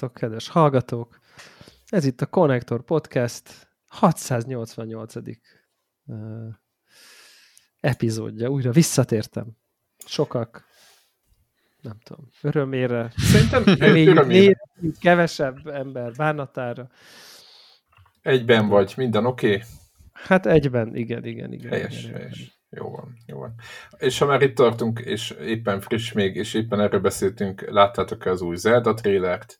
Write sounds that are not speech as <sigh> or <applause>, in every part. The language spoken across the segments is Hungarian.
Szervusztok, kedves hallgatók! Ez itt a Connector Podcast 688. Uh, epizódja. Újra visszatértem. Sokak, nem tudom, örömére. Szerintem <laughs> örömére. kevesebb ember bánatára. Egyben vagy, minden oké? Okay? Hát egyben, igen, igen, igen. Helyes, igen, helyes. Igen. Jó van, jó van. És ha már itt tartunk, és éppen friss még, és éppen erről beszéltünk, láttátok-e az új Zelda trélert?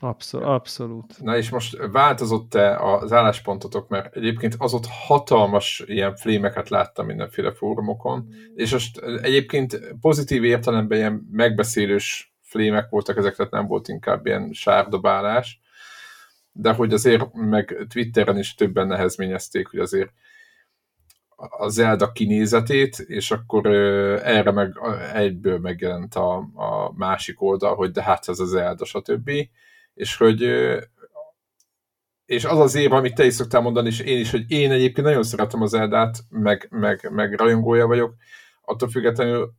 Abszolút, abszolút. Na és most változott-e az álláspontotok, mert egyébként az ott hatalmas ilyen flémeket láttam mindenféle fórumokon, és most egyébként pozitív értelemben ilyen megbeszélős flémek voltak ezek, tehát nem volt inkább ilyen sárdobálás, de hogy azért meg Twitteren is többen nehezményezték, hogy azért a Zelda kinézetét, és akkor erre meg egyből megjelent a, a másik oldal, hogy de hát ez a Zelda, stb. És hogy és az az év, amit te is szoktál mondani, és én is, hogy én egyébként nagyon szeretem az Eldát, meg, meg, meg rajongója vagyok, attól függetlenül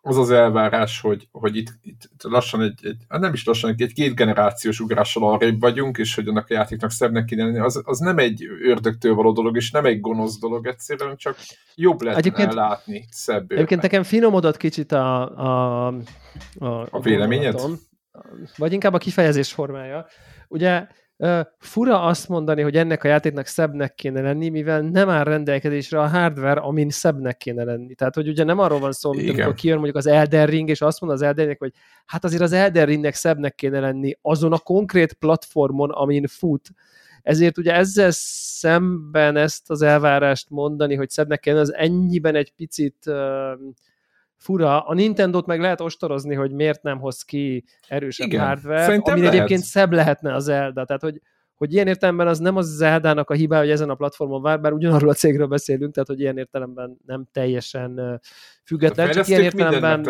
az az elvárás, hogy, hogy itt, itt lassan egy, egy, hát nem is lassan, egy két generációs ugrással arrébb vagyunk, és hogy annak a játéknak szebbnek kéne lenni, az, az nem egy ördögtől való dolog, és nem egy gonosz dolog egyszerűen, csak jobb lehet egyébként, látni szebb Egyébként nekem finomodott kicsit a, a, a, a véleményed? Vagy inkább a kifejezés formája. Ugye Fura azt mondani, hogy ennek a játéknak szebbnek kéne lenni, mivel nem áll rendelkezésre a hardware, amin szebbnek kéne lenni. Tehát, hogy ugye nem arról van szó, mint amikor kijön mondjuk az Elden Ring, és azt mond az Elden Ring, hogy hát azért az Elden Ringnek szebbnek kéne lenni azon a konkrét platformon, amin fut. Ezért ugye ezzel szemben ezt az elvárást mondani, hogy szebbnek kéne, az ennyiben egy picit uh, fura. A Nintendo-t meg lehet ostorozni, hogy miért nem hoz ki erősebb Igen, hardware, ami lehet. egyébként szebb lehetne az Zelda. Tehát, hogy, hogy ilyen értelemben az nem az Zeldának a hibája, hogy ezen a platformon vár, bár ugyanarról a cégről beszélünk, tehát hogy ilyen értelemben nem teljesen független, csak ilyen értelemben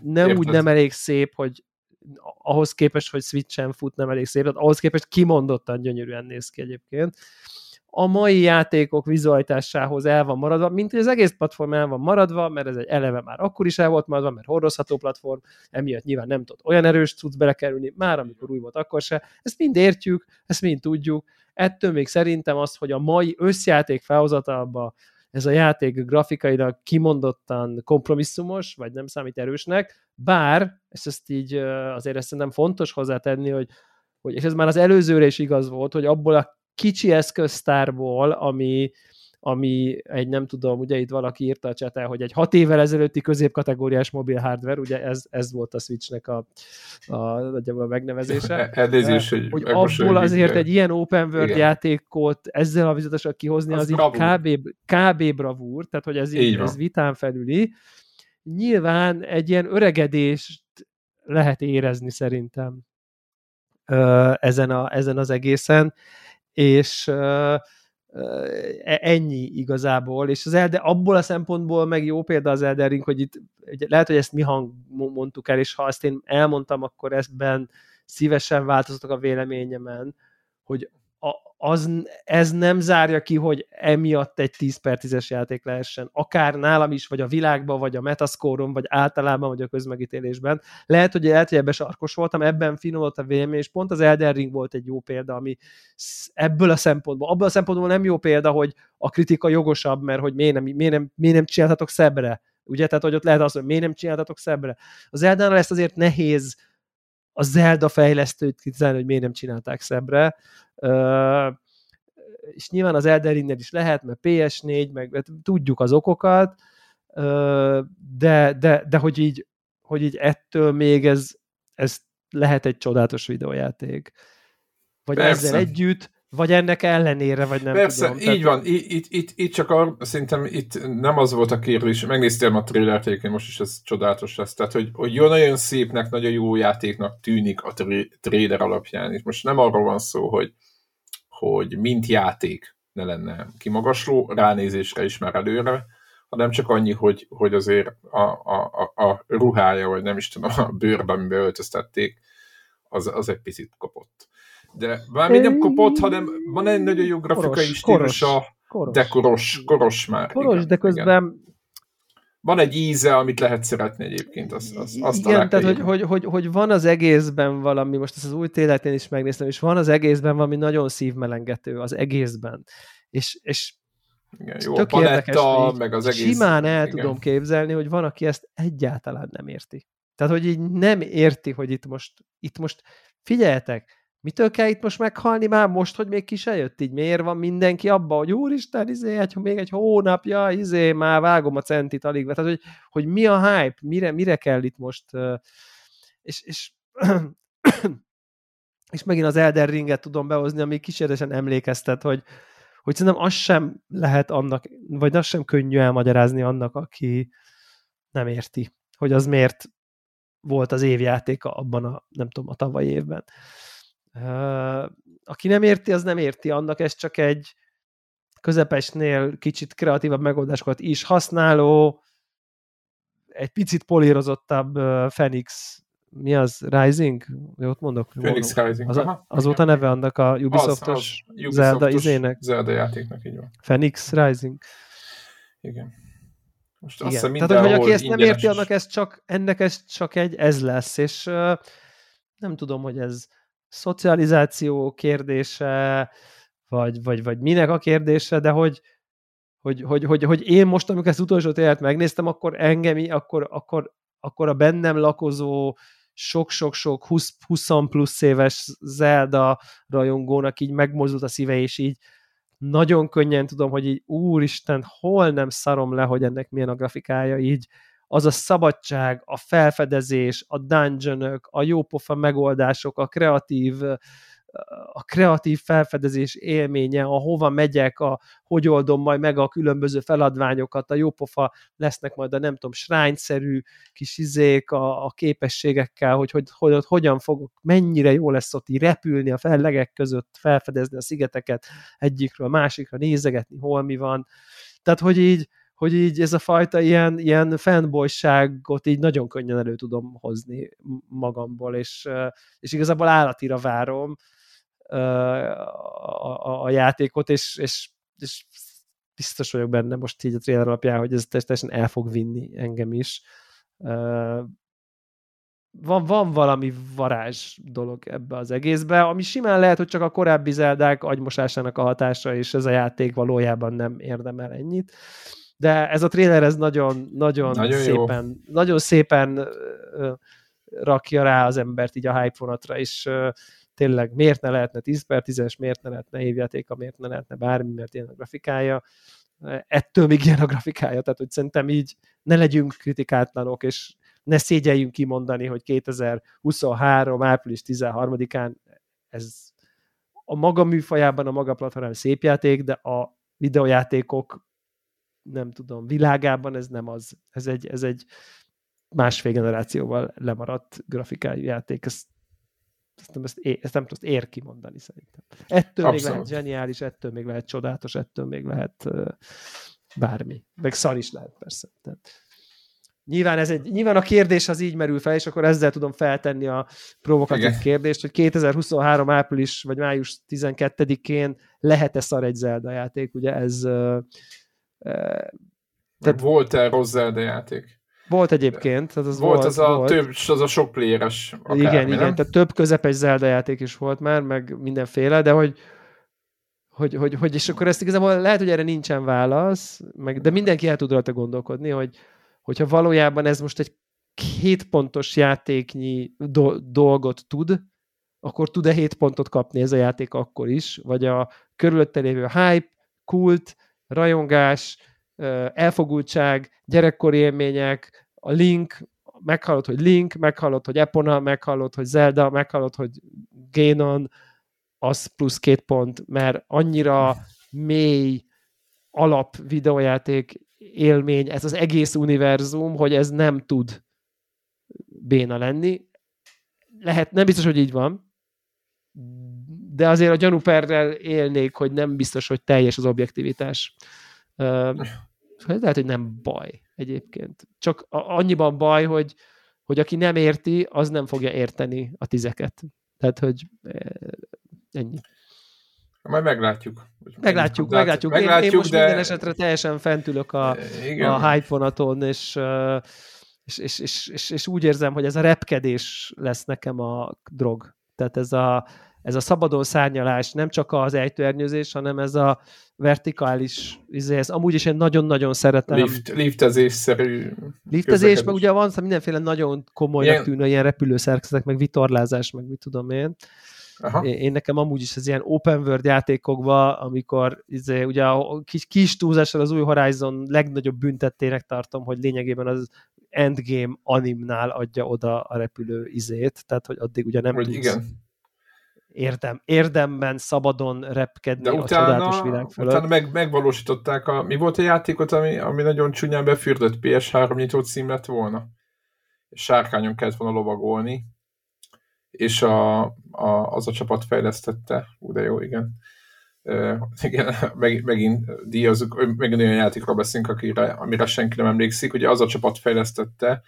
nem Érted? úgy nem elég szép, hogy ahhoz képest, hogy Switch-en fut, nem elég szép, tehát ahhoz képest kimondottan gyönyörűen néz ki egyébként a mai játékok vizualitásához el van maradva, mint hogy az egész platform el van maradva, mert ez egy eleve már akkor is el volt maradva, mert hordozható platform, emiatt nyilván nem tud olyan erős tudsz belekerülni, már amikor új volt, akkor se. Ezt mind értjük, ezt mind tudjuk. Ettől még szerintem az, hogy a mai összjáték felhozatalba ez a játék grafikailag kimondottan kompromisszumos, vagy nem számít erősnek, bár, és ezt így azért ezt szerintem fontos hozzátenni, hogy, hogy és ez már az előzőre is igaz volt, hogy abból a kicsi eszköztárból, ami, ami egy, nem tudom, ugye itt valaki írta a csetel, hogy egy hat évvel ezelőtti középkategóriás mobil hardware, ugye ez, ez volt a Switchnek a, a, a megnevezése. <laughs> Elnézést, hogy, hogy abból azért egy ilyen open world Igen. játékot ezzel a vizetesre kihozni, az, az így kb, kb. bravúr, tehát hogy ez, így, ez vitán felüli. Nyilván egy ilyen öregedést lehet érezni szerintem ezen, a, ezen az egészen és uh, ennyi igazából, és az Elder, abból a szempontból meg jó példa az Elder Ring, hogy itt lehet, hogy ezt mi hang mondtuk el, és ha azt én elmondtam, akkor ezben szívesen változtatok a véleményemen, hogy az, ez nem zárja ki, hogy emiatt egy 10 per 10-es játék lehessen. Akár nálam is, vagy a világban, vagy a metascore vagy általában, vagy a közmegítélésben. Lehet, hogy lehet, hogy ebben sarkos voltam, ebben finom volt a vélemény, és pont az Elden Ring volt egy jó példa, ami ebből a szempontból, abból a szempontból nem jó példa, hogy a kritika jogosabb, mert hogy miért nem, miért nem, miért nem csináltatok szebbre. Ugye, tehát hogy ott lehet az, hogy miért nem csináltatok szebbre. Az Eldennel ezt azért nehéz a Zelda fejlesztőt kritizálni, hogy miért nem csinálták szebbre és nyilván az Elden is lehet, mert PS4, meg tudjuk az okokat, de, de, de hogy így, hogy így ettől még ez, ez lehet egy csodálatos videójáték. Vagy Persze. ezzel együtt, vagy ennek ellenére, vagy nem Persze, tudom. így Tehát... van. Itt, itt, itt csak a, szerintem itt nem az volt a kérdés, megnéztem a trailert egyébként most is ez csodálatos lesz. Tehát, hogy, hogy jó, nagyon szépnek, nagyon jó játéknak tűnik a trailer alapján. És most nem arról van szó, hogy hogy mint játék ne lenne kimagasló, ránézésre is már előre, hanem csak annyi, hogy, hogy azért a, a, a, a ruhája, vagy nem is tudom, a bőrben, amiben öltöztették, az, az egy picit kapott. De már még nem kapott, hanem van egy nagyon jó grafikai stílusa, de koros, koros már. Koros, igen, de közben igen. van egy íze, amit lehet szeretni egyébként. Azt, azt, azt Igen, tehát hogy, hogy, hogy, hogy, van az egészben valami, most ezt az új téletén is megnéztem, és van az egészben valami nagyon szívmelengető az egészben. És, és igen, jó, tök a paletta, meg az egész... Simán el igen. tudom képzelni, hogy van, aki ezt egyáltalán nem érti. Tehát, hogy így nem érti, hogy itt most, itt most figyeljetek, mitől kell itt most meghalni már most, hogy még ki se jött? Így miért van mindenki abba, hogy úristen, izé, egy, még egy hónapja, izé, már vágom a centit alig. Tehát, hogy, hogy mi a hype, mire, mire kell itt most, és, és, <clears throat> és megint az Elder Ringet tudom behozni, ami kísérletesen emlékeztet, hogy, hogy szerintem az sem lehet annak, vagy az sem könnyű elmagyarázni annak, aki nem érti, hogy az miért volt az évjátéka abban a, nem tudom, a tavalyi évben. Aki nem érti, az nem érti annak, ez csak egy közepesnél kicsit kreatívabb megoldásokat is használó, egy picit polírozottabb Phoenix, mi az? Rising? Jót mondok? Phoenix. Rising. Az, a, az volt a neve annak a Ubisoftos az, az Zelda izének? Zelda játéknak, így van. Phoenix Rising. Igen. Most azt Igen. Tehát, hogy aki ezt nem érti, annak ez csak, ennek ez csak egy ez lesz, és uh, nem tudom, hogy ez szocializáció kérdése, vagy, vagy, vagy minek a kérdése, de hogy, hogy, hogy, hogy, hogy én most, amikor ezt utolsó télet megnéztem, akkor engem, akkor, akkor, akkor a bennem lakozó sok-sok-sok 20, 20 plusz éves Zelda rajongónak így megmozdult a szíve, és így nagyon könnyen tudom, hogy így úristen, hol nem szarom le, hogy ennek milyen a grafikája, így az a szabadság, a felfedezés, a dungeonök, a jópofa megoldások, a kreatív a kreatív felfedezés élménye, a hova megyek, a hogy oldom majd meg a különböző feladványokat, a jópofa lesznek majd a nem tudom, shrine kis izék a, a képességekkel, hogy, hogy, hogy hogy hogyan fogok, mennyire jó lesz ott így repülni a fellegek között, felfedezni a szigeteket egyikről, másikra, nézegetni, hol mi van. Tehát, hogy így, hogy így ez a fajta ilyen, ilyen fanboyságot így nagyon könnyen elő tudom hozni magamból, és, és igazából állatira várom a, a, a játékot, és, és, és biztos vagyok benne most így a trailer alapján, hogy ez teljesen el fog vinni engem is. Van, van valami varázs dolog ebbe az egészbe, ami simán lehet, hogy csak a korábbi zeldák agymosásának a hatása, és ez a játék valójában nem érdemel ennyit de ez a trailer ez nagyon, nagyon, nagyon szépen, jó. nagyon szépen rakja rá az embert így a hype vonatra, és tényleg miért ne lehetne 10 per 10-es, miért ne lehetne évjátéka, miért ne lehetne bármi, mert ilyen a grafikája. Ettől még ilyen a grafikája, tehát hogy szerintem így ne legyünk kritikátlanok, és ne szégyeljünk kimondani, hogy 2023. április 13-án ez a maga műfajában, a maga platformán szép játék, de a videojátékok nem tudom, világában ez nem az. Ez egy, ez egy másfél generációval lemaradt grafikájú játék. Ezt, ezt, nem, ezt, ezt nem tudom, ér kimondani szerintem. Ettől Abszolút. még lehet zseniális, ettől még lehet csodálatos, ettől még lehet uh, bármi. Meg szar is lehet persze. Tehát, Nyilván, ez egy, nyilván a kérdés az így merül fel, és akkor ezzel tudom feltenni a provokatív Igen. kérdést, hogy 2023 április vagy május 12-én lehet-e szar egy Zelda játék, ugye ez tehát volt-e rossz Zelda játék? Volt egyébként. Tehát az volt, volt az, a volt. Több, az a sok playeres. Akármi, igen, nem? igen, tehát több közepes Zelda játék is volt már, meg mindenféle, de hogy, hogy, hogy, hogy és akkor ezt igazából lehet, hogy erre nincsen válasz, meg, de mindenki el tud rajta gondolkodni, hogy, hogyha valójában ez most egy két pontos játéknyi do- dolgot tud, akkor tud-e hét pontot kapni ez a játék akkor is, vagy a körülötte lévő hype, kult, rajongás, elfogultság, gyerekkori élmények, a Link, meghallod, hogy Link, meghallod, hogy Epona, meghallod, hogy Zelda, meghallod, hogy Ganon, az plusz két pont, mert annyira mély alap videójáték élmény, ez az egész univerzum, hogy ez nem tud béna lenni. Lehet, nem biztos, hogy így van, de azért a gyanúperrel élnék, hogy nem biztos, hogy teljes az objektivitás. lehet, hogy nem baj egyébként. Csak annyiban baj, hogy, hogy aki nem érti, az nem fogja érteni a tizeket. Tehát, hogy ennyi. Majd meglátjuk. Meglátjuk, meglátjuk. meglátjuk. Én, én most de... minden esetre teljesen fentülök a, Igen. a hype vonaton, és, és, és, és, és, és úgy érzem, hogy ez a repkedés lesz nekem a drog. Tehát ez a, ez a szabadon szárnyalás, nem csak az ejtőernyőzés, hanem ez a vertikális, izé, ez amúgy is én nagyon-nagyon szeretem. Lift, liftezésszerű Liftezés, meg ugye van mindenféle nagyon komolynak ilyen... tűnő ilyen repülőszerkezetek, meg vitorlázás, meg mit tudom én. Aha. Én, én nekem amúgy is az ilyen open world játékokban, amikor izé, ugye a kis, kis túlzással az új Horizon legnagyobb büntettének tartom, hogy lényegében az endgame animnál adja oda a repülő izét, tehát hogy addig ugye nem hogy tudsz igen. Érdem, érdemben szabadon repkedni De utána, a csodálatos világ fölött. Utána meg, megvalósították, a, mi volt a játékot, ami, ami nagyon csúnyán befürdött PS3 nyitó cím lett volna? Sárkányon kellett volna lovagolni, és a, a, az a csapat fejlesztette, ú, de jó, igen. Uh, igen, <laughs> meg, megint díjazunk, megint olyan játékról beszélünk, akire, amire senki nem emlékszik, ugye az a csapat fejlesztette,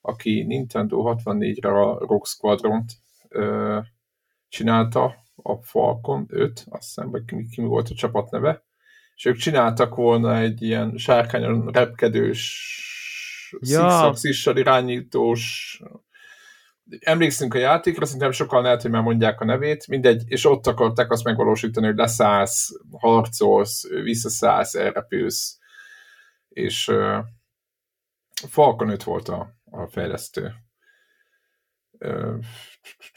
aki Nintendo 64-re a Rogue Squadron-t uh, csinálta, a Falcon 5, azt hiszem, vagy ki, ki volt a csapat neve, és ők csináltak volna egy ilyen sárkányon repkedős, ja. szikszak irányítós emlékszünk a játékra, szerintem sokkal lehet, hogy már mondják a nevét, mindegy, és ott akarták azt megvalósítani, hogy leszállsz, harcolsz, visszaszállsz, elrepülsz, és uh, Falcon 5 volt a, a fejlesztő.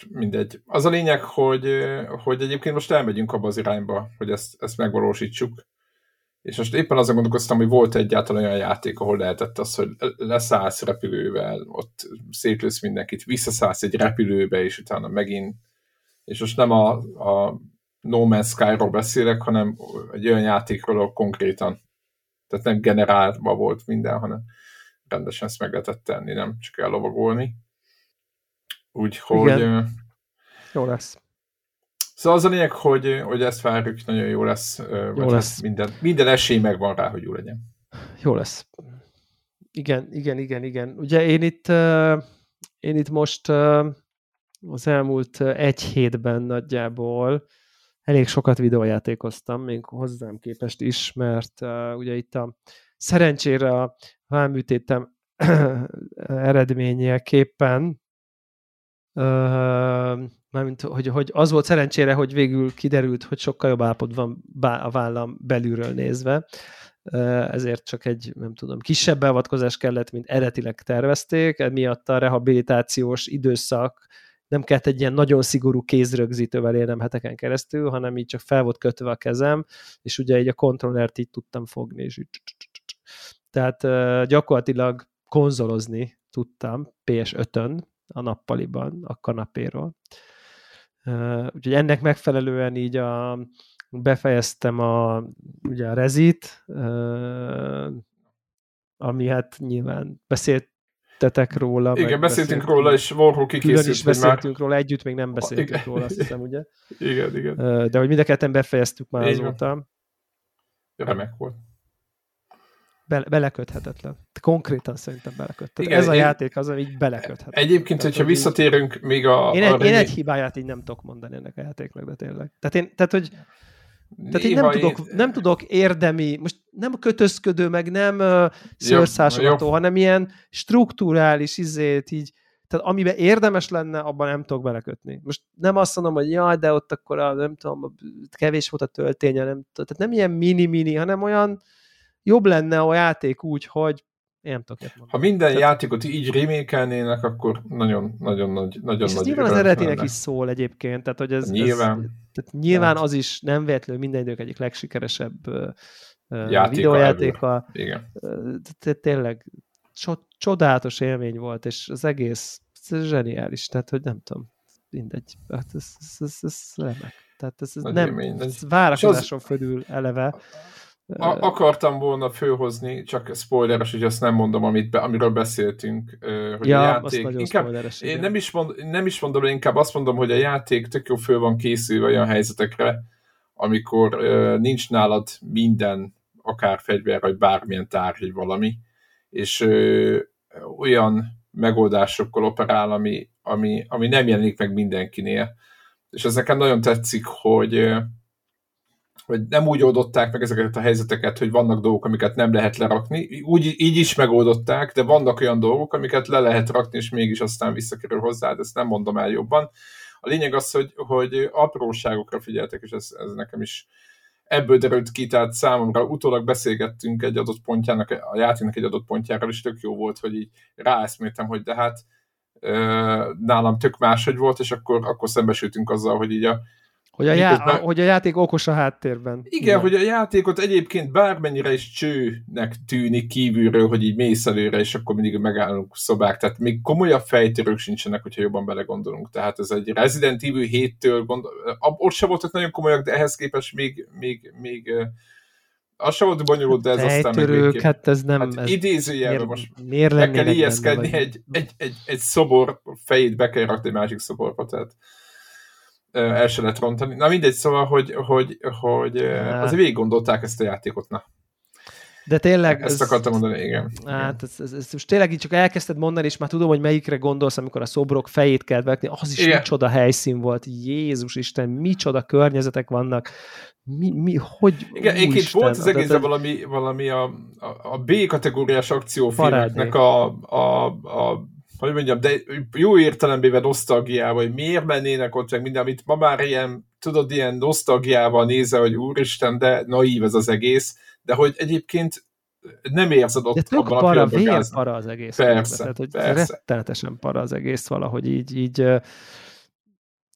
Mindegy. Az a lényeg, hogy, hogy egyébként most elmegyünk abba az irányba, hogy ezt, ezt megvalósítsuk. És most éppen azon gondolkoztam, hogy volt egyáltalán olyan játék, ahol lehetett az, hogy leszállsz repülővel, ott szétlősz mindenkit, visszaszállsz egy repülőbe, és utána megint. És most nem a, a No Man's Sky-ról beszélek, hanem egy olyan játékról, ahol konkrétan, tehát nem generálva volt minden, hanem rendesen ezt meg lehetett tenni, nem csak ellovagolni. Úgyhogy... Igen. Jó lesz. Szóval az a lényeg, hogy, hogy ezt várjuk, nagyon jó lesz. Jó hát lesz. Minden, minden esély megvan rá, hogy jó legyen. Jó lesz. Igen, igen, igen, igen. Ugye én itt, én itt most az elmúlt egy hétben nagyjából elég sokat videójátékoztam, még hozzám képest is, mert ugye itt a szerencsére a váműtétem <clears throat> eredményeképpen mármint, hogy, hogy az volt szerencsére, hogy végül kiderült, hogy sokkal jobb állapot van a vállam belülről nézve, ezért csak egy, nem tudom, kisebb beavatkozás kellett, mint eredetileg tervezték, emiatt a rehabilitációs időszak nem kellett egy ilyen nagyon szigorú kézrögzítővel élnem heteken keresztül, hanem így csak fel volt kötve a kezem, és ugye így a kontrollert így tudtam fogni, és így... Tehát gyakorlatilag konzolozni tudtam PS5-ön, a nappaliban, a kanapéról. Úgyhogy ennek megfelelően így a, befejeztem a, ugye a rezit, ami hát nyilván beszéltetek róla. Igen, beszéltünk róla, és Warhol kikészült. Külön is beszéltünk róla, együtt még nem beszéltünk igen. róla, azt hiszem, ugye? Igen, igen. De hogy mind a ketten befejeztük már Igen. azóta. Remek volt. Be, beleköthetetlen. Konkrétan szerintem beleköthetetlen. Igen, Ez a én... játék az, ami így beleköthetetlen. Egyébként, tehát, hogyha visszatérünk még a... Én egy, a én egy hibáját így nem tudok mondani ennek a játéknak, de tényleg. Tehát, én, tehát hogy tehát én nem, tudok, én... nem tudok érdemi, most nem kötözködő, meg nem uh, szőrszásogató, hanem ilyen strukturális izét így, tehát amiben érdemes lenne, abban nem tudok belekötni. Most nem azt mondom, hogy jaj, de ott akkor a, nem tudom, kevés volt a tölténye, nem tudom, tehát nem ilyen mini-mini, hanem olyan, jobb lenne a játék úgy, hogy én nem tudok mondani. Ha minden Tehát... játékot így remékelnének, akkor nagyon, nagyon nagy, nagyon és nagy. nyilván az eredetinek is szól egyébként, tehát hogy ez, nyilván, ez, tehát nyilván az is nem véletlenül minden idők egyik legsikeresebb Játéka videójátéka. Igen. Tényleg csodálatos élmény volt, és az egész zseniális, tehát hogy nem tudom, mindegy, hát ez, ez, ez, ez remek. Tehát ez, ez nem, ez várakozáson fölül eleve. A, akartam volna főhozni, csak spoileres, hogy azt nem mondom, amit be, amiről beszéltünk, hogy ja, a játék... Inkább, én nem is, mond, nem is mondom, inkább azt mondom, hogy a játék tök jó föl van készülve olyan helyzetekre, amikor uh, nincs nálad minden, akár fegyver, vagy bármilyen tárgy, vagy valami, és uh, olyan megoldásokkal operál, ami, ami, ami nem jelenik meg mindenkinél. És ez nekem nagyon tetszik, hogy vagy nem úgy oldották meg ezeket a helyzeteket, hogy vannak dolgok, amiket nem lehet lerakni. Úgy, így is megoldották, de vannak olyan dolgok, amiket le lehet rakni, és mégis aztán visszakerül hozzá, de ezt nem mondom el jobban. A lényeg az, hogy, hogy apróságokra figyeltek, és ez, ez nekem is ebből derült ki, tehát számomra utólag beszélgettünk egy adott pontjának, a játéknak egy adott pontjáról, és tök jó volt, hogy így ráeszméltem, hogy de hát nálam tök máshogy volt, és akkor, akkor szembesültünk azzal, hogy így a, hogy a, já- már... hogy a játék okos a háttérben. Igen, Igen, hogy a játékot egyébként bármennyire is csőnek tűnik kívülről, hogy így mész előre, és akkor mindig megállunk szobák. Tehát még komolyabb fejtörők sincsenek, hogyha jobban belegondolunk. Tehát ez egy Resident Evil 7-től, gondol... ott sem voltak nagyon komolyak, de ehhez képest még, még, még az sem volt bonyolult, de ez Fejtörők, aztán meg végképp. hát ez nem... Hát ez idézőjelben most miért meg kell ijeszkedni, egy, egy, egy, egy szobor fejét be kell rakni egy másik szoborba, tehát el se lehet rontani. Na mindegy, szóval, hogy, hogy, hogy hát. azért végig gondolták ezt a játékot, na. De tényleg... Ezt ez, akartam mondani, igen. Hát ez, ez, ez most tényleg így csak elkezdted mondani, és már tudom, hogy melyikre gondolsz, amikor a szobrok fejét kell vetni. Az is igen. micsoda helyszín volt. Jézus Isten, micsoda környezetek vannak. Mi, mi, hogy... Igen, egyébként volt az egészben valami, valami a, a, a B kategóriás akciófilmeknek a, a, a hogy mondjam, de jó értelemben nosztalgiával, hogy miért mennének ott, meg minden, amit ma már ilyen, tudod, ilyen nosztalgiával nézel, hogy úristen, de naív ez az egész, de hogy egyébként nem érzed ott de abban para, a vér para az egész. Persze, Tehát, hogy persze. rettenetesen para az egész valahogy így, így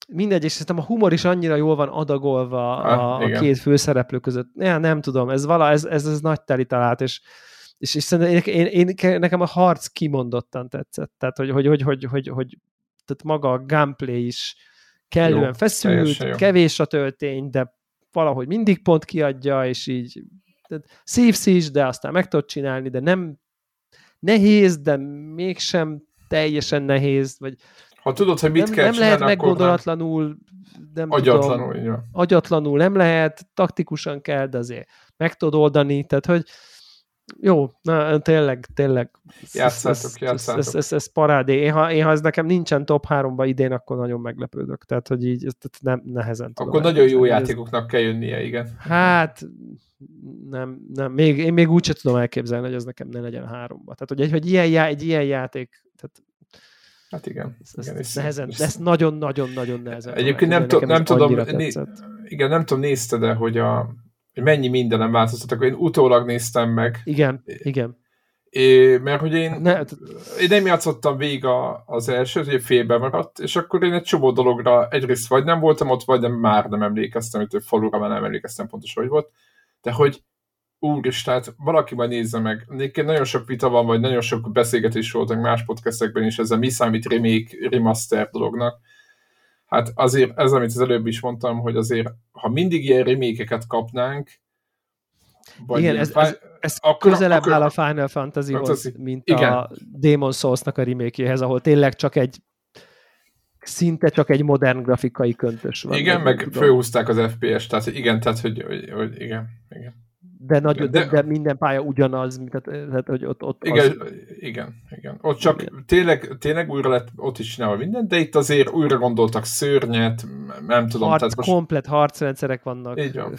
mindegy, és szerintem a humor is annyira jól van adagolva a, ah, a két főszereplő között. Ja, nem tudom, ez vala, ez, ez, ez nagy teli talált, és és, és én, én, én, nekem a harc kimondottan tetszett. Tehát, hogy, hogy, hogy, hogy, hogy, hogy tehát maga a gameplay is kellően jó, feszült, kevés a töltény, de valahogy mindig pont kiadja, és így szívsz is, de aztán meg tudod csinálni, de nem nehéz, de mégsem teljesen nehéz, vagy ha tudod, hogy mit nem, kell nem csinálni, lehet meggondolatlanul, nem agyatlanul, tudom, agyatlanul nem lehet, taktikusan kell, de azért meg tudod oldani, tehát hogy jó, na, tényleg, tényleg. Játszátok, játszátok. Ez, ez, ez, ez parádé. Én ha, én, ha ez nekem nincsen top 3-ba idén, akkor nagyon meglepődök. Tehát, hogy így ezt nem, nehezen tudom. Akkor nagyon jó játékoknak ez... kell jönnie, igen. Hát, nem, nem. Még, én még úgy sem tudom elképzelni, hogy ez nekem ne legyen háromba. Tehát, hogy egy, hogy ilyen, já, egy ilyen játék, tehát Hát igen. Ez, igen ez, nehezen, ez nagyon-nagyon-nagyon nehezen. Egyébként nem, nem, nem tudom, né, igen, nem tudom, nézte, de hogy a, hogy mennyi mindenem változtatok. Én utólag néztem meg. Igen, igen. É, mert hogy én, ne, én nem játszottam végig az elsőt, hogy félbe maradt, és akkor én egy csomó dologra egyrészt vagy nem voltam ott, vagy nem, már nem emlékeztem, hogy falura már nem emlékeztem pontosan, hogy volt, de hogy is, tehát valaki majd nézze meg. Egyébként nagyon sok vita van, vagy nagyon sok beszélgetés volt más podcastekben is, ez a mi számít remake, remaster dolognak, Hát azért ez, amit az előbb is mondtam, hogy azért, ha mindig ilyen remékeket kapnánk, vagy Igen, ez, ez, ez akkor, közelebb akkor, áll a Final Fantasyhoz, Fantasy. mint igen. a Demon Souls-nak a remake ahol tényleg csak egy szinte csak egy modern grafikai köntös van. Igen, meg tudom. főhúzták az FPS, tehát igen, tehát hogy, hogy, hogy igen, igen de, nagy, de, de minden pálya ugyanaz, mint, tehát, hogy ott, ott igen, az... igen, igen. Ott csak igen. Tényleg, tényleg újra lett ott is csinálva minden, de itt azért újra gondoltak szörnyet, nem tudom. Harc, tehát most... Komplet harcrendszerek vannak, Így van.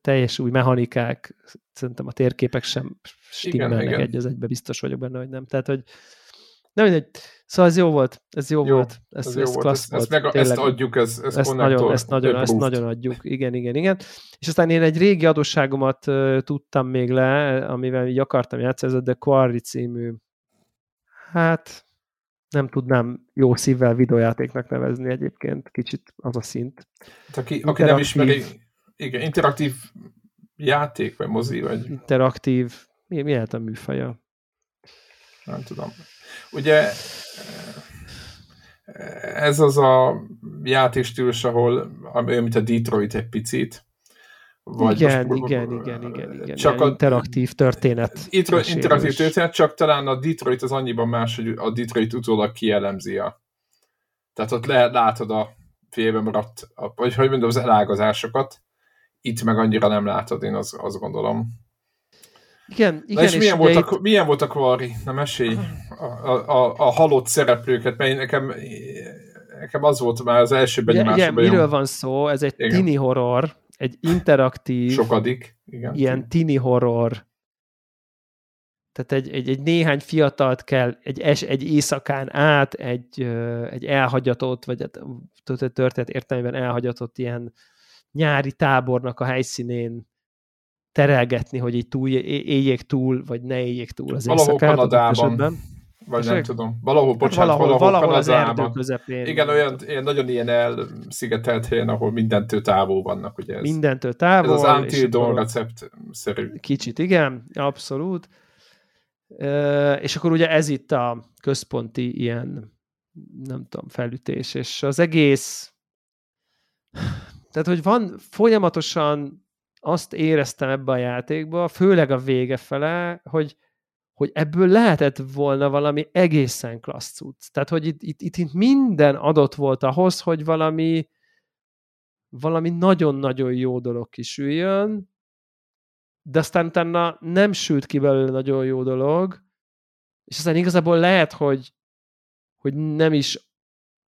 teljes új mechanikák, szerintem a térképek sem stimmelnek egy az egybe, biztos vagyok benne, hogy nem. Tehát, hogy nem mindegy. Szóval ez jó volt, ez jó, jó volt, ez, ez, ez jó klassz volt. Ezt, meg, ezt adjuk, ez, ez ezt, nagyon, ezt, nagyon, ezt nagyon adjuk, igen, igen, igen. És aztán én egy régi adósságomat uh, tudtam még le, amivel így akartam játszani, ez a The Quarry című, hát nem tudnám jó szívvel videójátéknak nevezni egyébként, kicsit az a szint. Hát aki, aki nem ismeri, igen, interaktív játék, vagy mozi, vagy... Interaktív, mi, mi lehet a műfaja? Nem tudom. Ugye ez az a játékstílus, ahol olyan, mint a Detroit egy picit. Vagy igen, most, igen, igen, igen, igen. Csak a, interaktív történet. interaktív történet, csak talán a Detroit az annyiban más, hogy a Detroit utólag kielemzi a... Tehát ott lehet, látod a félbe maradt, a, vagy hogy mondom, az elágazásokat. Itt meg annyira nem látod, én azt, azt gondolom. Igen, igen. Na és, és milyen, volt a, itt... milyen volt a Quarry? Na mesélj a, a, a, a halott szereplőket, mert nekem, nekem az volt már az első benyomásomban. Igen, miről van szó? Ez egy igen. tini horror, egy interaktív, Sokadik, igen. ilyen tini horror, tehát egy, egy, egy néhány fiatalt kell egy, es, egy éjszakán át egy, egy elhagyatott, vagy hát, történet értelmében elhagyatott ilyen nyári tábornak a helyszínén terelgetni, hogy így túl, éljék túl, vagy ne éljék túl az Valahol éjszakát. Kanadában. Vagy nem tudom. Valahol, Hát bocsánat, valahol, valahol, valahol az erdő Kanadában. közepén. Igen, olyan, ilyen, nagyon ilyen elszigetelt helyen, ahol mindentől távol vannak, ugye ez. Mindentől ez távol. az és Until Dawn akkor- recept-szerű. Kicsit, igen, abszolút. Ö, És akkor ugye ez itt a központi ilyen, nem tudom, felütés, és az egész, tehát, hogy van folyamatosan azt éreztem ebbe a játékba, főleg a vége fele, hogy, hogy ebből lehetett volna valami egészen klassz cucc. Tehát, hogy itt, itt, itt, itt minden adott volt ahhoz, hogy valami valami nagyon-nagyon jó dolog kisüljön, de aztán utána nem sült ki belőle nagyon jó dolog, és aztán igazából lehet, hogy, hogy nem is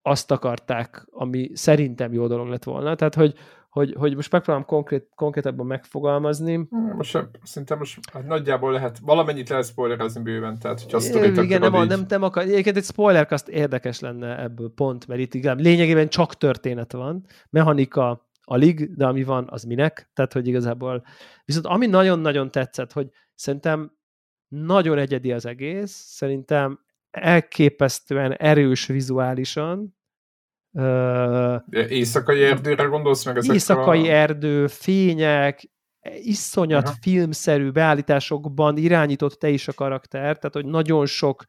azt akarták, ami szerintem jó dolog lett volna. Tehát, hogy, hogy, hogy most megpróbálom konkrét, konkrétabban megfogalmazni. Most sem, szerintem most hát nagyjából lehet, valamennyit lehet spoilerezni bőven, tehát hogyha a É, sztorit Igen, nem, akarod nem, így- nem akar. Egyébként egy spoilercast érdekes lenne ebből pont, mert itt igen, lényegében csak történet van, mechanika alig, de ami van, az minek, tehát hogy igazából, viszont ami nagyon-nagyon tetszett, hogy szerintem nagyon egyedi az egész, szerintem elképesztően erős vizuálisan, Ö, Éjszakai erdőre gondolsz meg ezekre éjszakai a... erdő, fények, iszonyat Aha. filmszerű beállításokban irányított te is a karakter, tehát hogy nagyon sok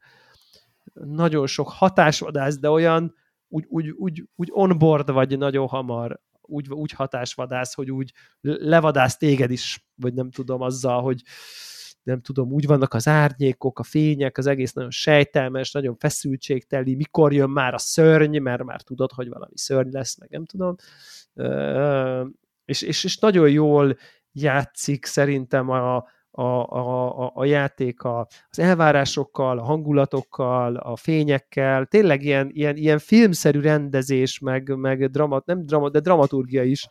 nagyon sok hatásvadász, de olyan úgy, úgy, úgy, úgy onboard vagy nagyon hamar, úgy, úgy hatásvadász, hogy úgy levadász téged is, vagy nem tudom, azzal, hogy nem tudom, úgy vannak az árnyékok, a fények, az egész nagyon sejtelmes, nagyon feszültségteli, mikor jön már a szörny, mert már tudod, hogy valami szörny lesz, meg nem tudom. És, és, és nagyon jól játszik szerintem a, a, a, a, játék a, az elvárásokkal, a hangulatokkal, a fényekkel, tényleg ilyen, ilyen, ilyen filmszerű rendezés, meg, meg dramat, nem drama, de dramaturgia is.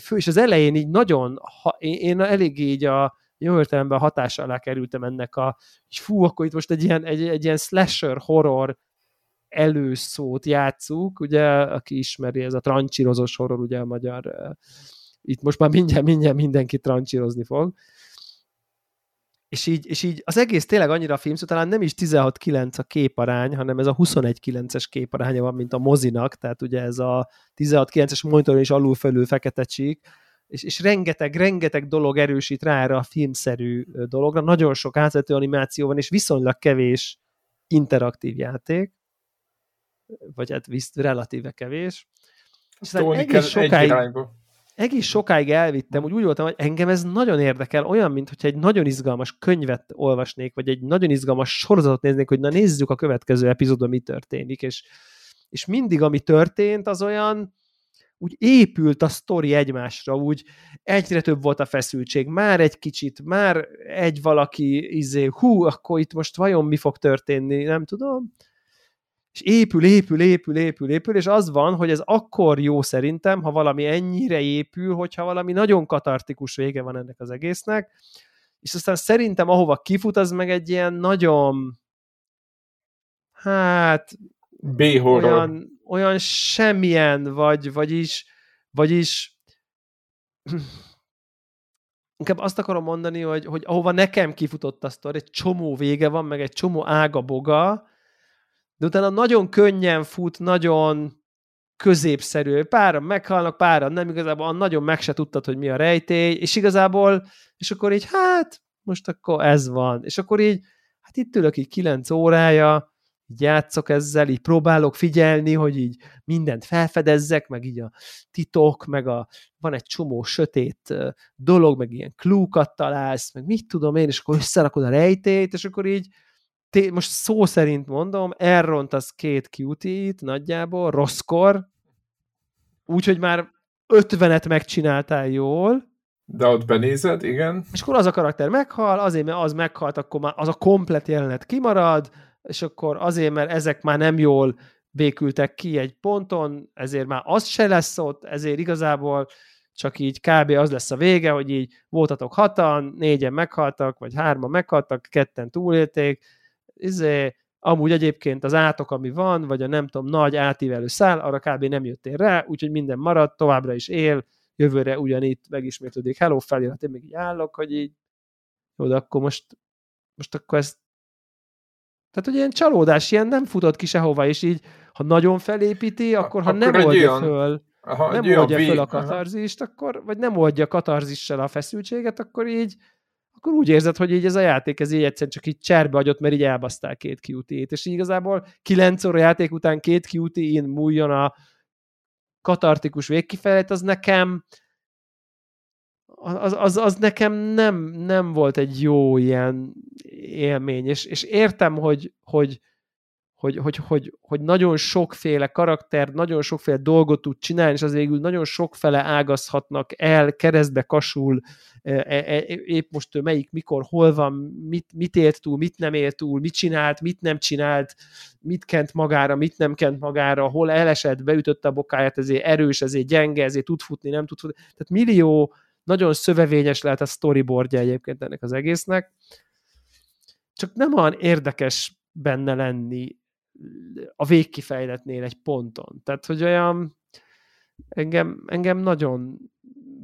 Fő, és az elején így nagyon, ha, én, én eléggé így a jó értelemben hatás alá kerültem ennek a, hogy fú, akkor itt most egy ilyen, egy, egy ilyen slasher horror előszót játszuk, ugye, aki ismeri, ez a trancsírozós horror, ugye a magyar, itt most már mindjárt, mindjárt mindenki trancsírozni fog. És így, és így az egész tényleg annyira a film, szóval talán nem is 16-9 a képarány, hanem ez a 21-9-es képaránya van, mint a mozinak, tehát ugye ez a 16-9-es monitoron is alul-fölül fekete csík, és, és rengeteg, rengeteg dolog erősít rá erre a filmszerű dologra, nagyon sok átvető animáció van, és viszonylag kevés interaktív játék, vagy hát visz, relatíve kevés. És egész sokáig, egész sokáig elvittem, úgy úgy voltam, hogy engem ez nagyon érdekel, olyan, mint hogyha egy nagyon izgalmas könyvet olvasnék, vagy egy nagyon izgalmas sorozatot néznék, hogy na nézzük a következő epizódban mi történik, és, és mindig, ami történt, az olyan, úgy épült a sztori egymásra, úgy egyre több volt a feszültség, már egy kicsit, már egy valaki, izé, hú, akkor itt most vajon mi fog történni, nem tudom. És épül, épül, épül, épül, épül, és az van, hogy ez akkor jó szerintem, ha valami ennyire épül, hogyha valami nagyon katartikus vége van ennek az egésznek, és aztán szerintem ahova kifut, az meg egy ilyen nagyon hát B-horror. olyan, olyan semmilyen, vagy, vagyis, vagyis inkább azt akarom mondani, hogy, hogy ahova nekem kifutott a sztori, egy csomó vége van, meg egy csomó ága boga, de utána nagyon könnyen fut, nagyon középszerű. Páran meghalnak, páran nem, igazából nagyon meg se tudtad, hogy mi a rejtély, és igazából, és akkor így, hát, most akkor ez van. És akkor így, hát itt ülök így kilenc órája, így játszok ezzel, így próbálok figyelni, hogy így mindent felfedezzek, meg így a titok, meg a, van egy csomó sötét dolog, meg ilyen klúkat találsz, meg mit tudom én, és akkor összerakod a rejtélyt, és akkor így té- most szó szerint mondom, elrontasz két cutie-t nagyjából, rosszkor, úgyhogy már ötvenet megcsináltál jól, De ott benézed, igen. és akkor az a karakter meghal, azért, mert az meghalt, akkor már az a komplet jelenet kimarad, és akkor azért, mert ezek már nem jól békültek ki egy ponton, ezért már az se lesz ott, ezért igazából csak így kb. az lesz a vége, hogy így voltatok hatan, négyen meghaltak, vagy hárman meghaltak, ketten túlélték, izé, amúgy egyébként az átok, ami van, vagy a nem tudom, nagy átívelő szál, arra kb. nem jöttél rá, úgyhogy minden maradt, továbbra is él, jövőre ugyanitt megismétlődik hello felirat, én még így állok, hogy így jó, de akkor most, most akkor ez tehát, hogy ilyen csalódás, ilyen nem futott ki sehova, és így, ha nagyon felépíti, akkor ha akkor nem oldja olyan, föl, aha, nem oldja föl a katarzist, akkor, vagy nem oldja katarzissal a feszültséget, akkor így, akkor úgy érzed, hogy így ez a játék, ez így egyszerűen csak így cserbe agyott, mert így elbasztál két QT-t, és így igazából kilenc óra játék után két QT-in múljon a katartikus végkifejlet, az nekem az, az, az nekem nem, nem volt egy jó ilyen élmény, és, és értem, hogy, hogy, hogy, hogy, hogy, hogy nagyon sokféle karakter, nagyon sokféle dolgot tud csinálni, és az végül nagyon sokfele ágazhatnak el, keresztbe kasul, e, e, e, épp most ő melyik, mikor, hol van, mit, mit élt túl, mit nem élt túl, mit csinált, mit nem csinált, mit kent magára, mit nem kent magára, hol elesett, beütötte a bokáját, ezért erős, ezért gyenge, ezért tud futni, nem tud futni. Tehát millió nagyon szövevényes lehet a storyboardja egyébként ennek az egésznek, csak nem olyan érdekes benne lenni a végkifejletnél egy ponton. Tehát, hogy olyan engem, engem nagyon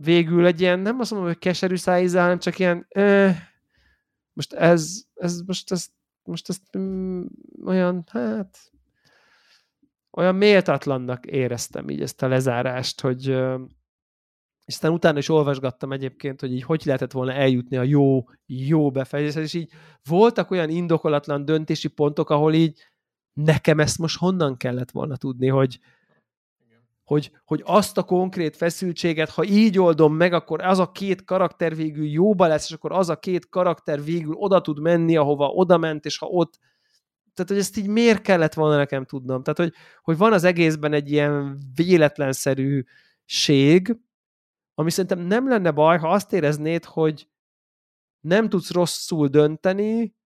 végül egy ilyen, nem azt mondom, hogy keserű szájízál, hanem csak ilyen eh, most ez, ez most ez, most ezt mm, olyan, hát olyan méltatlannak éreztem így ezt a lezárást, hogy és aztán utána is olvasgattam egyébként, hogy így hogy lehetett volna eljutni a jó, jó befejezéshez, és így voltak olyan indokolatlan döntési pontok, ahol így nekem ezt most honnan kellett volna tudni, hogy, hogy, hogy azt a konkrét feszültséget, ha így oldom meg, akkor az a két karakter végül jóba lesz, és akkor az a két karakter végül oda tud menni, ahova oda ment, és ha ott tehát, hogy ezt így miért kellett volna nekem tudnom? Tehát, hogy, hogy van az egészben egy ilyen véletlenszerűség, ami szerintem nem lenne baj, ha azt éreznéd, hogy nem tudsz rosszul dönteni,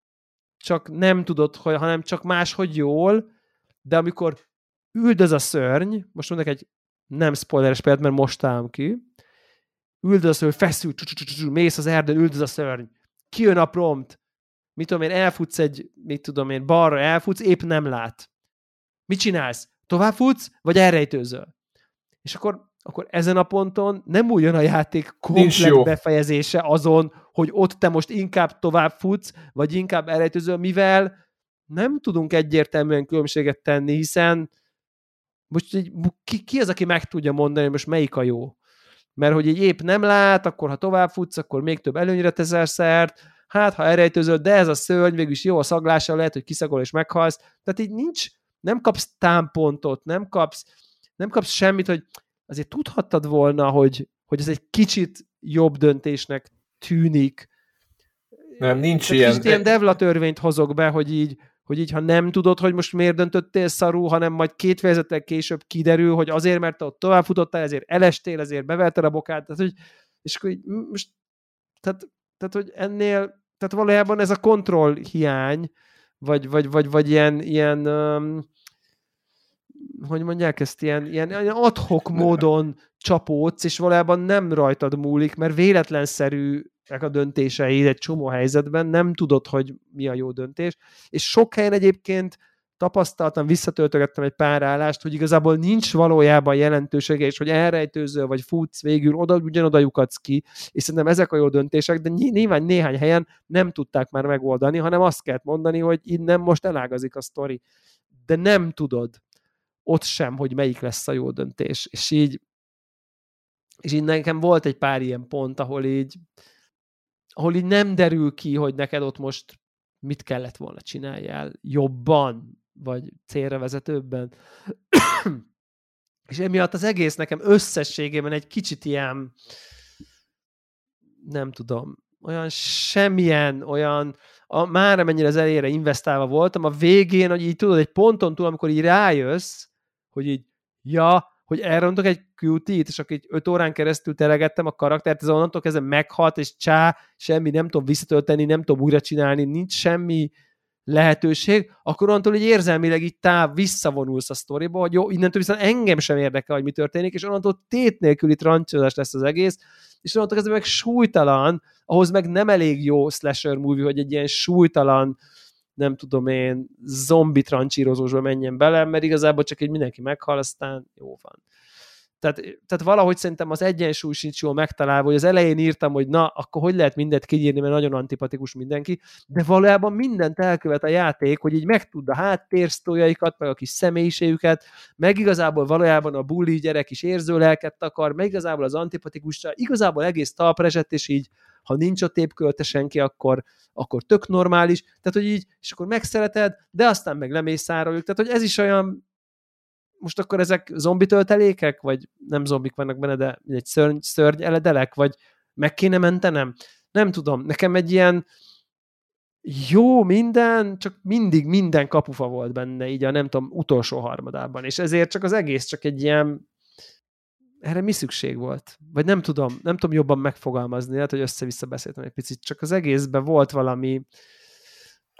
csak nem tudod, hogy, hanem csak máshogy jól, de amikor üldöz a szörny, most mondok egy nem spoileres példát, mert most állom ki, üldöz a szörny, feszül, mész az erdőn, üldöz a szörny, kijön a prompt, mit tudom én, elfutsz egy, mit tudom én, balra elfutsz, épp nem lát. Mit csinálsz? Tovább futsz, vagy elrejtőzöl? És akkor akkor ezen a ponton nem újjon a játék komplet befejezése azon, hogy ott te most inkább tovább futsz, vagy inkább elrejtőzöl, mivel nem tudunk egyértelműen különbséget tenni, hiszen most így, ki, ki az, aki meg tudja mondani, hogy most melyik a jó? Mert hogy így épp nem lát, akkor ha tovább futsz, akkor még több előnyre teszel szert, hát ha elrejtőzöl, de ez a szörny végül is jó a szaglása, lehet, hogy kiszagol és meghalsz. Tehát így nincs, nem kapsz támpontot, nem kapsz, nem kapsz semmit, hogy azért tudhattad volna, hogy, hogy ez egy kicsit jobb döntésnek tűnik. Nem, nincs Tehát ilyen. ilyen devla törvényt hozok be, hogy így, hogy így, ha nem tudod, hogy most miért döntöttél szarú, hanem majd két fejezettel később kiderül, hogy azért, mert te ott továbbfutottál, ezért elestél, ezért bevelted a bokát, tehát, hogy, és akkor így, most, tehát, tehát, hogy ennél, tehát valójában ez a kontroll hiány, vagy, vagy, vagy, vagy ilyen, ilyen um, hogy mondják ezt, ilyen, ilyen, ilyen adhok módon csapódsz, és valójában nem rajtad múlik, mert véletlenszerű a döntéseid egy csomó helyzetben, nem tudod, hogy mi a jó döntés, és sok helyen egyébként tapasztaltam, visszatöltögettem egy pár állást, hogy igazából nincs valójában jelentősége, és hogy elrejtőző vagy futsz végül, oda, ugyanoda lyukadsz ki, és szerintem ezek a jó döntések, de nyilván néhány helyen nem tudták már megoldani, hanem azt kellett mondani, hogy innen most elágazik a sztori. De nem tudod ott sem, hogy melyik lesz a jó döntés. És így, és így nekem volt egy pár ilyen pont, ahol így, ahol így nem derül ki, hogy neked ott most mit kellett volna csináljál jobban, vagy célra vezetőbben. és emiatt az egész nekem összességében egy kicsit ilyen, nem tudom, olyan semmilyen, olyan, a, már amennyire az elére investálva voltam, a végén, hogy így tudod, egy ponton túl, amikor így rájössz, hogy így, ja, hogy elrontok egy QT-t, és akkor így öt órán keresztül teregettem a karaktert, ez onnantól kezdve meghalt, és csá, semmi, nem tudom visszatölteni, nem tudom újra csinálni, nincs semmi lehetőség, akkor onnantól így érzelmileg így táv visszavonulsz a sztoriba, hogy jó, innentől viszont engem sem érdekel, hogy mi történik, és onnantól tét nélküli trancsozás lesz az egész, és onnantól kezdve meg súlytalan, ahhoz meg nem elég jó slasher movie, hogy egy ilyen súlytalan, nem tudom én, zombi trancsírozósba menjen bele, mert igazából csak egy mindenki meghal, aztán jó van. Tehát, tehát valahogy szerintem az egyensúly sincs jól megtalálva, hogy az elején írtam, hogy na, akkor hogy lehet mindent kinyírni, mert nagyon antipatikus mindenki, de valójában mindent elkövet a játék, hogy így megtudda a háttérsztójaikat, meg a kis személyiségüket, meg igazából valójában a bully gyerek is érző lelket akar, meg igazából az antipatikus, igazából egész talpresett, és így ha nincs a tépkölte senki, akkor, akkor tök normális, tehát hogy így, és akkor megszereted, de aztán meg lemészároljuk, tehát hogy ez is olyan most akkor ezek zombi töltelékek, vagy nem zombik vannak benne, de egy szörny, szörny eledelek, vagy meg kéne mentenem? Nem tudom, nekem egy ilyen jó minden, csak mindig minden kapufa volt benne, így a nem tudom, utolsó harmadában, és ezért csak az egész csak egy ilyen erre mi szükség volt? Vagy nem tudom, nem tudom jobban megfogalmazni, lehet, hogy össze-vissza beszéltem egy picit, csak az egészben volt valami...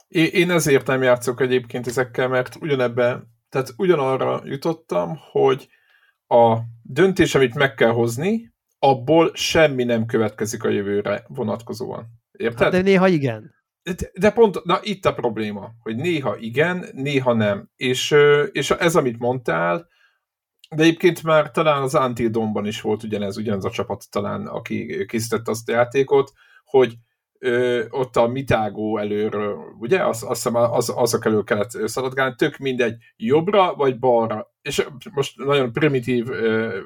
Én ezért nem játszok egyébként ezekkel, mert ugyanebben tehát ugyanarra jutottam, hogy a döntés, amit meg kell hozni, abból semmi nem következik a jövőre vonatkozóan. Érted? Hát de néha igen. De, de pont, na itt a probléma, hogy néha igen, néha nem. És, és ez, amit mondtál, de egyébként már talán az Until Dawn-ban is volt ugyanez, ugyanaz a csapat talán, aki készítette azt a játékot, hogy ö, ott a mitágó előről, ugye? Azt, azt hiszem az, azok elől kellett szaladgálni, tök mindegy, jobbra vagy balra. És most nagyon primitív ö,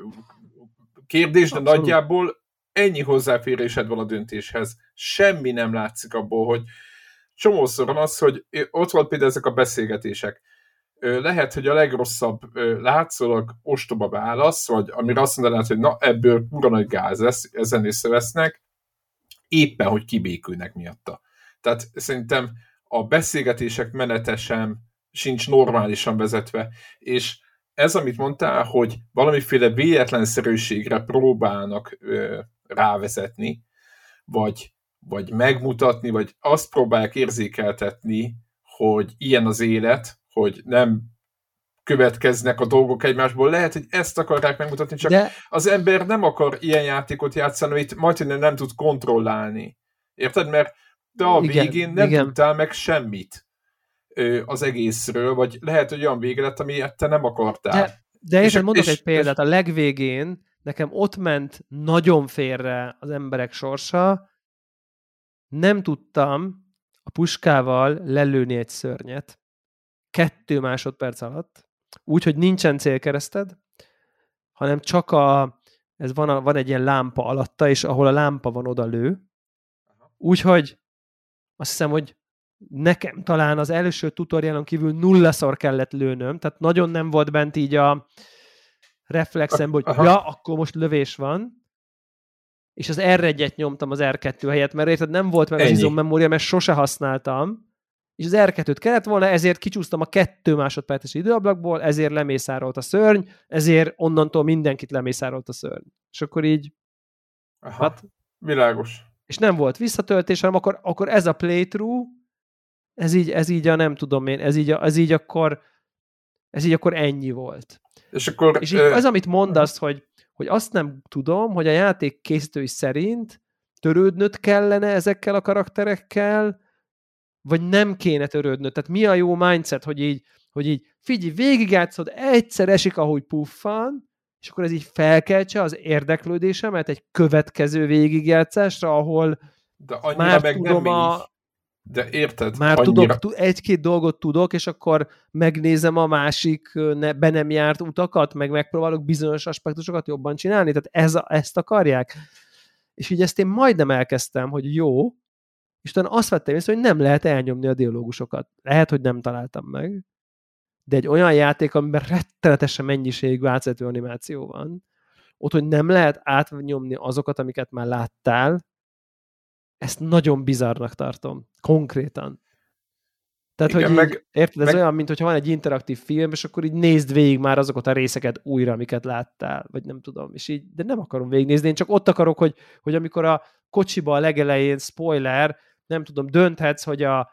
kérdés, de Abszolút. nagyjából ennyi hozzáférésed van a döntéshez. Semmi nem látszik abból, hogy csomószor van az, hogy ott volt például ezek a beszélgetések. Lehet, hogy a legrosszabb látszólag ostoba válasz, vagy amire azt mondanád, hogy na ebből kura nagy gáz lesz, ezen észrevesznek, éppen, hogy kibékülnek miatta. Tehát szerintem a beszélgetések menete sem sincs normálisan vezetve, és ez, amit mondtál, hogy valamiféle véletlenszerűségre próbálnak ö, rávezetni, vagy, vagy megmutatni, vagy azt próbálják érzékeltetni, hogy ilyen az élet, hogy nem következnek a dolgok egymásból. Lehet, hogy ezt akarják megmutatni, csak De... az ember nem akar ilyen játékot játszani, amit majd nem tud kontrollálni. Érted? Mert te a igen, végén nem igen. tudtál meg semmit az egészről, vagy lehet, hogy olyan vége lett, amilyet te nem akartál. De, de és, mondok és, egy példát, a legvégén nekem ott ment nagyon félre az emberek sorsa, nem tudtam a puskával lelőni egy szörnyet kettő másodperc alatt, úgy, hogy nincsen célkereszted, hanem csak a, ez van, a, van egy ilyen lámpa alatta, és ahol a lámpa van, oda lő. Úgyhogy azt hiszem, hogy nekem talán az első tutorialon kívül nullaszor kellett lőnöm, tehát nagyon nem volt bent így a reflexem, hogy Aha. ja, akkor most lövés van, és az R1-et nyomtam az R2 helyett, mert érted, nem volt meg Ennyi. az izommemória, mert sose használtam, és az R2-t kellett volna, ezért kicsúsztam a kettő másodperces időablakból, ezért lemészárolt a szörny, ezért onnantól mindenkit lemészárolt a szörny. És akkor így... Aha, hát, világos. És nem volt visszatöltés, hanem akkor, akkor ez a playthrough, ez így, ez így a nem tudom én, ez így, a, ez így akkor ez így akkor ennyi volt. És akkor... És így ö... az, amit mondasz, hogy, hogy azt nem tudom, hogy a játék készítői szerint törődnöd kellene ezekkel a karakterekkel, vagy nem kéne törődnöd. Tehát mi a jó mindset, hogy így, hogy így figyelj, végigjátszod, egyszer esik, ahogy puffan, és akkor ez így felkeltse az érdeklődésemet egy következő végigjátszásra, ahol De már meg tudom nem a... De érted? Már annyira... tudok, egy-két dolgot tudok, és akkor megnézem a másik ne, be nem járt utakat, meg megpróbálok bizonyos aspektusokat jobban csinálni. Tehát ez a, ezt akarják. És így ezt én majdnem elkezdtem, hogy jó, és utána azt vettem észre, hogy nem lehet elnyomni a dialógusokat. Lehet, hogy nem találtam meg, de egy olyan játék, amiben rettenetesen mennyiség változatú animáció van, ott, hogy nem lehet átnyomni azokat, amiket már láttál, ezt nagyon bizarnak tartom. Konkrétan. Tehát, Igen, hogy így, meg, érted, ez meg... olyan, mint hogyha van egy interaktív film, és akkor így nézd végig már azokat a részeket újra, amiket láttál, vagy nem tudom, és így, de nem akarom végignézni, én csak ott akarok, hogy, hogy amikor a kocsiba a legelején, spoiler, nem tudom, dönthetsz, hogy a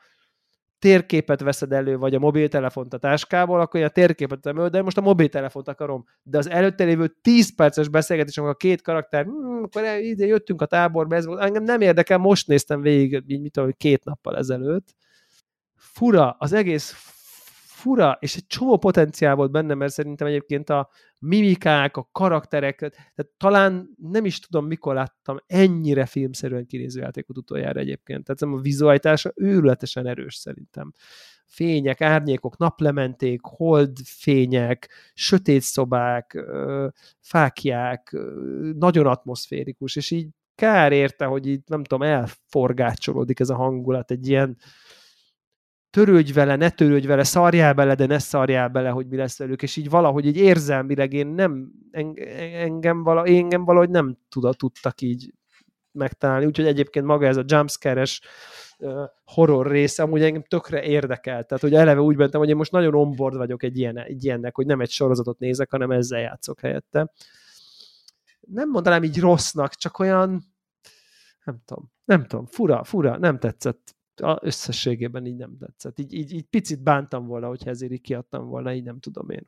térképet veszed elő, vagy a mobiltelefont a táskából, akkor a térképet elő, de most a mobiltelefont akarom. De az előtte lévő 10 perces beszélgetés, amikor a két karakter, hm, akkor ide jöttünk a táborba, ez volt, engem nem érdekel, most néztem végig, így mit tudom, két nappal ezelőtt. Fura, az egész fura, és egy csomó potenciál volt benne, mert szerintem egyébként a mimikák, a karakterek, tehát talán nem is tudom, mikor láttam ennyire filmszerűen kinéző játékot utoljára egyébként. Tehát a vizualitása őrületesen erős szerintem. Fények, árnyékok, naplementék, holdfények, sötét szobák, fákják, nagyon atmoszférikus, és így kár érte, hogy így nem tudom, elforgácsolódik ez a hangulat, egy ilyen törődj vele, ne törődj vele, szarjál bele, de ne szarjál bele, hogy mi lesz velük, és így valahogy így érzelmileg én nem, engem, vala, engem valahogy nem tuda, tudtak így megtalálni, úgyhogy egyébként maga ez a jumpscare-es horror része amúgy engem tökre érdekel, tehát hogy eleve úgy mentem, hogy én most nagyon onboard vagyok egy, ilyen, egy ilyennek, hogy nem egy sorozatot nézek, hanem ezzel játszok helyette. Nem mondanám így rossznak, csak olyan nem tudom, nem tudom, fura, fura, nem tetszett a összességében így nem tetszett. Így, így, így picit bántam volna, hogyha ezért így kiadtam volna, így nem tudom én,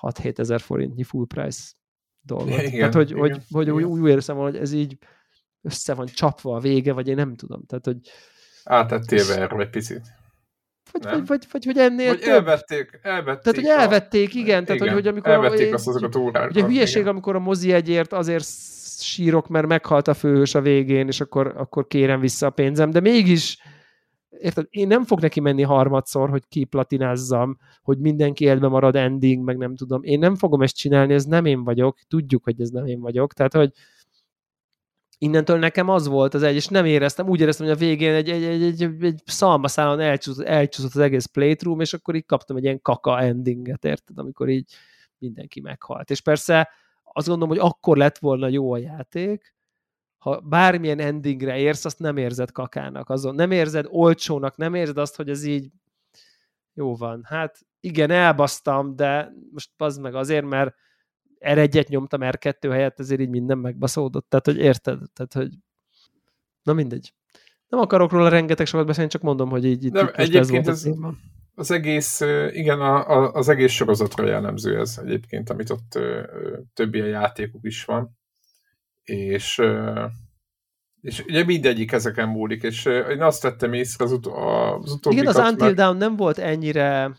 26-7 ezer forintnyi full price dolgot. Igen, Tehát, hogy, igen, hogy, igen. hogy úgy, úgy érzem, hogy ez így össze van csapva a vége, vagy én nem tudom. Tehát, hogy Átettél be erről egy picit. Vagy, vagy, vagy, vagy, hogy ennél vagy több. elvették, elvették. Tehát, hogy elvették, igen. igen tehát, hogy, hogy amikor... Elvették azt azokat órákat. Ugye hülyeség, igen. amikor a mozi egyért azért sírok, mert meghalt a főhős a végén, és akkor, akkor kérem vissza a pénzem, de mégis érted, én nem fog neki menni harmadszor, hogy kiplatinázzam, hogy mindenki életbe marad ending, meg nem tudom. Én nem fogom ezt csinálni, ez nem én vagyok, tudjuk, hogy ez nem én vagyok, tehát, hogy innentől nekem az volt az egy, és nem éreztem, úgy éreztem, hogy a végén egy, egy, egy, egy, egy szalmaszálon elcsúszott, elcsúszott az egész playthrough, és akkor így kaptam egy ilyen kaka endinget, érted, amikor így mindenki meghalt. És persze azt gondolom, hogy akkor lett volna jó a játék, ha bármilyen endingre érsz, azt nem érzed kakának, azon nem érzed olcsónak, nem érzed azt, hogy ez így jó van. Hát igen, elbasztam, de most az meg azért, mert R1-et nyomtam R2 helyett, ezért így minden megbaszódott. Tehát, hogy érted? Tehát, hogy na mindegy. Nem akarok róla rengeteg sokat beszélni, csak mondom, hogy így itt, nem, itt egyébként ez, ez az egész, igen, a, a, az egész sorozatra jellemző ez egyébként, amit ott többi a játékuk is van. És, és ugye mindegyik ezeken múlik, és én azt tettem észre az, ut- az utóbbi Igen, az Until. Down nem volt ennyire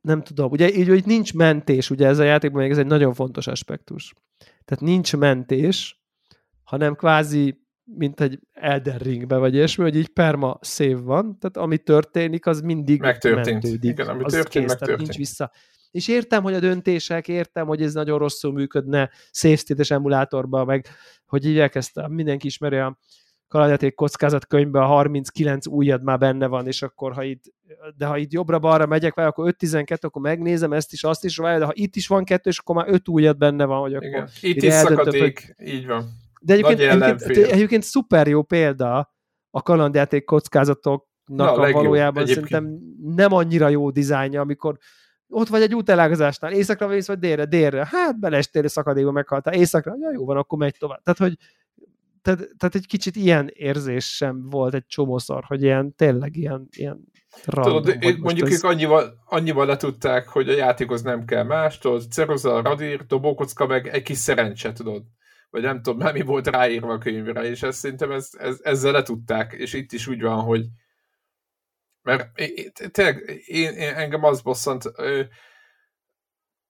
nem tudom, ugye így, hogy nincs mentés, ugye ez a játékban még ez egy nagyon fontos aspektus. Tehát nincs mentés, hanem kvázi mint egy Elden Ringbe, vagy ilyesmi, hogy így perma szév van, tehát ami történik, az mindig megtörtént. mentődik. Igen, ami az történt, kész, tehát nincs vissza. És értem, hogy a döntések, értem, hogy ez nagyon rosszul működne safe state emulátorban, meg hogy így elkezdtem, mindenki ismeri a kalandjáték kockázatkönyvben a 39 újad már benne van, és akkor ha itt, de ha itt jobbra-balra megyek, vagy akkor 5-12, akkor megnézem ezt is, azt is, vagy de ha itt is van kettő, és akkor már 5 újad benne van, hogy akkor Igen. Itt is szakadék, hogy... így van. De egyébként, egyébként, egyébként szuper jó példa a kalandjáték kockázatoknak Na, a valójában egyébként. szerintem nem annyira jó dizájnja, amikor ott vagy egy útelágazásnál, északra vész, vagy délre, délre, hát belestél szakadékba meghaltál, északra, ja, jó van, akkor megy tovább. Tehát, hogy tehát, tehát egy kicsit ilyen érzés sem volt egy csomószor, hogy ilyen, tényleg ilyen, ilyen random, tudod, mondjuk ez... ők annyival, annyival letudták, hogy a játékhoz nem kell más, tudod, ceruza, radír, dobókocka, meg egy kis szerencse, tudod vagy nem tudom mi volt ráírva a könyvre, és ezt szerintem ez, ez, ezzel letudták, és itt is úgy van, hogy mert tényleg én, én, engem az bosszant,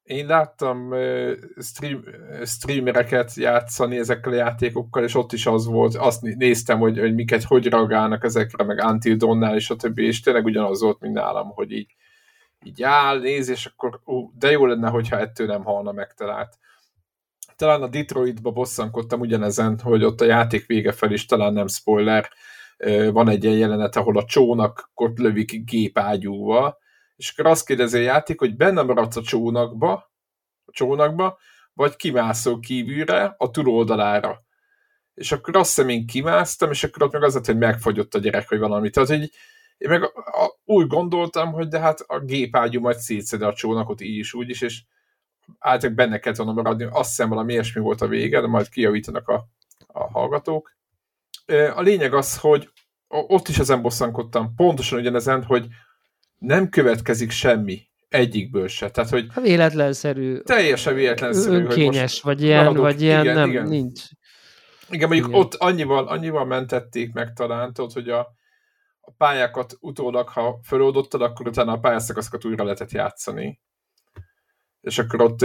én láttam stream, streamereket játszani ezekkel a játékokkal, és ott is az volt, azt néztem, hogy, hogy miket, hogy reagálnak ezekre, meg Until Dawn-nál, és a többi, és tényleg ugyanaz volt, mint nálam, hogy így, így áll, néz, és akkor ú, de jó lenne, hogyha ettől nem halna megtalált talán a Detroitba bosszankodtam ugyanezen, hogy ott a játék vége fel is, talán nem spoiler, van egy ilyen jelenet, ahol a csónakot lövik gépágyúval, és akkor azt kérdezi a játék, hogy benne maradsz a csónakba, a csónakba, vagy kimászol kívülre, a túloldalára. És akkor azt hiszem én kimásztam, és akkor ott meg az lett, hogy megfagyott a gyerek, vagy valami. Tehát, hogy én meg úgy gondoltam, hogy de hát a gépágyú majd szétszede a csónakot így is, úgy is, és általában benne kellett volna maradni, azt hiszem valami ilyesmi volt a vége, de majd kijavítanak a, a hallgatók. A lényeg az, hogy ott is ezen bosszankodtam, pontosan ugyanezen, hogy nem következik semmi egyikből se. Tehát, hogy ha véletlenszerű. Teljesen véletlenszerű. Önkényes, vagy ilyen, maradok. vagy ilyen, igen, nem, igen. nincs. Igen, mondjuk igen. ott annyival, annyival mentették meg talán, tudod, hogy a, a pályákat utólag, ha feloldottad, akkor utána a pályaszakaszokat újra lehetett játszani. És akkor ott,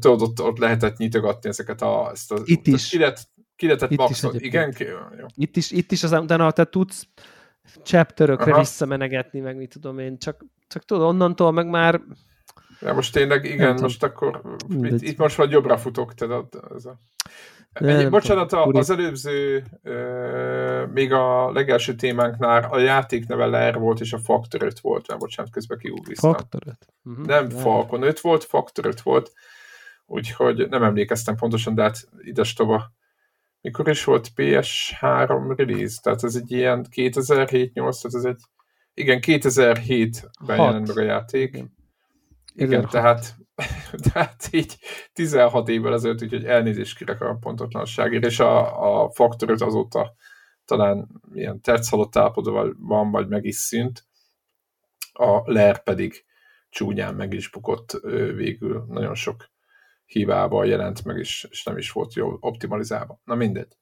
tudod, ott, ott lehetett nyitogatni ezeket a... Ezt a Itt is. Kilet, kiletett itt maxot. Igen? Jó. Itt is, itt is az, utána te tudsz chapterökre Aha. visszamenegegetni, meg mit tudom én, csak, csak tudod, onnantól meg már Ja, most tényleg, igen, most akkor itt, itt most már jobbra futok, tehát ez a... Egy, bocsánat, a, az előző, euh, még a legelső témánknál a játékneve Lair volt, és a Factor 5 volt, mert bocsánat, közben kiúviztam. Factor 5? Uh-huh, nem, nem Falcon 5 volt, Factor 5 volt, úgyhogy nem emlékeztem pontosan, de hát ides tova. Mikor is volt PS3 release? Tehát ez egy ilyen 2007-8, tehát ez egy igen, 2007-ben jelent meg a játék. Igen, igen tehát <laughs> tehát így 16 évvel ezelőtt, úgyhogy elnézést kérek a pontotlanságért, és a, a faktor azóta talán ilyen tetszalott állapotban van, vagy meg is szűnt. A LER pedig csúnyán meg is bukott végül, nagyon sok hibával jelent meg, és, és nem is volt jól optimalizálva. Na mindegy.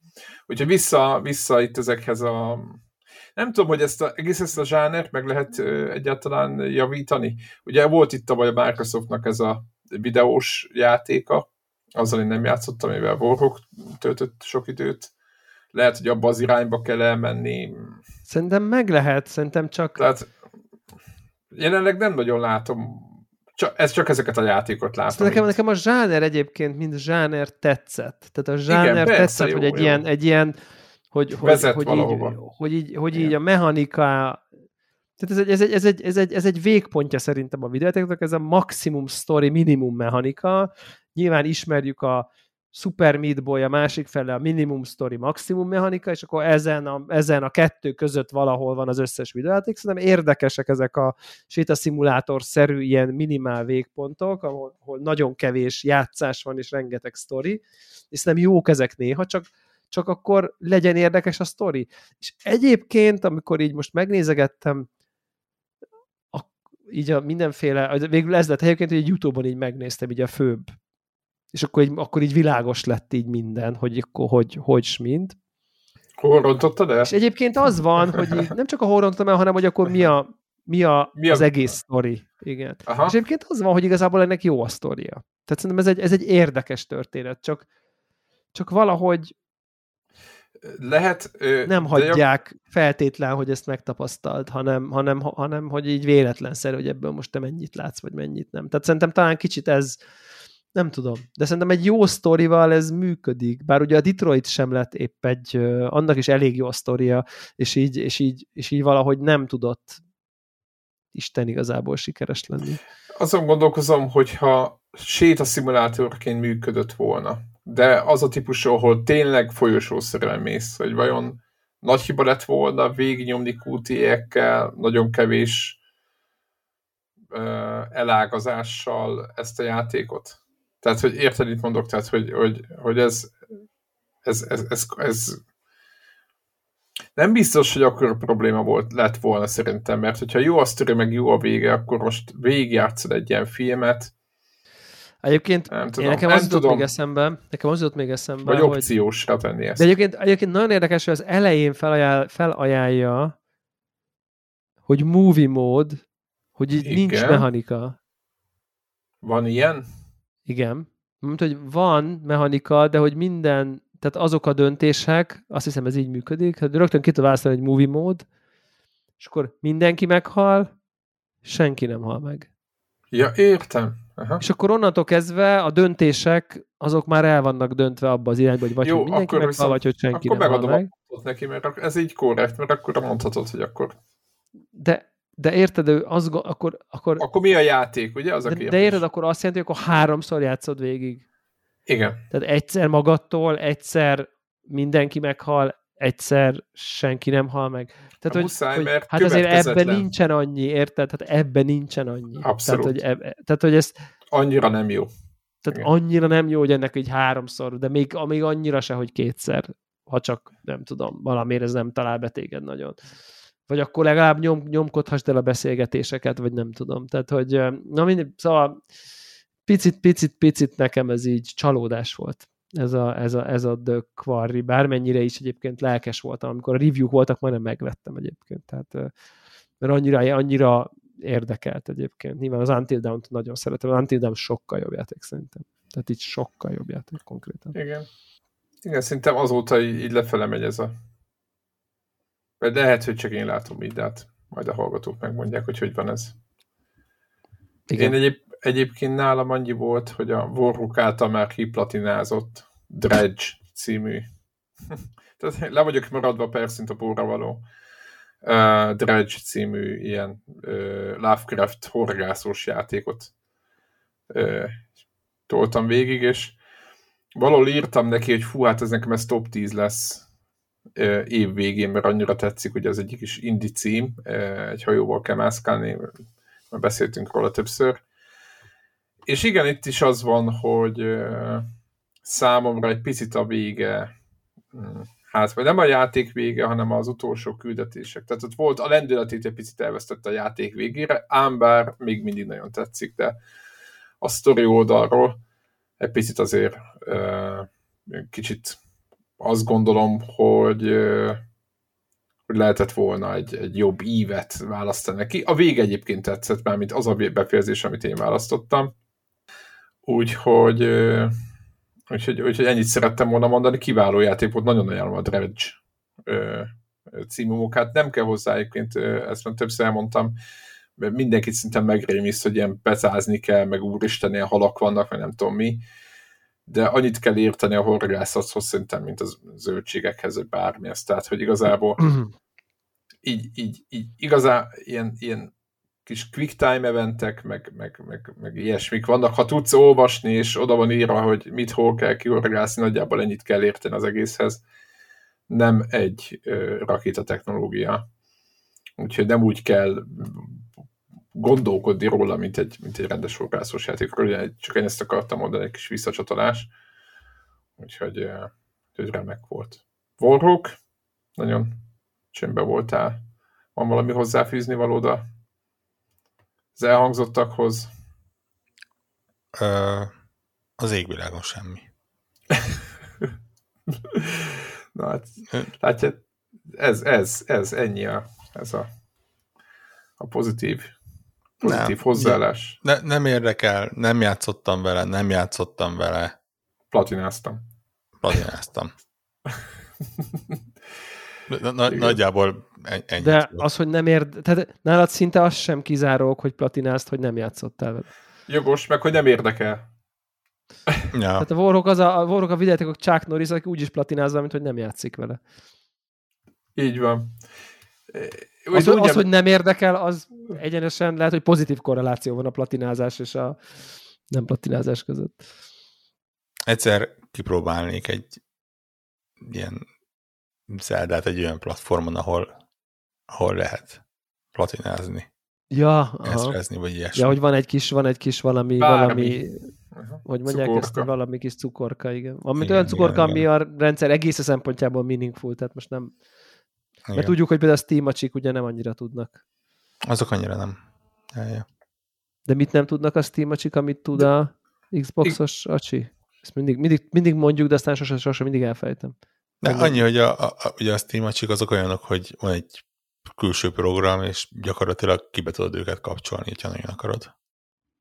Úgyhogy vissza, vissza itt ezekhez a nem tudom, hogy ezt a, egész ezt a zsánert meg lehet egyáltalán javítani. Ugye volt itt tavaly a Microsoftnak ez a videós játéka, azzal én nem játszottam, mivel Warhawk töltött sok időt. Lehet, hogy abba az irányba kell elmenni. Szerintem meg lehet, szerintem csak... Tehát jelenleg nem nagyon látom csak, ez csak ezeket a játékot látom. Nekem, nekem a zsáner egyébként, mint zsáner tetszett. Tehát a zsáner Igen, tetszett, persze, hogy egy jó. ilyen, egy ilyen hogy, Vezet hogy, hogy, így, hogy így, hogy így a mechanika tehát ez egy, ez, egy, ez, egy, ez, egy, ez egy végpontja szerintem a videójátékoknak, ez a maximum story, minimum mechanika. Nyilván ismerjük a Super Meat Boy a másik fele a minimum story, maximum mechanika, és akkor ezen a, ezen a kettő között valahol van az összes videójáték. Szerintem érdekesek ezek a sétaszimulátor-szerű ilyen minimál végpontok, ahol, ahol nagyon kevés játszás van, és rengeteg story, és szerintem jók ezek néha, csak csak akkor legyen érdekes a sztori. És egyébként, amikor így most megnézegettem, a, így a mindenféle, végül ez lett egyébként, hogy egy Youtube-on így megnéztem így a főbb. És akkor így, akkor így világos lett így minden, hogy akkor hogy, hogy mint. Hol rontottad el? És egyébként az van, hogy nem csak a hol rontottam el, hanem hogy akkor mi a, mi, a, mi a... az egész sztori. Igen. Aha. És egyébként az van, hogy igazából ennek jó a sztoria. Tehát szerintem ez egy, ez egy érdekes történet, csak, csak valahogy lehet... Nem hagyják jobb... feltétlen, hogy ezt megtapasztalt, hanem, hanem, hanem hogy így véletlenszerű, hogy ebből most te mennyit látsz, vagy mennyit nem. Tehát szerintem talán kicsit ez, nem tudom, de szerintem egy jó sztorival ez működik, bár ugye a Detroit sem lett épp egy, annak is elég jó a sztoria, és így, és így, és így valahogy nem tudott Isten igazából sikeres lenni. Azon gondolkozom, hogyha sétaszimulátorként működött volna, de az a típusú, ahol tényleg folyosószerűen mész, hogy vajon nagy hiba lett volna végignyomni QTE-ekkel, nagyon kevés elágazással ezt a játékot. Tehát, hogy érted, itt mondok, tehát, hogy, hogy, hogy ez, ez, ez, ez, ez nem biztos, hogy akkor probléma volt, lett volna szerintem, mert hogyha jó a sztori, meg jó a vége, akkor most végigjátszod egy ilyen filmet, Egyébként nem tudom, nekem az jutott még eszembe, nekem az jutott még eszembe, Vagy hogy... opciósra tenni ezt. De egyébként, egyébként nagyon érdekes, hogy az elején felajánl, felajánlja, hogy movie mód, hogy így Igen. nincs mechanika. Van ilyen? Igen. Mondta, hogy van mechanika, de hogy minden, tehát azok a döntések, azt hiszem ez így működik, hogy rögtön ki tud választani egy movie mód, és akkor mindenki meghal, senki nem hal meg. Ja, értem. Aha. És akkor onnantól kezdve a döntések azok már el vannak döntve abba az irányba, hogy vagy Jó, hogy mindenki akkor meghal, vagy hogy senki akkor nem megadom meg. neki, mert ez így korrekt, mert akkor mondhatod, hogy akkor... De, de érted, ő az, akkor, akkor... Akkor mi a játék, ugye? Az a de, de érted, akkor azt jelenti, hogy akkor háromszor játszod végig. Igen. Tehát egyszer magadtól, egyszer mindenki meghal, egyszer senki nem hal meg. Tehát, hogy, muszáj, hogy, mert hát azért ebben nincsen annyi, érted? Hát ebben nincsen annyi. Abszolút. Tehát, hogy, eb, tehát, hogy ezt... Annyira nem jó. Tehát Igen. annyira nem jó, hogy ennek egy háromszor, de még, még annyira se, hogy kétszer. ha csak nem tudom, valamiért ez nem talál be téged nagyon. Vagy akkor legalább nyom, nyomkodhassd el a beszélgetéseket, vagy nem tudom. Tehát, hogy na mindig, szóval picit, picit, picit nekem ez így csalódás volt ez a, ez a, ez a The Quarry, bármennyire is egyébként lelkes voltam, amikor a review voltak, majdnem megvettem egyébként, tehát mert annyira, annyira érdekelt egyébként. Nyilván az Until Dawn-t nagyon szeretem, az Until Dawn sokkal jobb játék szerintem. Tehát így sokkal jobb játék konkrétan. Igen. Igen, szerintem azóta így, így lefele megy ez a... De lehet, hogy csak én látom így, de hát majd a hallgatók megmondják, hogy hogy van ez. Igen. Én egyéb, egyébként nálam annyi volt, hogy a Warhook által már kiplatinázott Dredge című. <laughs> Tehát le vagyok maradva persze, a bóra való. Uh, Dredge című ilyen uh, Lovecraft horgászós játékot uh, toltam végig, és valahol írtam neki, hogy fú, hát ez nekem ez top 10 lesz uh, év végén, mert annyira tetszik, hogy az egyik is indie cím, uh, egy hajóval kell mászkálni, mert beszéltünk róla többször, és igen, itt is az van, hogy számomra egy picit a vége, hm, hát vagy nem a játék vége, hanem az utolsó küldetések. Tehát ott volt, a lendületét egy picit elvesztette a játék végére, ám bár még mindig nagyon tetszik, de a sztori oldalról egy picit azért kicsit azt gondolom, hogy, lehetett volna egy, egy jobb ívet választani neki. A vége egyébként tetszett, mármint az a befejezés, amit én választottam. Úgyhogy, úgyhogy, úgyhogy ennyit szerettem volna mondani, kiváló játék volt, nagyon ajánlom a Dredge című munkát. Nem kell hozzá egyébként, ezt már többször elmondtam, mert mindenkit szinte megrémiszt, hogy ilyen bezázni kell, meg úristen, ilyen halak vannak, vagy nem tudom mi, de annyit kell érteni a horgászathoz szerintem, mint az zöldségekhez, vagy bármihez. Tehát, hogy igazából így, így, így igazán ilyen, ilyen kis quick time eventek, meg, meg, meg, meg ilyesmik vannak. Ha tudsz olvasni, és oda van írva, hogy mit hol kell kiorgászni, nagyjából ennyit kell érteni az egészhez. Nem egy rakéta technológia. Úgyhogy nem úgy kell gondolkodni róla, mint egy, mint egy rendes horgászós játékról. Csak én ezt akartam mondani, egy kis visszacsatolás. Úgyhogy, úgyhogy remek volt. Warhawk, nagyon csöndbe voltál. Van valami hozzáfűzni valóda? Az elhangzottakhoz? Ö, az égvilágon semmi. <laughs> Na hát, látja, ez, ez, ez, ennyi a, ez a, a pozitív, pozitív nem, hozzáállás. Ne, nem érdekel, nem játszottam vele, nem játszottam vele. Platináztam. Platináztam. <laughs> Na, nagyjából ennyi. De az, hogy nem ér... Tehát nálad szinte az sem kizárók, hogy platinázt, hogy nem játszottál vele. Jogos, meg hogy nem érdekel. Ja. Tehát a Warhawk, az a, a Warhawk a videójátékok Chuck Norris, aki úgyis platinázza, mint hogy nem játszik vele. Így van. Az, az, az, hogy nem érdekel, az egyenesen lehet, hogy pozitív korreláció van a platinázás és a nem platinázás között. Egyszer kipróbálnék egy ilyen Zeldát egy olyan platformon, ahol, ahol lehet platinázni. Ja, Eszrezni, vagy ilyesmi. Ja, hogy van egy kis, van egy kis valami, Bármi. valami hogy mondják cukorka. ezt, valami kis cukorka, igen. Amit igen, olyan cukorka, igen, ami igen. a rendszer egész a szempontjából meaningful, tehát most nem... Igen. Mert tudjuk, hogy például a Steam acsik ugye nem annyira tudnak. Azok annyira nem. Ja, ja. De mit nem tudnak a Steam acsik, amit tud de... a Xboxos acsi? Ezt mindig, mindig, mindig mondjuk, de aztán sosem, sosem mindig elfejtem. De annyi, hogy a, a, ugye a Steam azok olyanok, hogy van egy külső program, és gyakorlatilag kibe tudod őket kapcsolni, ha nagyon akarod.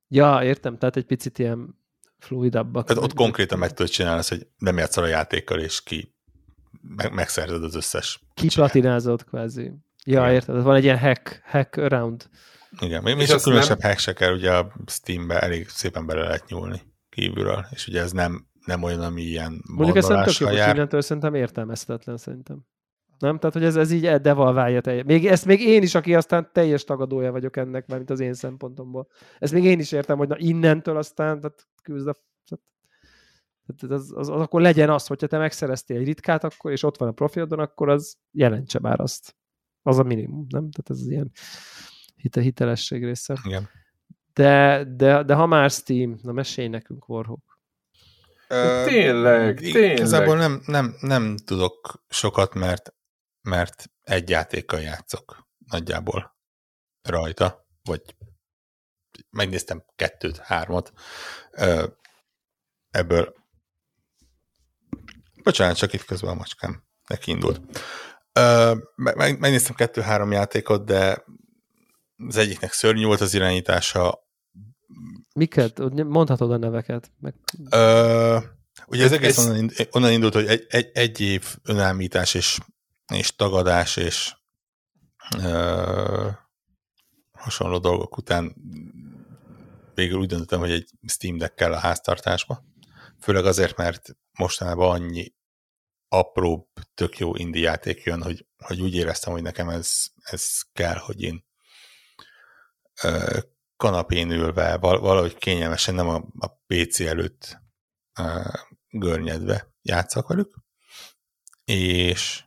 Ja, értem, tehát egy picit ilyen fluidabbak. Tehát ott konkrétan meg tudod csinálni azt, hogy nem játszol a játékkal, és ki meg, megszerzed az összes. Kiplatinázott kvázi. Ja, Igen. érted, van egy ilyen hack, hack around. Igen, még és a különösebb nem... hack se kell, ugye a Steambe elég szépen bele lehet nyúlni kívülről, és ugye ez nem nem olyan, ami ilyen Mondjuk ezt nem tök jó, hogy innentől szerintem értelmezhetetlen szerintem. Nem? Tehát, hogy ez, ez így devalválja teljes. Még, ezt még én is, aki aztán teljes tagadója vagyok ennek, mert mint az én szempontomból. Ezt még én is értem, hogy na innentől aztán tehát küzd a tehát az, az, az, akkor legyen az, hogyha te megszereztél egy ritkát, akkor, és ott van a profilodon, akkor az jelentse már azt. Az a minimum, nem? Tehát ez az ilyen hite, hitelesség része. Igen. De, de, de ha már Steam, na mesélj nekünk, Warhawk. tényleg, tényleg. Igazából nem, nem, nem tudok sokat, mert, mert egy játékkal játszok nagyjából rajta, vagy megnéztem kettőt, hármat. Ebből Bocsánat, csak itt közben a macskám neki indult. Megnéztem kettő-három játékot, de az egyiknek szörnyű volt az irányítása. Miket? Mondhatod a neveket. Meg... Ö, ugye ez egész onnan, onnan indult, hogy egy, egy, egy év önállítás és, és tagadás és ö, hasonló dolgok után végül úgy döntöttem, hogy egy Steam Deck kell a háztartásba. Főleg azért, mert mostanában annyi apróbb, tök jó indie játék jön, hogy, hogy úgy éreztem, hogy nekem ez, ez kell, hogy én ö, kanapén ülve, valahogy kényelmesen, nem a, a PC előtt ö, görnyedve játszak velük. És,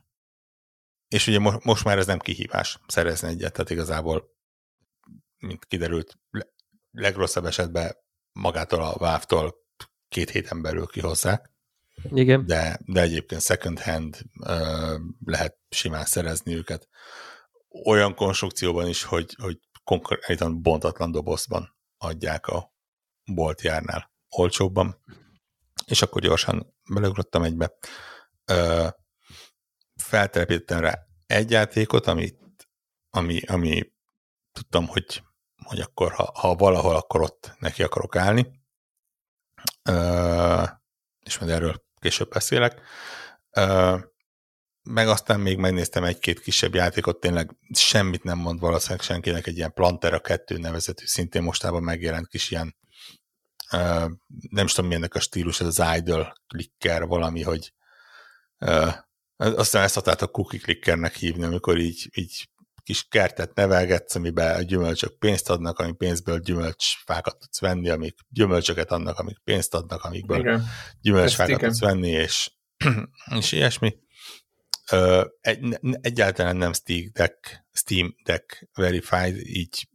és ugye most, most már ez nem kihívás szerezni egyet, tehát igazából, mint kiderült, legrosszabb esetben magától a valve két héten belül kihozzák. Igen. De, de egyébként second hand lehet simán szerezni őket. Olyan konstrukcióban is, hogy, hogy konkrétan bontatlan dobozban adják a boltjárnál olcsóbban. És akkor gyorsan beleugrottam egybe. Uh, feltelepítettem rá egy játékot, amit, ami, ami tudtam, hogy, hogy akkor, ha, ha valahol, akkor ott neki akarok állni. Uh, és majd erről később beszélek. Meg aztán még megnéztem egy-két kisebb játékot, tényleg semmit nem mond valószínűleg senkinek, egy ilyen Plantera 2 nevezetű, szintén mostában megjelent kis ilyen, nem is tudom milyennek a stílus, ez az idle clicker valami, hogy aztán ezt a cookie clickernek hívni, amikor így, így kis kertet nevelgetsz, amiben a gyümölcsök pénzt adnak, ami pénzből gyümölcsfákat tudsz venni, amik gyümölcsöket adnak, amik pénzt adnak, amikből igen. gyümölcsfákat tudsz venni, és, <clears throat> és ilyesmi. Ö, egy, egyáltalán nem Steam Deck, Steam Deck Verified, így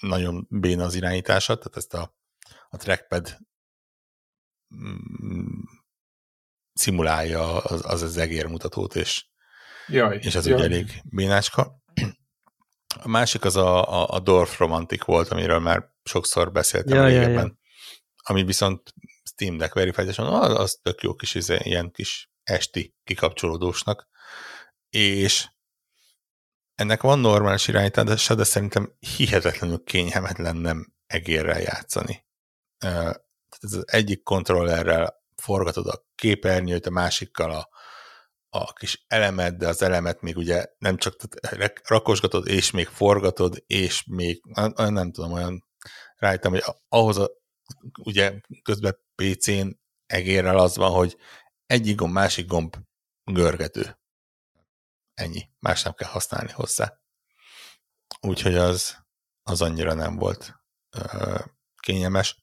nagyon béna az irányítása, tehát ezt a, a trackpad mm, szimulálja az, az az egérmutatót, és Jaj, és az jaj. ugye elég bénácska. A másik az a, a, a Dorf Romantic volt, amiről már sokszor beszéltem ja, régebben, ja, ja. ami viszont Steam Deck verified az, az tök jó kis izé, ilyen kis esti kikapcsolódósnak, és ennek van normális irányítása, de szerintem hihetetlenül kényelmetlen nem egérrel játszani. Tehát ez az egyik kontrollerrel forgatod a képernyőt, a másikkal a a kis elemet, de az elemet még ugye nem csak rakosgatod, és még forgatod, és még, nem, tudom, olyan rájöttem, hogy ahhoz a, ugye közben PC-n egérrel az van, hogy egyik gomb, másik gomb görgető. Ennyi. Más nem kell használni hozzá. Úgyhogy az, az annyira nem volt ö, kényelmes.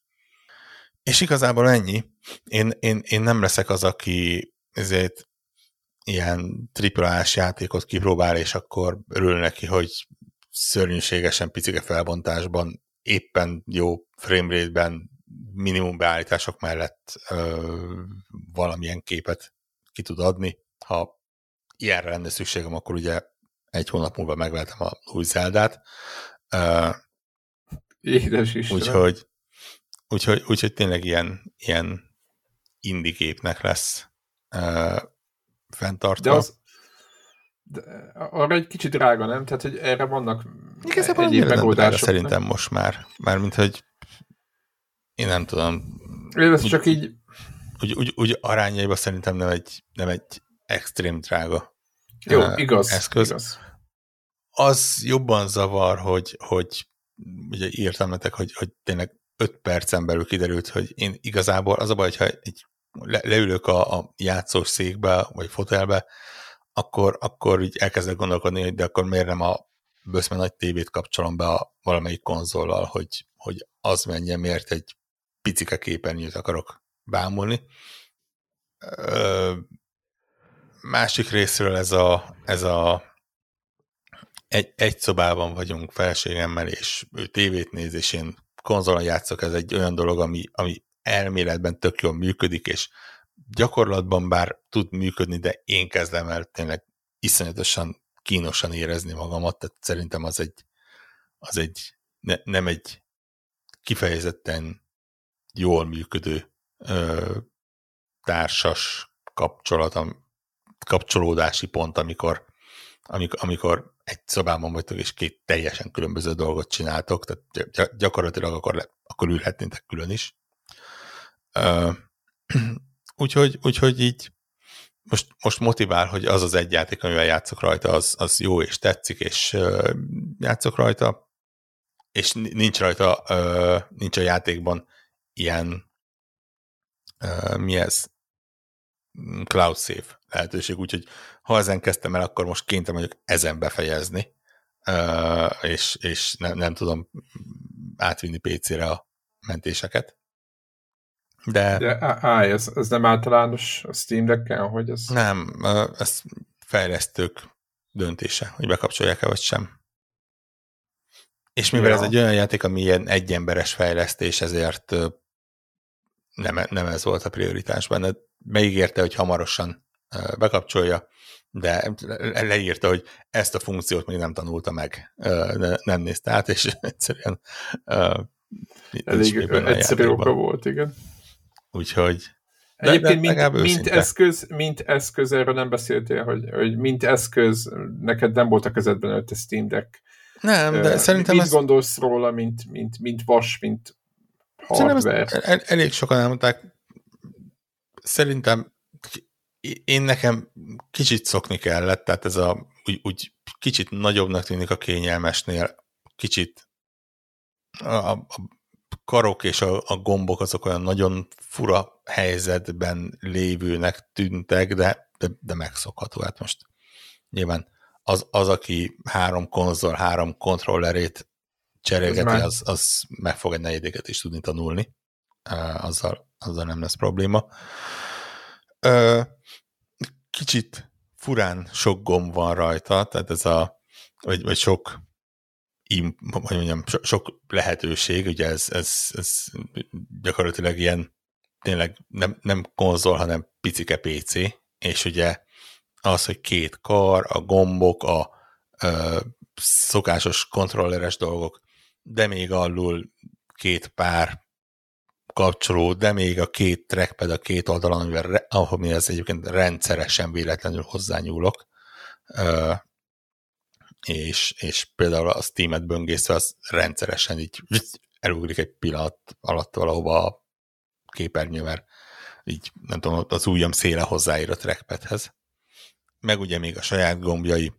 És igazából ennyi. Én, én, én nem leszek az, aki ezért ilyen triplás játékot kipróbál, és akkor örül neki, hogy szörnyűségesen picike felbontásban, éppen jó framerate-ben, minimum beállítások mellett ö, valamilyen képet ki tud adni. Ha ilyenre lenne szükségem, akkor ugye egy hónap múlva megvettem a új Zeldát. Édes is. Úgyhogy, úgyhogy, úgyhogy tényleg ilyen, ilyen indiképnek lesz uh, fenntartva. De az, de arra egy kicsit drága, nem? Tehát, hogy erre vannak Igazából egyéb megoldások. Szerintem most már. Mármint, hogy én nem tudom. Én ez úgy, csak így... Úgy, úgy, úgy arányaiban szerintem nem egy, nem egy extrém drága Jó, uh, igaz, eszköz. igaz. Az jobban zavar, hogy, hogy ugye írtam nektek, hogy, hogy tényleg 5 percen belül kiderült, hogy én igazából az a baj, hogyha egy le, leülök a, a játszós székbe, vagy fotelbe, akkor, akkor így elkezdek gondolkodni, hogy de akkor miért nem a bőszme nagy tévét kapcsolom be a valamelyik konzollal, hogy, hogy az menjen, miért egy picike képernyőt akarok bámulni. Ö, másik részről ez a, ez a egy, egy szobában vagyunk felségemmel, és ő tévét néz, és én konzolon játszok, ez egy olyan dolog, ami, ami elméletben tök jól működik, és gyakorlatban bár tud működni, de én kezdem el tényleg iszonyatosan kínosan érezni magamat, tehát szerintem az egy, az egy ne, nem egy kifejezetten jól működő ö, társas kapcsolat, kapcsolódási pont, amikor, amikor, amikor egy szobában vagytok, és két teljesen különböző dolgot csináltok, tehát gyakorlatilag akkor, akkor ülhetnétek külön is. Ö, <clears throat> úgyhogy, úgyhogy így most, most motivál, hogy az az egy játék, amivel játszok rajta, az, az jó és tetszik, és ö, játszok rajta, és nincs rajta, ö, nincs a játékban ilyen, ö, mi ez, cloud save lehetőség, úgyhogy ha ezen kezdtem el, akkor most kénytem vagyok ezen befejezni, és, és ne, nem tudom átvinni PC-re a mentéseket. De, De á, ez, ez nem általános a Steam Deck-en, hogy ez... Nem, ez fejlesztők döntése, hogy bekapcsolják-e vagy sem. És mivel ja. ez egy olyan játék, ami ilyen egyemberes fejlesztés, ezért nem, nem ez volt a prioritás benne. Megígérte, hogy hamarosan bekapcsolja, de leírta, hogy ezt a funkciót még nem tanulta meg, nem nézte át, és <laughs> egyszerűen elég egyszerű oka volt, igen. Úgyhogy de, Egyébként de mint, mint, eszköz, mint eszköz, erről nem beszéltél, hogy, hogy mint eszköz, neked nem volt a kezedben előtt a Steam Deck. Nem, de uh, szerintem Mit ez... gondolsz róla, mint, mint, mint vas, mint hardware? El, elég sokan elmondták. Szerintem én nekem kicsit szokni kellett, tehát ez a úgy, úgy kicsit nagyobbnak tűnik a kényelmesnél, kicsit a, a karok és a, a gombok azok olyan nagyon fura helyzetben lévőnek tűntek, de, de, de megszokható. Hát most nyilván az, az, aki három konzol, három kontrollerét cserélgeti, az, az meg fog egy negyedéket is tudni tanulni. Azzal, azzal nem lesz probléma. Kicsit furán sok gomb van rajta, tehát ez a, vagy, vagy sok hogy mondjam, so, sok lehetőség, ugye ez, ez, ez gyakorlatilag ilyen tényleg nem, nem konzol, hanem picike PC, és ugye az, hogy két kar, a gombok, a ö, szokásos kontrolleres dolgok, de még alul két pár kapcsoló, de még a két trackpad a két oldalon, amivel, ahol ez egyébként rendszeresen véletlenül hozzányúlok, és, és például a Steam-et böngészve az rendszeresen így elugrik egy pillanat alatt valahova a képernyő, mert így nem tudom, az ujjam széle hozzáír a trackpadhez. Meg ugye még a saját gombjai,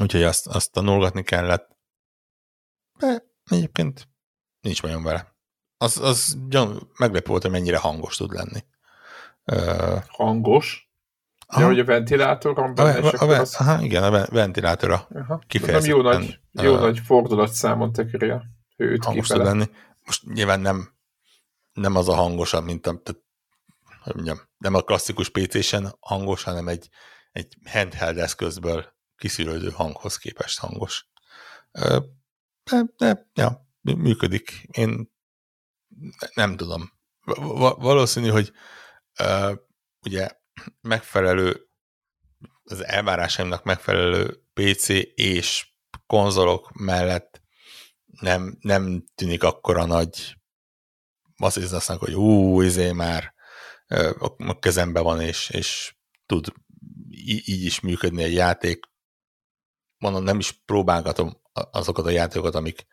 úgyhogy azt, azt tanulgatni kellett. De egyébként nincs bajom vele. Az, az gyan, meglepő volt, hogy mennyire hangos tud lenni. Hangos? Ja, hogy a ventilátor van benne, a, a, a, az... aha, igen, a ventilátora kifejezetten. Nem jó nagy, jó uh, nagy fordulatszámon tekeri a hőt hangos tud lenni. Most nyilván nem, nem az a hangosabb, mint a, tehát, hogy mondjam, nem a klasszikus PC-sen hangos, hanem egy, egy handheld eszközből kiszűrődő hanghoz képest hangos. De, de, ja, működik. Én nem tudom. Valószínű, hogy uh, ugye megfelelő, az elvárásaimnak megfelelő PC és konzolok mellett nem, nem tűnik akkora nagy hiszem, hogy ú, izé már a kezembe van, és, és tud így is működni egy játék. Mondom, nem is próbálgatom azokat a játékokat, amik,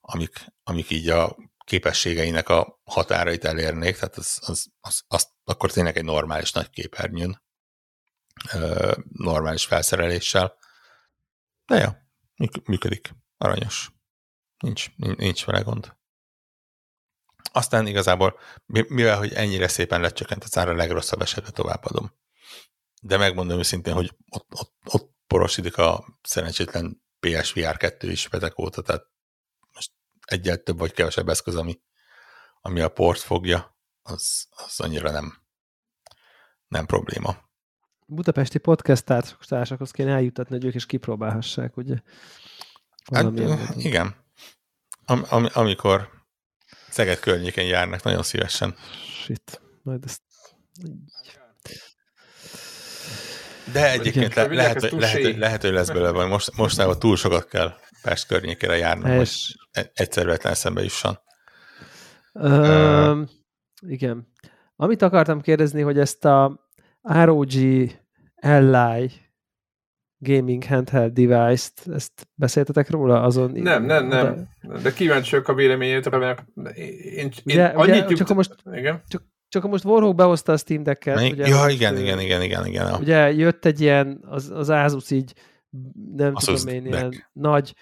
amik, amik így a képességeinek a határait elérnék, tehát az, az, az, az akkor tényleg egy normális nagy képernyőn, normális felszereléssel. De jó, működik, aranyos. Nincs, nincs vele gond. Aztán igazából, mivel hogy ennyire szépen lecsökkent az ára, a legrosszabb esetben továbbadom. De megmondom őszintén, hogy ott, ott, ott porosidik a szerencsétlen PSVR 2 is vetek óta, tehát egyel több vagy kevesebb eszköz, ami, ami a port fogja, az, az annyira nem, nem probléma. Budapesti podcast társakhoz kéne eljutatni, hogy ők is kipróbálhassák, ugye? Hát, igen. Am, am, amikor Szeged környéken járnak nagyon szívesen. Shit, majd ezt... De egyébként le, lehet, lehet, lehet, lehet, hogy lesz belőle, vagy most, mostanában túl sokat kell Pest környékére járni, hogy e- egyszer vetlen eszembe jusson. Uh, igen. Amit akartam kérdezni, hogy ezt a ROG Ally gaming handheld device-t, ezt beszéltetek róla azon? Nem, nem, nem. De, de kíváncsiak a véleményétre, mert én, én ugye, annyit ugye, csak most, igen? Csak, csak most Warhawk behozta a Steam Deck-et. Ugye, ja, igen, igen, igen, igen, igen. Ugye jött egy ilyen, az, az Asus így, nem Asus tudom én, ilyen nagy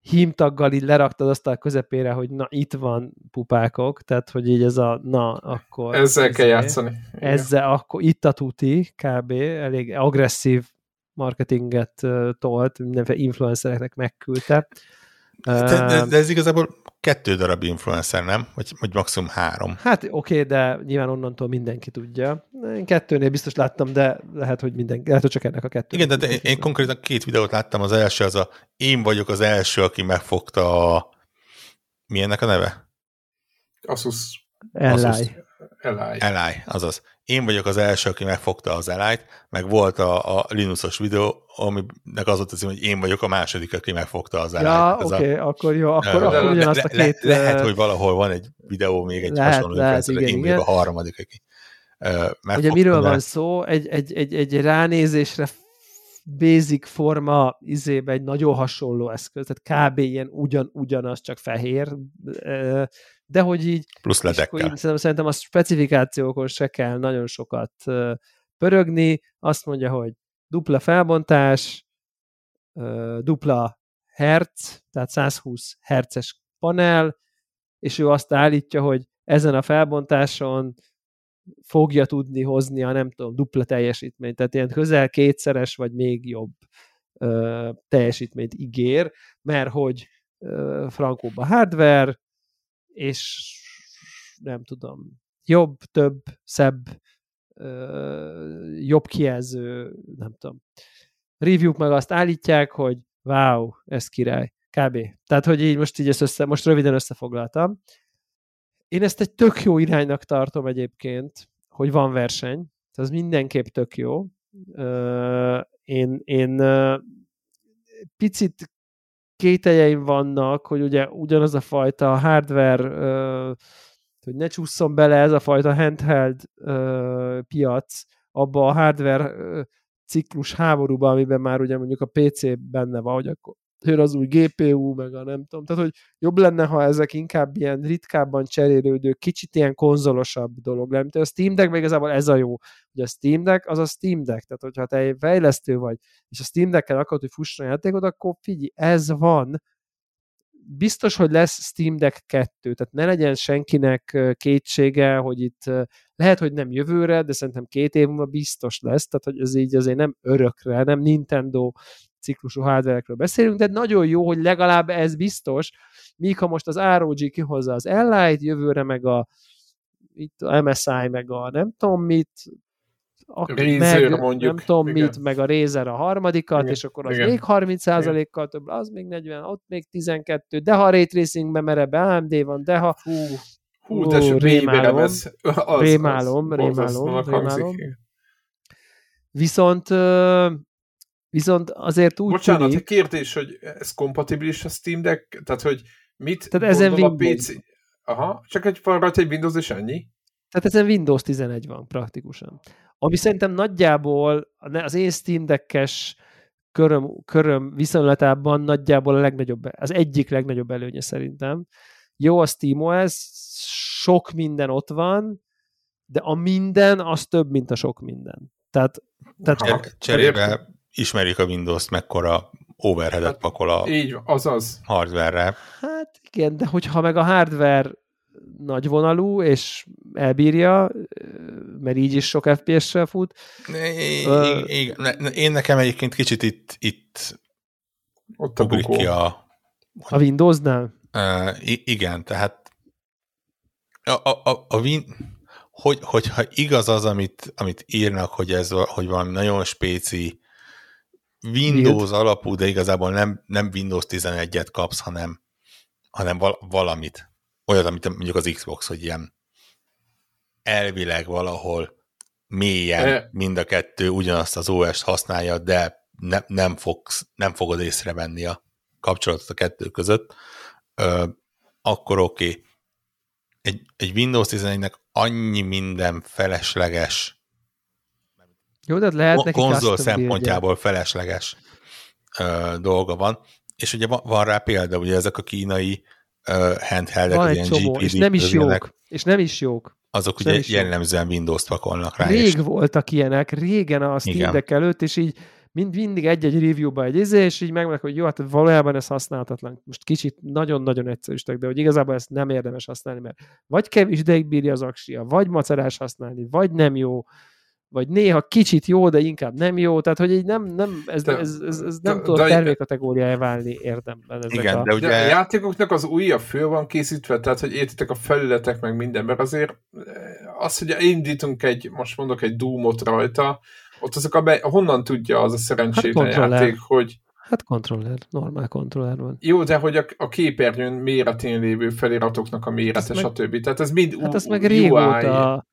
hímtaggal így leraktad azt a közepére, hogy na itt van pupákok, tehát hogy így ez a na, akkor... Ezzel ezzel, kell játszani. Ezzel, akkor itt a tuti, kb. elég agresszív marketinget tolt, mindenféle influencereknek megküldte. De, de, de ez igazából kettő darab influencer, nem? Vagy, vagy maximum három. Hát oké, okay, de nyilván onnantól mindenki tudja. Én kettőnél biztos láttam, de lehet, hogy minden, lehet, hogy csak ennek a kettő. Igen, de, én, én konkrétan két videót láttam. Az első az a én vagyok az első, aki megfogta a mi ennek a neve? Asus. Asus. Eli. Eli, azaz. Én vagyok az első, aki megfogta az Eli-t, meg volt a, a Linuxos videó, aminek az volt az, hogy én vagyok a második, aki megfogta az Eli-t. Ja, oké, okay, akkor jó, akkor, akkor ugyanazt a két... Le, lehet, hogy valahol van egy videó, még egy lehet, hasonló lehet, igen, én igen. vagyok a harmadik, aki uh, Ugye miről van szó? Egy, egy, egy, egy ránézésre basic forma izébe egy nagyon hasonló eszköz, tehát kb. ilyen ugyan, ugyanaz, csak fehér, de hogy így... Plusz ledekkel. Így, szerintem a specifikációkon se kell nagyon sokat pörögni. Azt mondja, hogy dupla felbontás, dupla hertz, tehát 120 hertzes panel, és ő azt állítja, hogy ezen a felbontáson fogja tudni hozni a nem tudom, dupla teljesítményt, tehát ilyen közel kétszeres, vagy még jobb ö, teljesítményt ígér, mert hogy ö, frankóbb a hardware, és nem tudom, jobb, több, szebb, jobb kijelző, nem tudom. Review-k meg azt állítják, hogy wow, ez király, kb. Tehát, hogy így most így ezt össze, most röviden összefoglaltam. Én ezt egy tök jó iránynak tartom egyébként, hogy van verseny, ez mindenképp tök jó. Én, én picit kételjeim vannak, hogy ugye ugyanaz a fajta hardware, hogy ne csúszson bele ez a fajta handheld piac abba a hardware ciklus háborúba, amiben már ugye mondjuk a PC benne van, hogy akkor jön az új GPU, meg a nem tudom. Tehát, hogy jobb lenne, ha ezek inkább ilyen ritkábban cserélődő, kicsit ilyen konzolosabb dolog lenne. A Steam Deck igazából ez a jó, hogy a Steam Deck az a Steam Deck, tehát hogyha te fejlesztő vagy, és a Steam Deck-kel akarod, hogy fusson a játékot, akkor figyelj, ez van, biztos, hogy lesz Steam Deck 2, tehát ne legyen senkinek kétsége, hogy itt lehet, hogy nem jövőre, de szerintem két év múlva biztos lesz, tehát hogy ez így azért nem örökre, nem Nintendo ciklusú hardware beszélünk, de nagyon jó, hogy legalább ez biztos, míg ha most az ROG kihozza az L-Lite, jövőre meg a itt a MSI, meg a nem tudom mit, a, Razer, meg, mondjuk. nem tudom igen. mit, meg a Razer a harmadikat, igen. és akkor az igen. még 30%-kal több, az még 40, ott még 12, de ha a Ray Tracingbe merebb AMD van, de ha... Hú, hú de uh, rémálom, ez, az, rémálom, az, rémálom, rémálom. Viszont Viszont azért úgy Bocsánat, tűnik... kérdés, hogy ez kompatibilis a Steam Deck? Tehát, hogy mit Tehát ezen a PC? Aha, csak egy, van egy Windows és ennyi? Tehát ezen Windows 11 van praktikusan. Ami szerintem nagyjából az én Steam Deck-es köröm, köröm viszonylatában nagyjából a legnagyobb, az egyik legnagyobb előnye szerintem. Jó a SteamOS, sok minden ott van, de a minden az több, mint a sok minden. Tehát, tehát Cserébe ismerjük a Windows-t, mekkora overheadet hát, pakol a így, azaz. hardware-re. Hát igen, de hogyha meg a hardware nagyvonalú, és elbírja, mert így is sok FPS-sel fut. Igen, én nekem egyébként kicsit itt, itt ott a ki a... A Windows-nál? Uh, igen, tehát a, a, a, a Win, hogy, hogyha igaz az, amit, amit írnak, hogy ez hogy valami nagyon spéci Windows Build. alapú, de igazából nem, nem Windows 11-et kapsz, hanem, hanem val- valamit. olyat, amit mondjuk az Xbox, hogy ilyen elvileg valahol mélyen e... mind a kettő ugyanazt az OS-t használja, de ne, nem, fogsz, nem fogod észrevenni a kapcsolatot a kettő között, ö, akkor oké. Okay. Egy, egy Windows 11-nek annyi minden felesleges jó, de lehet neki konzol szempontjából felesleges ö, dolga van, és ugye van, van rá példa, ugye ezek a kínai handheldek, van ilyen csomó, GPD és nem is jók, és nem is jók. Azok és ugye jellemzően Windows-t pakolnak rá. Rég és... voltak ilyenek, régen a Steam Deck előtt, és így mind, mindig egy-egy review-ba egy izé, és így megmondják, hogy jó, hát valójában ez használhatatlan. Most kicsit nagyon-nagyon egyszerűsítek, de hogy igazából ezt nem érdemes használni, mert vagy kevés ideig bírja az aksia, vagy macerás használni, vagy nem jó, vagy néha kicsit jó, de inkább nem jó, tehát hogy így nem, nem ez, de, ez, ez, ez nem tud termékkategóriája válni érdemben. Ezek igen, a... de ugye de a játékoknak az újja föl van készítve, tehát hogy értitek a felületek meg minden, mert azért eh, az, hogy indítunk egy, most mondok egy Doom-ot rajta, ott azok a be, honnan tudja az a szerencsétlen hát játék, hogy Hát kontroller, normál kontroller van. Jó, de hogy a, a képernyőn méretén lévő feliratoknak a mérete, stb. Tehát ez mind Hát ez meg régóta,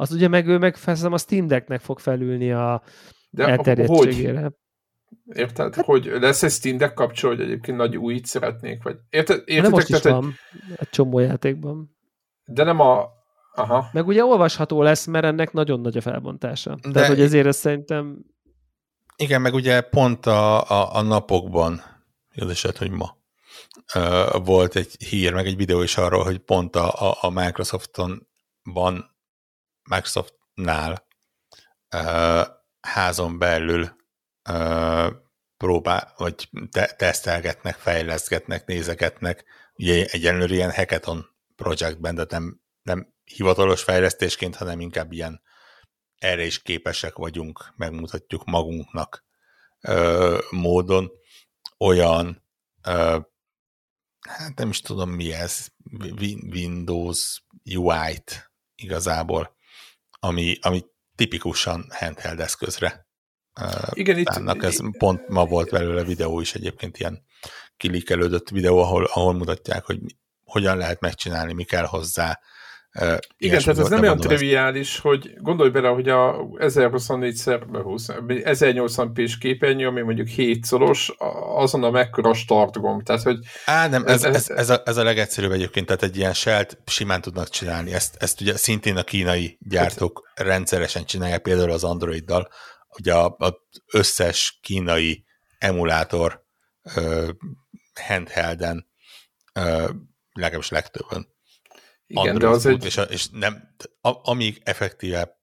az ugye meg ő meg feszem a Steam Decknek fog felülni a De elterjedtségére. Hogy? Érted? Hát, hogy lesz egy Steam Deck kapcsol, hogy egyébként nagy újit szeretnék? Vagy érted? érted nem most is tehát, van egy csomó játékban. De nem a... Aha. Meg ugye olvasható lesz, mert ennek nagyon nagy a felbontása. De Tehát, hogy ezért ezt szerintem... Igen, meg ugye pont a, a, a napokban, az eset, hogy ma, uh, volt egy hír, meg egy videó is arról, hogy pont a, a, a Microsofton van Microsoftnál uh, házon belül próbál, vagy te- tesztelgetnek, fejleszgetnek, nézegetnek, ugye egyenlőre ilyen hackathon projektben, de nem, nem hivatalos fejlesztésként, hanem inkább ilyen erre is képesek vagyunk, megmutatjuk magunknak ö, módon. Olyan ö, hát nem is tudom mi ez, Windows UI-t igazából ami, ami tipikusan handheld eszközre. Igen, itt, ez pont ma volt belőle videó is egyébként ilyen kilikelődött videó, ahol, ahol mutatják, hogy hogyan lehet megcsinálni, mi kell hozzá, igen, tehát ez nem olyan triviális, ez... hogy gondolj bele, hogy a 1024x20, 1080p-s képernyő, ami mondjuk 7 szoros, azon a mekkora startgomb, tehát hogy... Á, nem, ez, ez, ez, ez, a, ez a legegyszerűbb egyébként, tehát egy ilyen selt simán tudnak csinálni, ezt, ezt ugye szintén a kínai gyártók hát, rendszeresen csinálják, például az Androiddal, ugye az összes kínai emulátor uh, handhelden, uh, legalábbis legtöbben igen, de az egy... És, és nem, a, amíg effektíve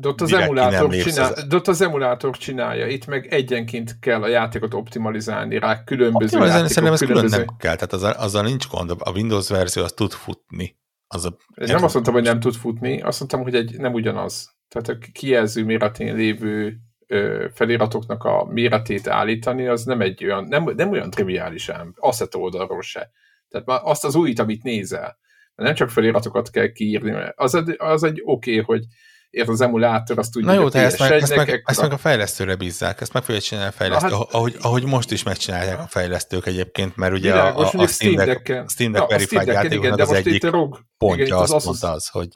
de ott, az emulátor csinál, az... de ott az emulátor csinálja, itt meg egyenként kell a játékot optimalizálni rá, különböző optimalizálni játékok, szerintem különböző... külön nem kell, tehát azzal, azzal nincs gond, a Windows verzió az tud futni. Az a... Én nem azt mondtam, hogy nem tud futni, azt mondtam, hogy egy, nem ugyanaz. Tehát a kijelző méretén lévő ö, feliratoknak a méretét állítani, az nem egy olyan, nem, nem olyan triviális ám, asset oldalról se. Tehát már azt az újit, amit nézel, nem csak feliratokat kell kiírni, mert az egy, az egy oké, okay, hogy ért az emulátor, azt tudja, Na jó, te ezt meg, ezt, meg, ezt meg a fejlesztőre bízzák, ezt meg fogja csinálni a fejlesztő, hát, ahogy, ahogy most is megcsinálják a fejlesztők egyébként, mert ugye világos, a, a, a Steam Deck, Steam Deck Verified játékoknak az egyik rog, pontja igen, azt az mondta az, hogy,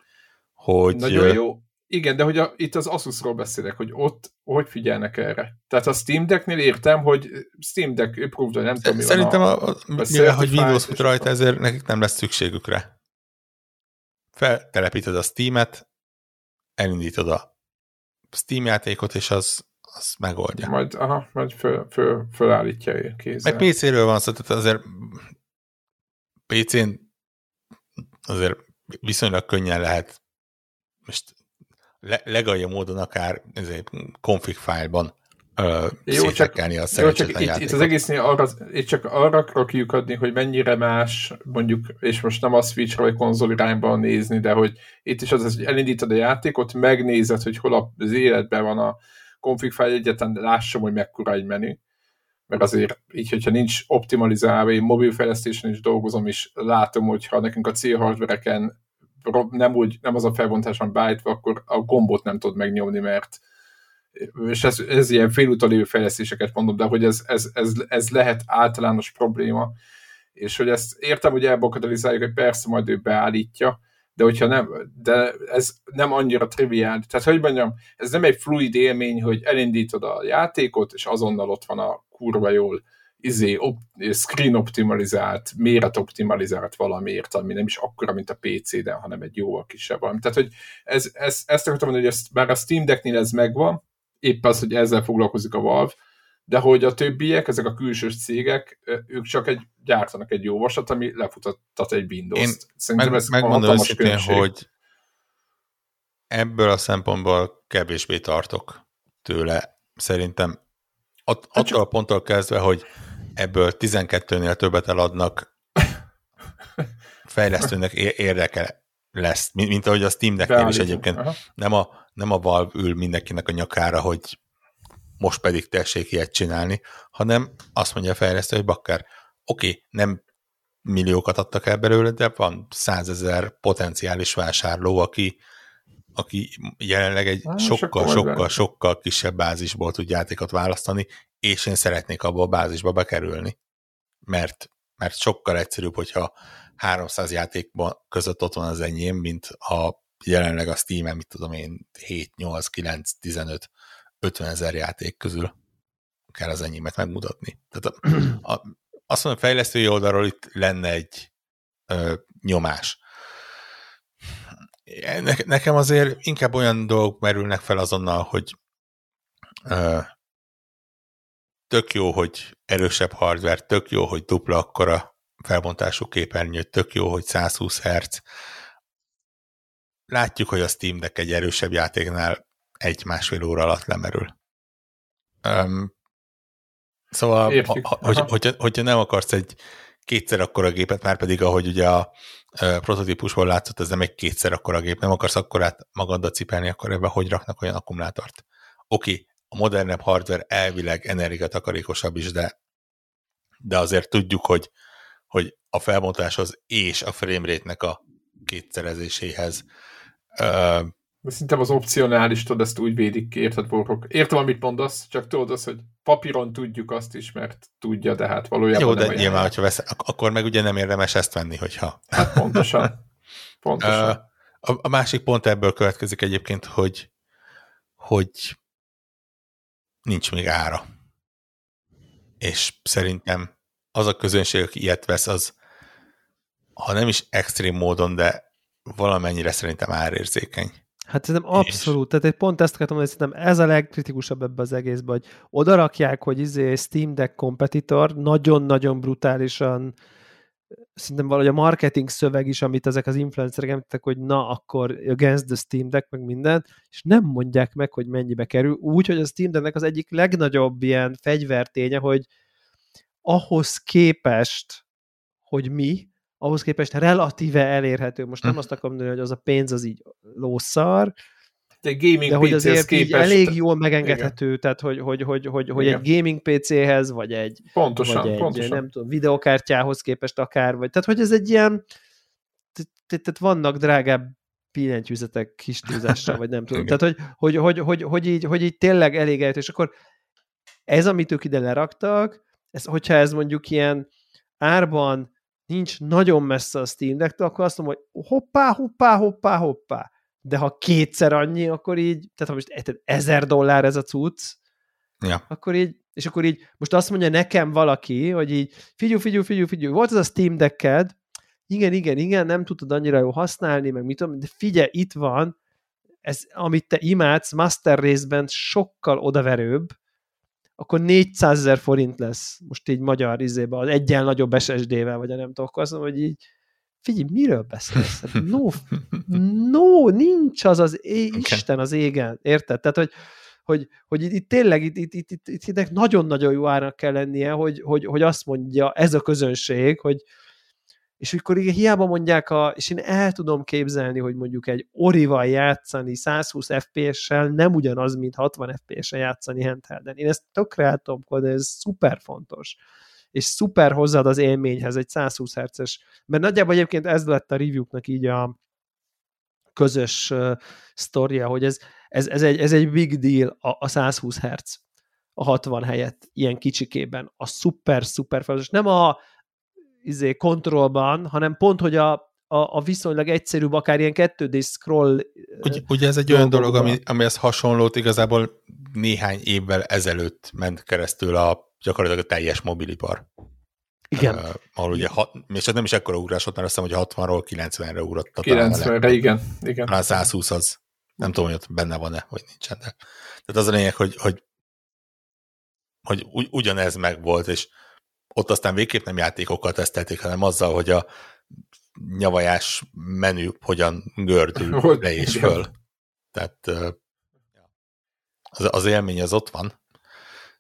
hogy Nagyon jó. Igen, de hogy a, itt az Asusról beszélek, hogy ott hogy figyelnek erre. Tehát a Steam Decknél értem, hogy Steam Deck approved, nem tudom, mi Szerintem, van a, a, mivel, hogy Windows fut rajta, ezért nekik nem lesz szükségük rá feltelepíted a Steam-et, elindítod a Steam játékot, és az, az megoldja. Majd, aha, majd föl, föl, fölállítja kézzel. Meg PC-ről van szó, tehát azért PC-n azért viszonylag könnyen lehet most le, legalja módon akár config fájlban jó, csak, a jó, csak itt, itt, az egésznél arra, itt csak arra akarok kiukadni, hogy mennyire más, mondjuk, és most nem a switch vagy konzol irányban nézni, de hogy itt is az, hogy elindítod a játékot, megnézed, hogy hol az életben van a config file egyetlen, lássam, hogy mekkora egy menü. Mert azért így, hogyha nincs optimalizálva, én mobilfejlesztésen is dolgozom, és látom, hogyha nekünk a C hardvereken nem, úgy, nem az a felbontás van beállítva, akkor a gombot nem tud megnyomni, mert és ez, ez ilyen félúton lévő fejlesztéseket mondom, de hogy ez, ez, ez, ez lehet általános probléma, és hogy ezt értem, hogy elbakadalizáljuk, hogy persze majd ő beállítja, de hogyha nem, de ez nem annyira triviál. Tehát, hogy mondjam, ez nem egy fluid élmény, hogy elindítod a játékot, és azonnal ott van a kurva jól izé, op, screen optimalizált, méret optimalizált valamiért, ami nem is akkora, mint a PC-den, hanem egy jóval kisebb valami. Tehát, hogy ez, ez, ezt akartam mondani, hogy ezt, bár a Steam Decknél ez megvan, épp az, hogy ezzel foglalkozik a Valve, de hogy a többiek, ezek a külsős cégek, ők csak egy, gyártanak egy jó vasat, ami lefutattat egy Windows-t. Szerintem meg, ez megmondom őszintén, hogy ebből a szempontból kevésbé tartok tőle. Szerintem att, hát attól a ponttól kezdve, hogy ebből 12-nél többet eladnak, <laughs> fejlesztőnek érdeke lesz, mint, mint ahogy a Steam Decknél is egyébként. Nem a, nem a Valve ül mindenkinek a nyakára, hogy most pedig tessék ilyet csinálni, hanem azt mondja a fejlesztő, hogy bakker, oké, okay, nem milliókat adtak el belőle, de van százezer potenciális vásárló, aki, aki jelenleg egy ah, sokkal, sokkal, sokkal kisebb bázisból tud játékot választani, és én szeretnék abba a bázisba bekerülni. Mert, mert sokkal egyszerűbb, hogyha 300 játékban között ott van az enyém, mint a jelenleg a Steam-en, mit tudom én, 7, 8, 9, 15 50 ezer játék közül kell az enyémet megmutatni. Tehát a, <clears throat> a, azt mondom, a fejlesztői oldalról itt lenne egy ö, nyomás. Ne, nekem azért inkább olyan dolgok merülnek fel azonnal, hogy ö, tök jó, hogy erősebb hardware, tök jó, hogy dupla akkora felbontású képernyő, tök jó, hogy 120 Hz. Látjuk, hogy a Steam Deck egy erősebb játéknál egy-másfél óra alatt lemerül. Um, szóval, Értjük. ha, hogy, hogyha, hogyha nem akarsz egy kétszer akkora gépet, már pedig ahogy ugye a, a prototípusból látszott, ez nem egy kétszer akkora gép, nem akarsz akkorát magaddal cipelni, akkor ebben hogy raknak olyan akkumulátort? Oké, okay, a modernebb hardware elvileg energiatakarékosabb is, de, de azért tudjuk, hogy, hogy a felbontáshoz és a framerate-nek a kétszerezéséhez de Szerintem az opcionális, tudod, ezt úgy védik, érted, borok. Értem, amit mondasz, csak tudod az, hogy papíron tudjuk azt is, mert tudja, de hát valójában Jó, de nyilván, hogyha vesz, akkor meg ugye nem érdemes ezt venni, hogyha... Hát pontosan. pontosan. <laughs> a, a másik pont ebből következik egyébként, hogy, hogy nincs még ára. És szerintem az a közönség, aki ilyet vesz, az ha nem is extrém módon, de valamennyire szerintem árérzékeny. Hát szerintem abszolút, tehát egy pont ezt akartam mondani, szerintem ez a legkritikusabb ebbe az egészben, hogy odarakják, hogy izé Steam Deck kompetitor nagyon-nagyon brutálisan szerintem valahogy a marketing szöveg is, amit ezek az influencerek említettek, hogy na, akkor against the Steam Deck, meg minden, és nem mondják meg, hogy mennyibe kerül, úgy, hogy a Steam Decknek az egyik legnagyobb ilyen fegyverténye, hogy ahhoz képest, hogy mi, ahhoz képest relatíve elérhető. Most nem hm. azt akarom mondani, hogy az a pénz az így lószar, de, gaming de hogy azért képest... így elég jól megengedhető, Igen. tehát hogy, hogy, hogy, hogy, hogy egy gaming PC-hez, vagy egy, pontosan, vagy egy pontosan. nem tudom, videokártyához képest akár, vagy tehát hogy ez egy ilyen, tehát vannak drágább pillentyűzetek kis túlzással, vagy nem <laughs> tudom. Tehát, hogy, hogy, hogy, hogy, hogy, így, hogy így tényleg elég és akkor ez, amit ők ide leraktak, ez, hogyha ez mondjuk ilyen árban nincs nagyon messze a Steam deck akkor azt mondom, hogy hoppá, hoppá, hoppá, hoppá. De ha kétszer annyi, akkor így, tehát ha most ezer dollár ez a cucc, ja. akkor így, és akkor így, most azt mondja nekem valaki, hogy így, figyelj, figyelj, figyelj, figyelj, volt ez a Steam Decked, igen, igen, igen, nem tudod annyira jól használni, meg mit tudom, de figyelj, itt van, ez, amit te imádsz, Master részben sokkal odaverőbb, akkor 400 ezer forint lesz, most így magyar izébe, az egyen nagyobb SSD-vel, vagy nem tudom, akkor azt mondom, hogy így, figyelj, miről beszélsz? Hát no, no, nincs az az é- okay. Isten az égen, érted? Tehát, hogy, hogy, hogy itt, itt tényleg itt, itt, itt, itt, itt, itt nagyon-nagyon jó árnak kell lennie, hogy, hogy, hogy azt mondja ez a közönség, hogy, és akkor igen, hiába mondják, a, és én el tudom képzelni, hogy mondjuk egy Orival játszani 120 FPS-sel nem ugyanaz, mint 60 FPS-sel játszani handhelden. Én ezt tökre el tudom de ez szuper fontos és szuper hozzáad az élményhez egy 120 Hz-es, mert nagyjából egyébként ez lett a review-knak így a közös uh, sztoria, hogy ez, ez, ez, egy, ez egy big deal a, a 120 Hz a 60 helyett ilyen kicsikében. A szuper, szuper fontos. Nem a izé, kontrollban, hanem pont, hogy a, a, a viszonylag egyszerűbb, akár ilyen 2D scroll Ugye, ugye ez egy olyan dolog, ami, amihez hasonlót igazából néhány évvel ezelőtt ment keresztül a gyakorlatilag a teljes mobilipar. Igen. Uh, ahol ugye, hat, és ez nem is ekkora ugrás volt, mert azt hiszem, hogy 60-ról 90-re ugrott. 90-re, igen. igen. Talán 120 az. Nem tudom, hogy ott benne van-e, vagy nincsen. De. Tehát az a lényeg, hogy, hogy, hogy ugyanez meg volt, és ott aztán végképp nem játékokkal tesztelték, hanem azzal, hogy a nyavajás menü hogyan gördül <laughs> le és föl. Tehát az, az élmény az ott van.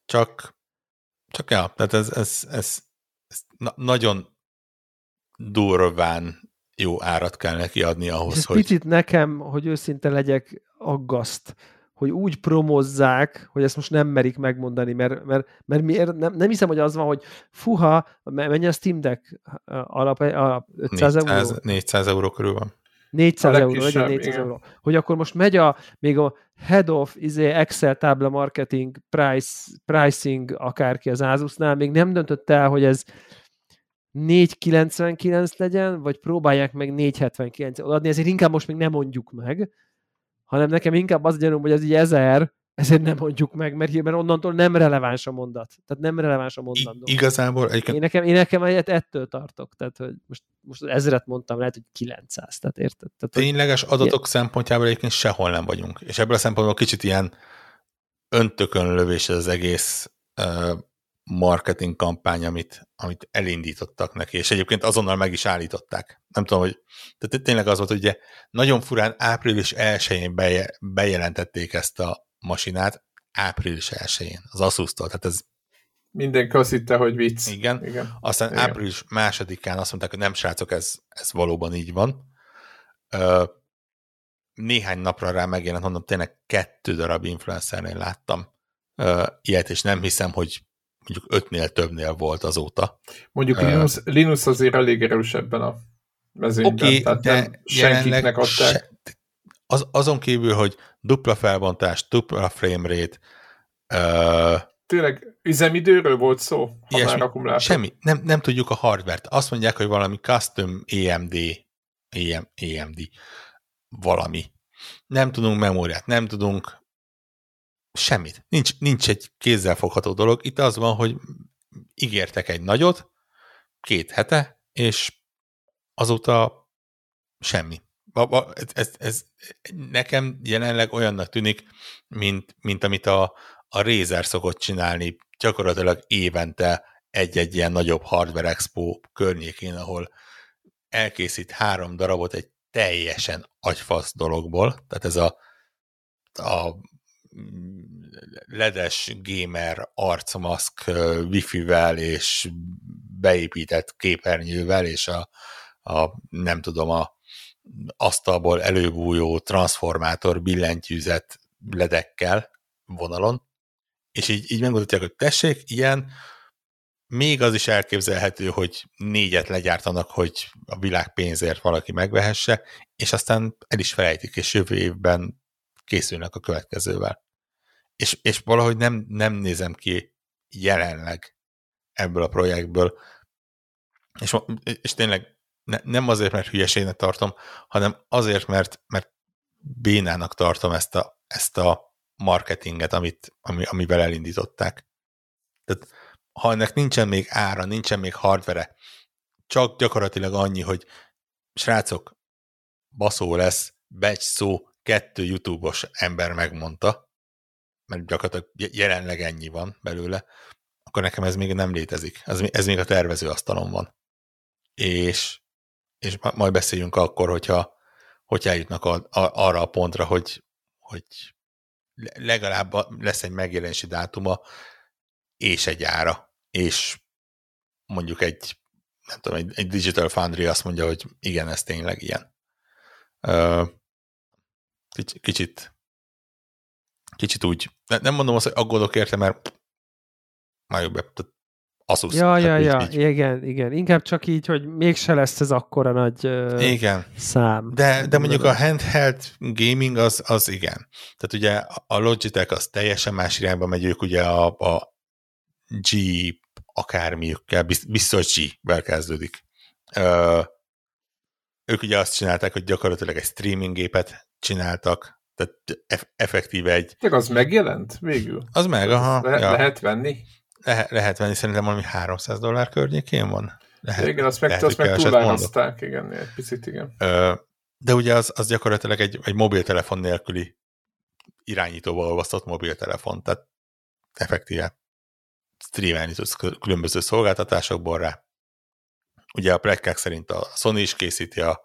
Csak, csak ja, tehát ez, ez, ez, ez na, nagyon durván jó árat kell neki adni ahhoz, és hogy... Picit nekem, hogy őszinte legyek, aggaszt, hogy úgy promozzák, hogy ezt most nem merik megmondani, mert, mert, mert miért, nem, nem hiszem, hogy az van, hogy fuha, mennyi a Steam Deck alap, alap 500 400, euró? 400 euró körül van. 400 euró, legyen 400 igen. euró. Hogy akkor most megy a, még a head of izé, Excel tábla marketing, price, pricing akárki az Asusnál, még nem döntött el, hogy ez 499 legyen, vagy próbálják meg 479 adni, ezért inkább most még nem mondjuk meg, hanem nekem inkább az gyanúm, hogy ez így ezer, ezért nem mondjuk meg, mert, mert onnantól nem releváns a mondat. Tehát nem releváns a mondandó. I- igazából egyébként... Én nekem, én nekem egyet ettől tartok. Tehát, hogy most, most ezeret mondtam, lehet, hogy 900. Tehát érted? Tehát, Tényleges adatok ilyen... szempontjából egyébként sehol nem vagyunk. És ebből a szempontból kicsit ilyen öntökönlövés az egész uh, marketing kampány, amit, amit elindítottak neki, és egyébként azonnal meg is állították. Nem tudom, hogy tehát tényleg az volt, hogy ugye nagyon furán április 1-én beje, bejelentették ezt a masinát, április 1-én, az Asus-tól, tehát ez Mindenki azt hitte, hogy vicc. Igen. Igen. Aztán Igen. április másodikán azt mondták, hogy nem srácok, ez, ez valóban így van. Ö, néhány napra rá megjelent, mondom, tényleg kettő darab influencernél láttam ö, ilyet, és nem hiszem, hogy mondjuk ötnél többnél volt azóta. Mondjuk uh, Linus, Linus azért elég erős ebben a mezőnyben, okay, tehát de nem senkiknek adták. Se, az, azon kívül, hogy dupla felbontás, dupla framerate, uh, Tényleg üzemidőről volt szó, ha ilyesmi, már akkumulátor. Semmi, nem, nem tudjuk a hardvert. Azt mondják, hogy valami custom AMD, AM, AMD, valami. Nem tudunk memóriát, nem tudunk Semmit. Nincs, nincs egy kézzelfogható dolog. Itt az van, hogy ígértek egy nagyot, két hete, és azóta semmi. Ez, ez nekem jelenleg olyannak tűnik, mint, mint amit a, a Razer szokott csinálni gyakorlatilag évente egy-egy ilyen nagyobb hardware expo környékén, ahol elkészít három darabot egy teljesen agyfasz dologból, tehát ez a, a ledes gamer arcmaszk wifi-vel és beépített képernyővel és a, a nem tudom, a asztalból előbújó transformátor billentyűzet ledekkel vonalon, és így, így megmutatják, hogy tessék, ilyen, még az is elképzelhető, hogy négyet legyártanak, hogy a világ pénzért valaki megvehesse, és aztán el is felejtik, és jövő évben készülnek a következővel. És, és valahogy nem, nem nézem ki jelenleg ebből a projektből, és, és tényleg ne, nem azért, mert hülyeségnek tartom, hanem azért, mert, mert bénának tartom ezt a, ezt a marketinget, amit, ami, amivel elindították. Tehát ha ennek nincsen még ára, nincsen még hardvere, csak gyakorlatilag annyi, hogy srácok, baszó lesz, becs szó, kettő YouTube-os ember megmondta, mert gyakorlatilag jelenleg ennyi van belőle, akkor nekem ez még nem létezik. Ez, ez még a tervező asztalon van. És, és majd beszéljünk akkor, hogyha, hogyha eljutnak a, a, arra a pontra, hogy, hogy legalább lesz egy megjelenési dátuma, és egy ára, és mondjuk egy, nem tudom, egy, egy Digital Foundry azt mondja, hogy igen, ez tényleg ilyen. Kicsit, kicsit úgy, nem mondom azt, hogy aggódok érte, mert már jobb, Asus. Ja, ja, ja, így. igen, igen. Inkább csak így, hogy mégse lesz ez akkora nagy uh, igen. szám. De, de mondjuk a handheld gaming az, az igen. Tehát ugye a Logitech az teljesen más irányba megy, ők ugye a, a G akármiükkel, biztos G-vel kezdődik. Ö, ők ugye azt csinálták, hogy gyakorlatilag egy streaming gépet csináltak, tehát effektíve egy... Csak az megjelent végül? Az meg, aha. Le- ja. Lehet venni? Le- lehet venni, szerintem valami 300 dollár környékén van. Lehet, igen, azt meg, lehet, azt meg túlvározták, igen, egy picit, igen. Ö, de ugye az, az gyakorlatilag egy, egy mobiltelefon nélküli irányítóval olvasztott mobiltelefon, tehát effektíve streamelni tudsz különböző szolgáltatásokból rá. Ugye a plegykák szerint a Sony is készíti, a,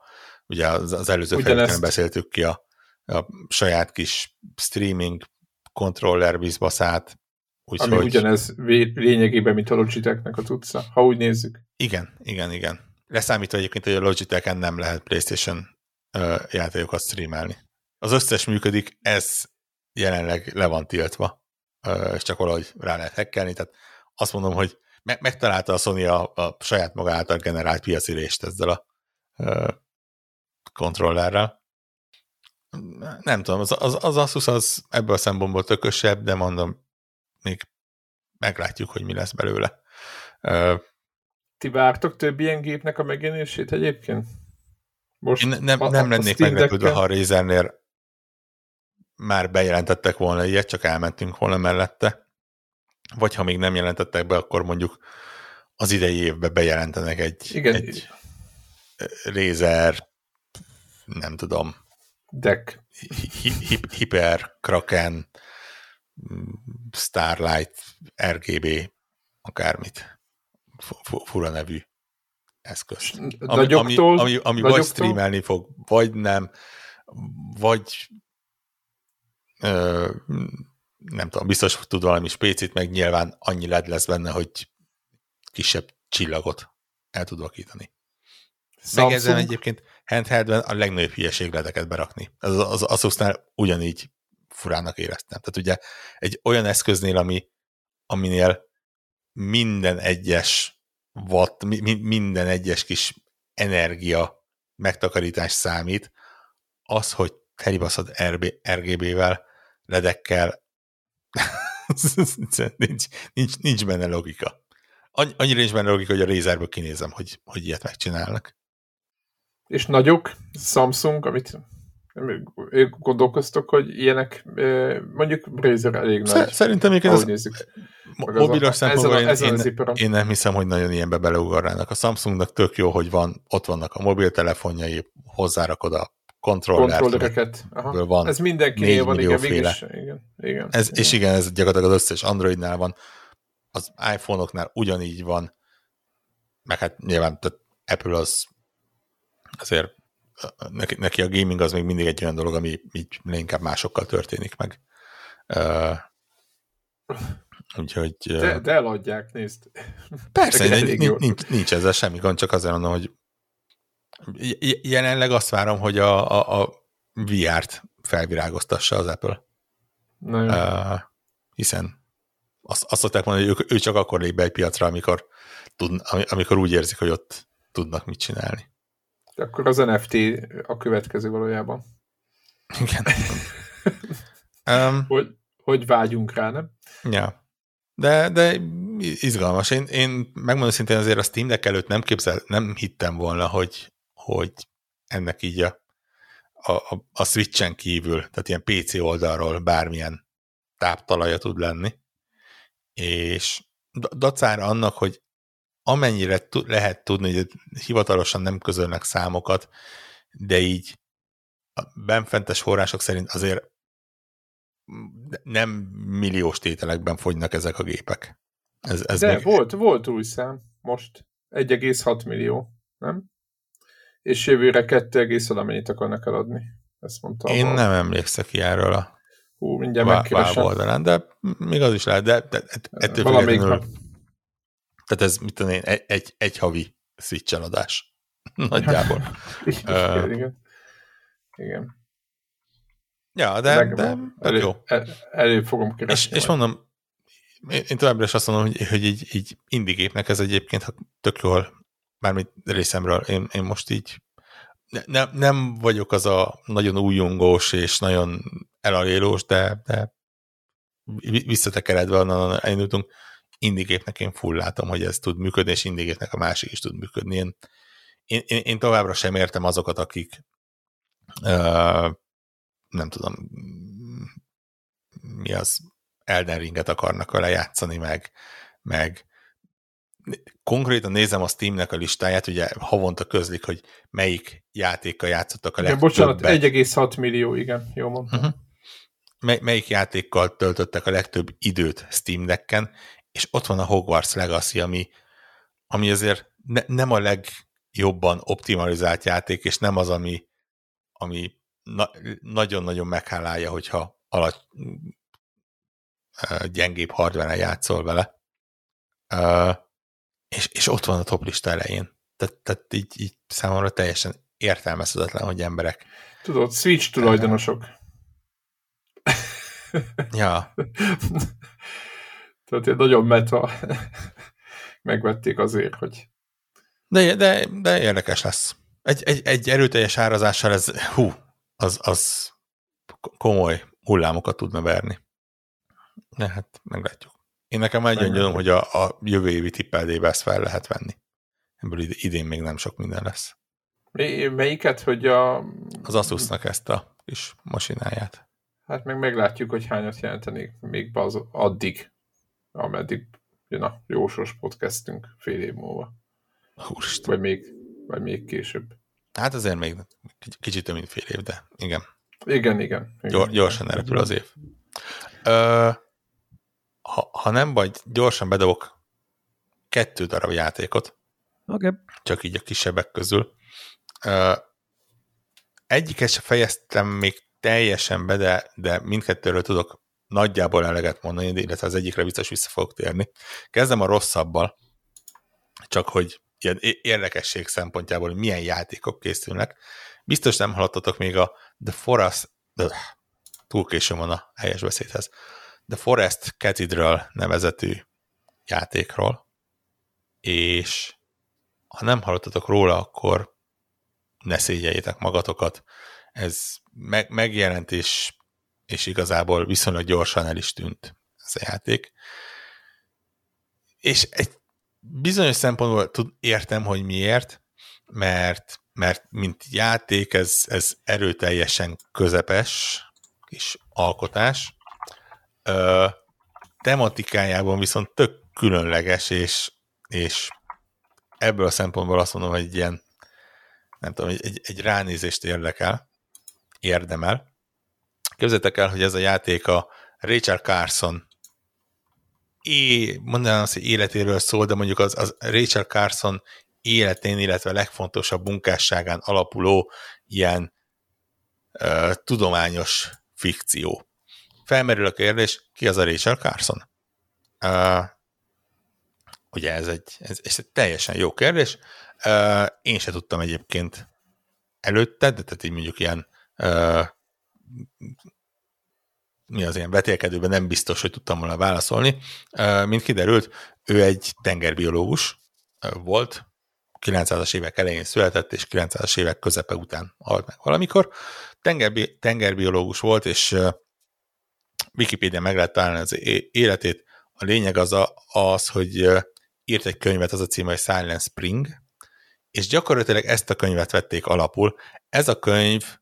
ugye az, az előző felületen beszéltük ki a, a saját kis streaming kontroller bizbaszát. Úgy, Ami hogy... ugyanez lényegében, mint a Logitechnek a tudca, ha úgy nézzük. Igen, igen, igen. Leszámítva egyébként, hogy a Logitech-en nem lehet PlayStation uh, játékokat streamelni. Az összes működik, ez jelenleg le van tiltva, uh, és csak valahogy rá lehet hekkelni, tehát azt mondom, hogy me- megtalálta a Sony a, a saját maga által generált piacirést ezzel a uh, kontrollerrel. Nem tudom, az, az, az Asus az ebből a szempontból tökösebb, de mondom, még meglátjuk, hogy mi lesz belőle. Ti vártok több ilyen gépnek a megjelenését egyébként? Most Én nem, a, nem lennék meglepődve, ha a Razernél már bejelentettek volna ilyet, csak elmentünk volna mellette vagy ha még nem jelentettek be, akkor mondjuk az idei évben bejelentenek egy, Igen. egy Razer, nem tudom, Deck. Hi, hi, Hyper, Kraken, Starlight, RGB, akármit. Fura nevű eszköz. Ami, ami, ami, ami vagy streamelni fog, vagy nem, vagy ö, nem tudom, biztos tud valami spécit, meg nyilván annyi LED lesz benne, hogy kisebb csillagot el tud vakítani. Meg ezen egyébként handheldben a legnagyobb hülyeség ledeket berakni. Az, az Asusnál ugyanígy furának éreztem. Tehát ugye egy olyan eszköznél, ami, aminél minden egyes watt, mi, minden egyes kis energia megtakarítás számít, az, hogy telibaszod RGB-vel, ledekkel, <laughs> nincs, nincs, nincs benne logika. Annyira nincs benne logika, hogy a Razerből kinézem, hogy, hogy ilyet megcsinálnak. És nagyok, Samsung, amit gondolkoztok, hogy ilyenek, mondjuk Razer elég nagy. Szerintem még ez nézzük. mobilos szempontból én, én, én, nem hiszem, hogy nagyon ilyenbe beleugarnának. A Samsungnak tök jó, hogy van, ott vannak a mobiltelefonjai, hozzárakod a kontrollert. Kontrollereket. Van ez mindenkinél van, igen, mégis, igen, igen, ez, igen. És igen, ez gyakorlatilag az összes Androidnál van, az iPhone-oknál ugyanígy van, meg hát nyilván tehát Apple az azért neki, neki a gaming az még mindig egy olyan dolog, ami így inkább másokkal történik meg. Uh, úgyhogy... De, de eladják, nézd. Persze, nincs, nincs, nincs ezzel semmi gond, csak azért mondom, hogy Jelenleg azt várom, hogy a, a, a VR-t felvirágoztassa az Apple. Uh, hiszen azt, azt szokták mondani, hogy ő, ő csak akkor lép be egy piacra, amikor, tud, amikor úgy érzik, hogy ott tudnak mit csinálni. Akkor az NFT a következő valójában. Igen. <laughs> um, hogy, hogy vágyunk rá, nem? Ja. De, de izgalmas. Én, én megmondom szintén azért a Steam Deck előtt nem képzel, nem hittem volna, hogy, hogy ennek így a, a, a switchen kívül, tehát ilyen PC oldalról bármilyen táptalaja tud lenni, és dacára annak, hogy amennyire lehet tudni, hogy hivatalosan nem közölnek számokat, de így a benfentes források szerint azért nem milliós tételekben fogynak ezek a gépek. Ez, ez de még... volt, volt új szám most. 1,6 millió, nem? és jövőre 2, valamennyit akarnak eladni. Ezt mondta Én nem emlékszek ki erről a Hú, mindjárt megkeresem. oldalán, de még az is lehet, de, de ettől függetlenül, tehát ez mit tudom én, egy, egy, egy havi switch eladás. <laughs> Nagyjából. <laughs> igen, uh, igen. igen. Ja, de, de elő, jó. El, elő fogom keresni. És, és mondom, én, én továbbra is azt mondom, hogy, hogy így, így indigépnek ez egyébként tök jól mármint részemről, én, én most így ne, ne, nem vagyok az a nagyon újongós és nagyon elalélós, de, de visszatekeredve onnan elindultunk, indigépnek én full látom, hogy ez tud működni, és indigépnek a másik is tud működni. Én, én, én továbbra sem értem azokat, akik uh, nem tudom, mi az Elden Ringet akarnak vele játszani, meg, meg konkrétan nézem a Steamnek a listáját, ugye havonta közlik, hogy melyik játékkal játszottak a legtöbbet. Bocsánat, 1,6 millió, igen, jó mondtam. Uh-huh. Mely, melyik játékkal töltöttek a legtöbb időt Steam Decken, és ott van a Hogwarts Legacy, ami, ami azért ne, nem a legjobban optimalizált játék, és nem az, ami, ami na, nagyon-nagyon meghálálja, hogyha alatt gyengébb hardware játszol vele. Uh, és, és ott van a top lista elején. Tehát, tehát így, így számomra teljesen értelmezhetetlen, hogy emberek... Tudod, Switch tulajdonosok. ja. <laughs> Tehát nagyon meta <laughs> megvették azért, hogy... De, de, de érdekes lesz. Egy, egy, egy erőteljes árazással ez, hú, az, az komoly hullámokat tudna verni. Ne, hát meglátjuk. Én nekem egy gyanúm, hogy a, a jövő évi tippeldébe ezt fel lehet venni. Ebből idén még nem sok minden lesz. Melyiket, hogy a... Az Asusnak ezt a kis masináját. Hát meg meglátjuk, hogy hányat jelentenék még az addig, ameddig jön a jósos podcastünk fél év múlva. Húst. Vagy még, vagy még később. Hát azért még kicsit több, mint fél év, de igen. Igen, igen. igen gyorsan elrepül az év. Ö, ha, ha nem vagy, gyorsan bedobok kettő darab játékot. Okay. Csak így a kisebbek közül. Ö, egyiket se fejeztem még teljesen be, de, de mindkettőről tudok nagyjából eleget mondani, illetve az egyikre biztos vissza fogok térni. Kezdem a rosszabbal, csak hogy ilyen érdekesség szempontjából, milyen játékok készülnek. Biztos nem hallottatok még a The Forest, öh, túl későn van a helyes beszédhez, The Forest Cathedral nevezetű játékról, és ha nem hallottatok róla, akkor ne szégyeljétek magatokat. Ez meg, megjelent, és, igazából viszonylag gyorsan el is tűnt ez a játék. És egy bizonyos szempontból tud, értem, hogy miért, mert, mert mint játék ez, ez erőteljesen közepes kis alkotás, Ö, tematikájában viszont tök különleges, és, és ebből a szempontból azt mondom, hogy ilyen, nem tudom, egy, egy ránézést érdekel, érdemel. Képzeljétek el, hogy ez a játék a Rachel Carson é, mondanám azt, hogy életéről szól, de mondjuk az, az Rachel Carson életén, illetve legfontosabb munkásságán alapuló ilyen uh, tudományos fikció. Felmerül a kérdés, ki az a Rachel Carson? Uh, ugye ez egy, ez, ez egy teljesen jó kérdés. Uh, én se tudtam egyébként előtte, de tehát így mondjuk ilyen uh, mi az ilyen vetélkedőben nem biztos, hogy tudtam volna válaszolni. Mint kiderült, ő egy tengerbiológus volt, 900-as évek elején született, és 900-as évek közepe után halt meg valamikor. Tengerbi- tengerbiológus volt, és Wikipedia meg lehet találni az életét. A lényeg az, a, az, hogy írt egy könyvet, az a címe, hogy Silent Spring, és gyakorlatilag ezt a könyvet vették alapul. Ez a könyv,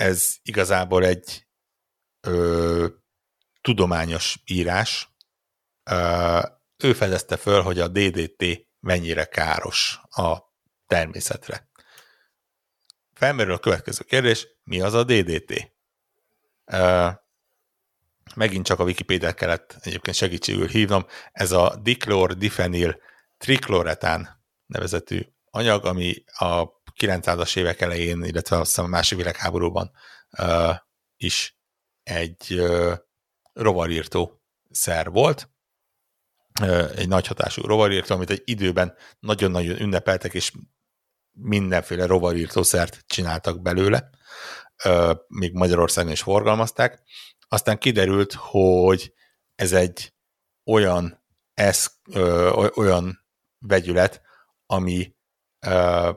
ez igazából egy ö, tudományos írás. Ö, ő fedezte föl, hogy a DDT mennyire káros a természetre. Felmerül a következő kérdés, mi az a DDT? Ö, megint csak a Wikipédia kellett egyébként segítségül hívnom, ez a diklor difenil trikloretán nevezetű anyag, ami a 900-as évek elején, illetve azt hiszem a második világháborúban uh, is egy uh, rovarírtó szer volt, uh, egy nagy hatású rovarírtó, amit egy időben nagyon-nagyon ünnepeltek, és mindenféle rovarírtószert csináltak belőle, uh, még Magyarországon is forgalmazták, aztán kiderült, hogy ez egy olyan, esz, ö, olyan vegyület, ami ö,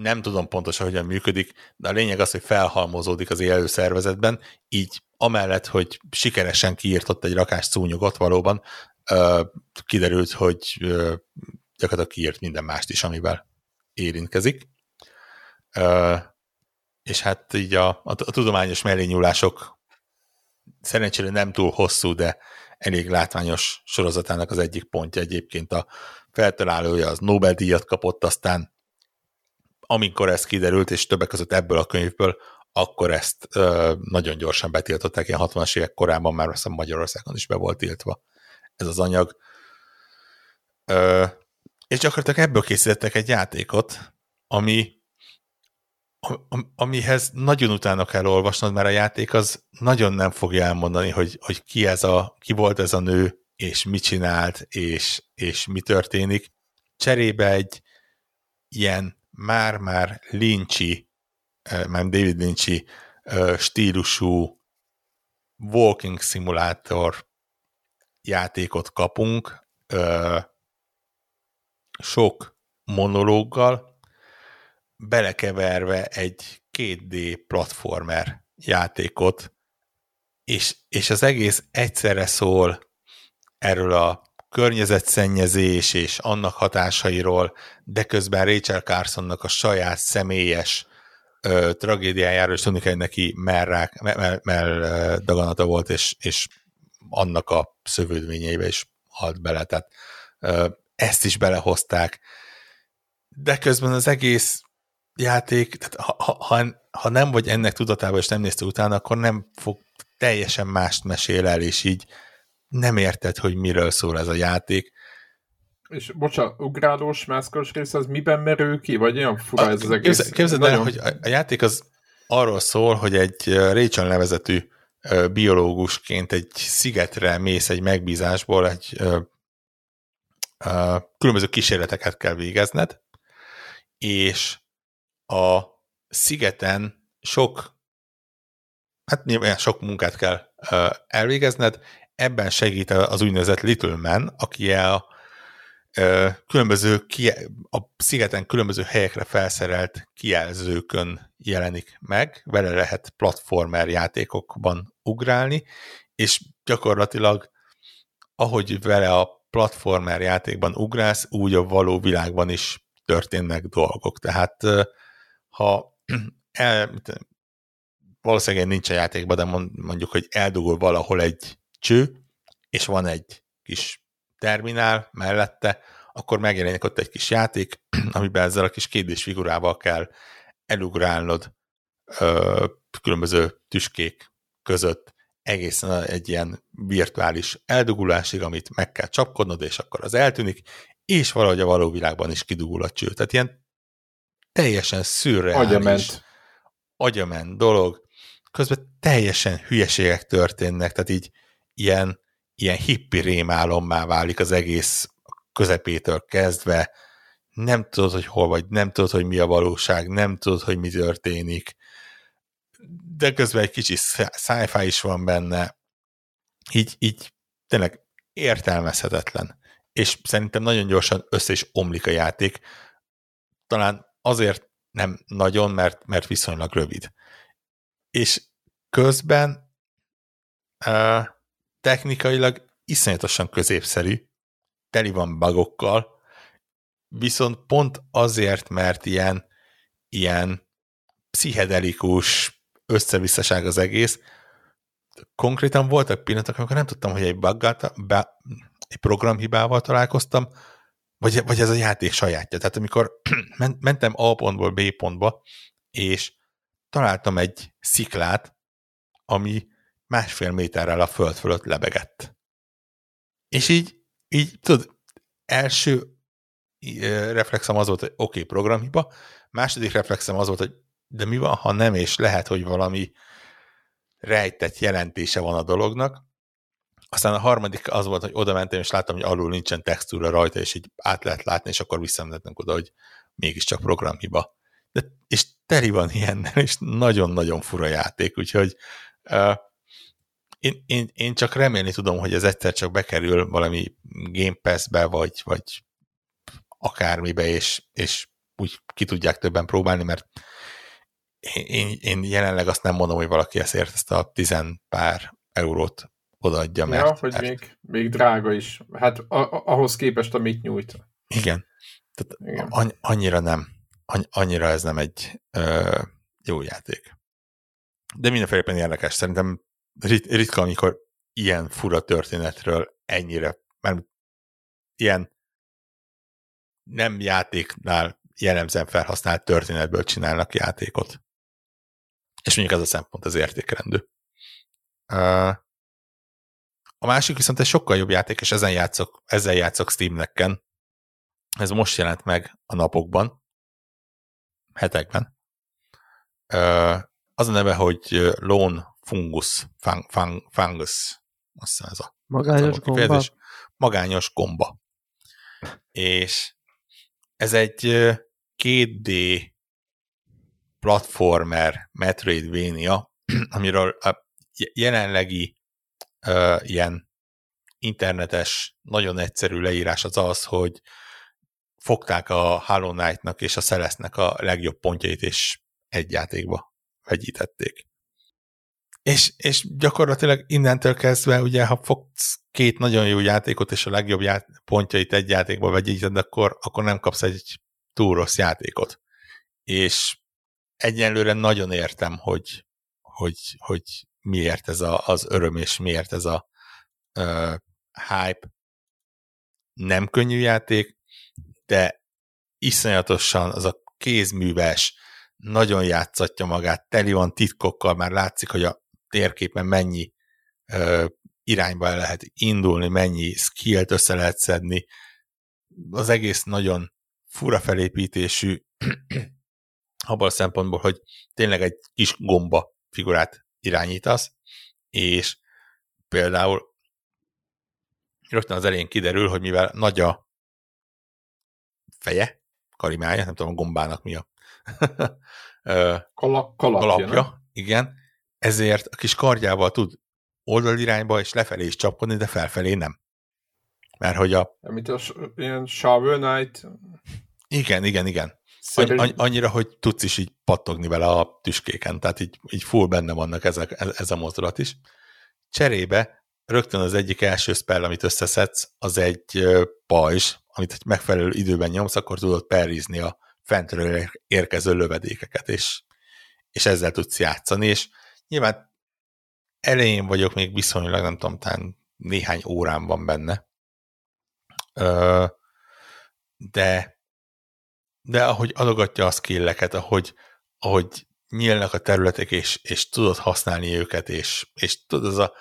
nem tudom pontosan, hogyan működik, de a lényeg az, hogy felhalmozódik az élő szervezetben, így amellett, hogy sikeresen kiírtott egy rakás szúnyogot valóban, kiderült, hogy gyakorlatilag kiírt minden mást is, amivel érintkezik. És hát így a, a, a tudományos mellényúlások szerencsére nem túl hosszú, de elég látványos sorozatának az egyik pontja egyébként a feltalálója az Nobel-díjat kapott, aztán amikor ez kiderült, és többek között ebből a könyvből, akkor ezt ö, nagyon gyorsan betiltották, ilyen 60-as évek korában már azt Magyarországon is be volt tiltva ez az anyag. Ö, és gyakorlatilag ebből készítettek egy játékot, ami amihez nagyon utána kell olvasnod, mert a játék az nagyon nem fogja elmondani, hogy, hogy ki, ez a, ki volt ez a nő, és mit csinált, és, és mi történik. Cserébe egy ilyen már-már Lynchy, már David Lynchy stílusú walking simulator játékot kapunk, sok monológgal, belekeverve egy 2D platformer játékot, és, és az egész egyszerre szól erről a környezetszennyezés és annak hatásairól, de közben Rachel Carsonnak a saját személyes ö, tragédiájáról, és tudni kell, hogy neki merrák, mell, mell daganata volt, és, és annak a szövődményeibe is halt bele, tehát ö, ezt is belehozták, de közben az egész játék, tehát ha, ha, ha nem vagy ennek tudatában, és nem nézte utána, akkor nem fog teljesen mást mesél el, és így nem érted, hogy miről szól ez a játék. És bocsánat, ugrálós, mászkos rész az miben merül ki? Vagy olyan fura a, ez az egész? Képzeld, nagyon... el, hogy a, a játék az arról szól, hogy egy Rachel nevezetű biológusként egy szigetre mész egy megbízásból, egy ö, ö, különböző kísérleteket kell végezned, és a szigeten sok, hát nyilván sok munkát kell elvégezned, ebben segít az úgynevezett Little Man, aki a különböző, a szigeten különböző helyekre felszerelt kijelzőkön jelenik meg, vele lehet platformer játékokban ugrálni, és gyakorlatilag ahogy vele a platformer játékban ugrálsz, úgy a való világban is történnek dolgok. Tehát ha <clears throat> el, valószínűleg a játékban, de mondjuk, hogy eldugul valahol egy cső, és van egy kis terminál mellette, akkor megjelenik ott egy kis játék, <clears throat> amiben ezzel a kis kédés figurával kell elugrálnod ö, különböző tüskék között egészen egy ilyen virtuális eldugulásig, amit meg kell csapkodnod, és akkor az eltűnik, és valahogy a való világban is kidugul a cső. Tehát ilyen teljesen szürreális, agyament. agyament dolog, közben teljesen hülyeségek történnek, tehát így ilyen, ilyen hippi rémálommá válik az egész közepétől kezdve, nem tudod, hogy hol vagy, nem tudod, hogy mi a valóság, nem tudod, hogy mi történik, de közben egy kicsi sci is van benne, így, így tényleg értelmezhetetlen. És szerintem nagyon gyorsan össze is omlik a játék. Talán azért nem nagyon, mert, mert viszonylag rövid. És közben uh, technikailag iszonyatosan középszerű, teli van bugokkal, viszont pont azért, mert ilyen, ilyen pszichedelikus összevisszaság az egész, konkrétan voltak pillanatok, amikor nem tudtam, hogy egy buggal, be, egy programhibával találkoztam, vagy, vagy ez a játék sajátja. Tehát amikor <clears throat> mentem A pontból B pontba, és találtam egy sziklát, ami másfél méterrel a föld fölött lebegett. És így, így tudod, első reflexem az volt, hogy oké, okay, programhiba, második reflexem az volt, hogy de mi van, ha nem, és lehet, hogy valami rejtett jelentése van a dolognak, aztán a harmadik az volt, hogy oda mentem, és láttam, hogy alul nincsen textúra rajta, és így át lehet látni, és akkor visszamehetünk oda, hogy mégiscsak programhiba. De, és teli van ilyennel, és nagyon-nagyon fura játék, úgyhogy uh, én, én, én csak remélni tudom, hogy ez egyszer csak bekerül valami Game Pass-be, vagy, vagy akármibe, és, és úgy ki tudják többen próbálni, mert én, én jelenleg azt nem mondom, hogy valaki ezért ezt a tizen pár eurót odaadja, mert... Ja, hogy mert... Még, még drága is. Hát a, ahhoz képest, amit nyújt. Igen. Tehát Igen. annyira nem. Annyira ez nem egy ö, jó játék. De mindenféleképpen érdekes. Szerintem rit, ritka, amikor ilyen fura történetről ennyire, mert ilyen nem játéknál jellemzően felhasznált történetből csinálnak játékot. És mondjuk ez a szempont az értékrendű. A másik viszont egy sokkal jobb játék, és ezen játszok, ezzel játszok Steam-nekken. Ez most jelent meg a napokban, hetekben. Az a neve, hogy Lone Fungus, fang, fang, Fungus, azt ez a magányos a gomba. Magányos gomba. És ez egy 2D platformer Metroidvania, <clears throat> amiről a jelenlegi uh, ilyen internetes, nagyon egyszerű leírás az az, hogy fogták a Hollow Knight-nak és a Celeste-nek a legjobb pontjait, és egy játékba vegyítették. És, és gyakorlatilag innentől kezdve, ugye, ha fogsz két nagyon jó játékot, és a legjobb ját- pontjait egy játékba vegyíted, akkor, akkor nem kapsz egy túl rossz játékot. És egyenlőre nagyon értem, hogy, hogy, hogy miért ez a, az öröm, és miért ez a uh, hype. Nem könnyű játék, de iszonyatosan az a kézműves, nagyon játszatja magát, teli van titkokkal, már látszik, hogy a térképen mennyi uh, irányba el lehet indulni, mennyi skillt össze lehet szedni. Az egész nagyon fura felépítésű, <clears throat> abban a szempontból, hogy tényleg egy kis gomba figurát irányítasz, és például rögtön az elején kiderül, hogy mivel nagy a feje, karimája, nem tudom a gombának mi a <laughs> Kala, kalapja, kalapja igen, ezért a kis kardjával tud oldalirányba és lefelé is csapkodni, de felfelé nem. Mert hogy a... Mint a ilyen Shovel Knight... Igen, igen, igen. Szerint... Annyira, hogy tudsz is így pattogni vele a tüskéken, tehát így, így full benne vannak ezek, ez a mozdulat is. Cserébe rögtön az egyik első spell, amit összeszedsz, az egy pajzs, amit egy megfelelő időben nyomsz, akkor tudod perrizni a fentről érkező lövedékeket, és, és ezzel tudsz játszani, és nyilván elején vagyok még viszonylag, nem tudom, talán néhány órán van benne, de de ahogy adogatja a skilleket, ahogy, ahogy nyílnak a területek, és, és tudod használni őket, és, és tudod, az a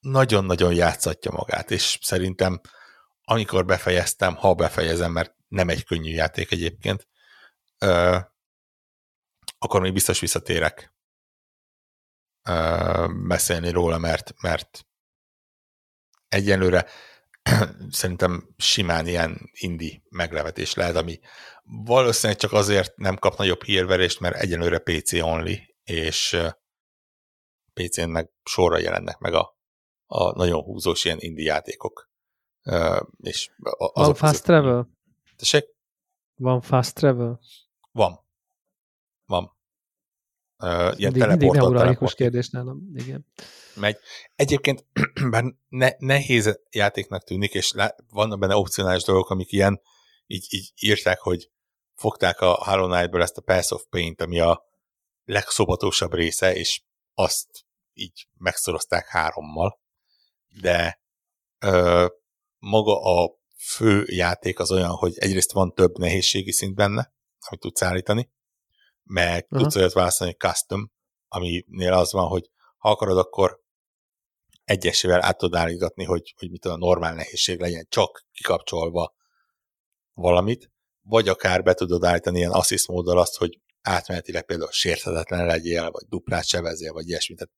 nagyon-nagyon játszatja magát, és szerintem amikor befejeztem, ha befejezem, mert nem egy könnyű játék egyébként, ö, akkor még biztos visszatérek. ö, beszélni róla, mert, mert egyenlőre <clears throat> szerintem simán ilyen indi meglevetés lehet, ami valószínűleg csak azért nem kap nagyobb hírverést, mert egyenlőre PC only, és PC-n meg sorra jelennek meg a, a nagyon húzós ilyen indi játékok. És Van fast travel? Tessék? Van fast travel? Van. Van. Uh, ilyen mindig, mindig neuralikus kérdés nálam, igen. Megy. Egyébként <clears throat> bár ne, nehéz játéknak tűnik, és lá, vannak benne opcionális dolgok, amik ilyen, így, így írták, hogy fogták a Hollow Knight-ből ezt a Pass of Paint, ami a legszobatosabb része, és azt így megszorozták hárommal, de ö, maga a fő játék az olyan, hogy egyrészt van több nehézségi szint benne, amit tudsz állítani, meg uh-huh. tudsz olyat választani, custom, aminél az van, hogy ha akarod, akkor egyesével át tudod állítani, hogy, hogy mit a normál nehézség legyen, csak kikapcsolva valamit, vagy akár be tudod állítani ilyen assist móddal azt, hogy átmenetileg például sérthetetlen legyél, vagy duplát sebezél, vagy ilyesmit. Tehát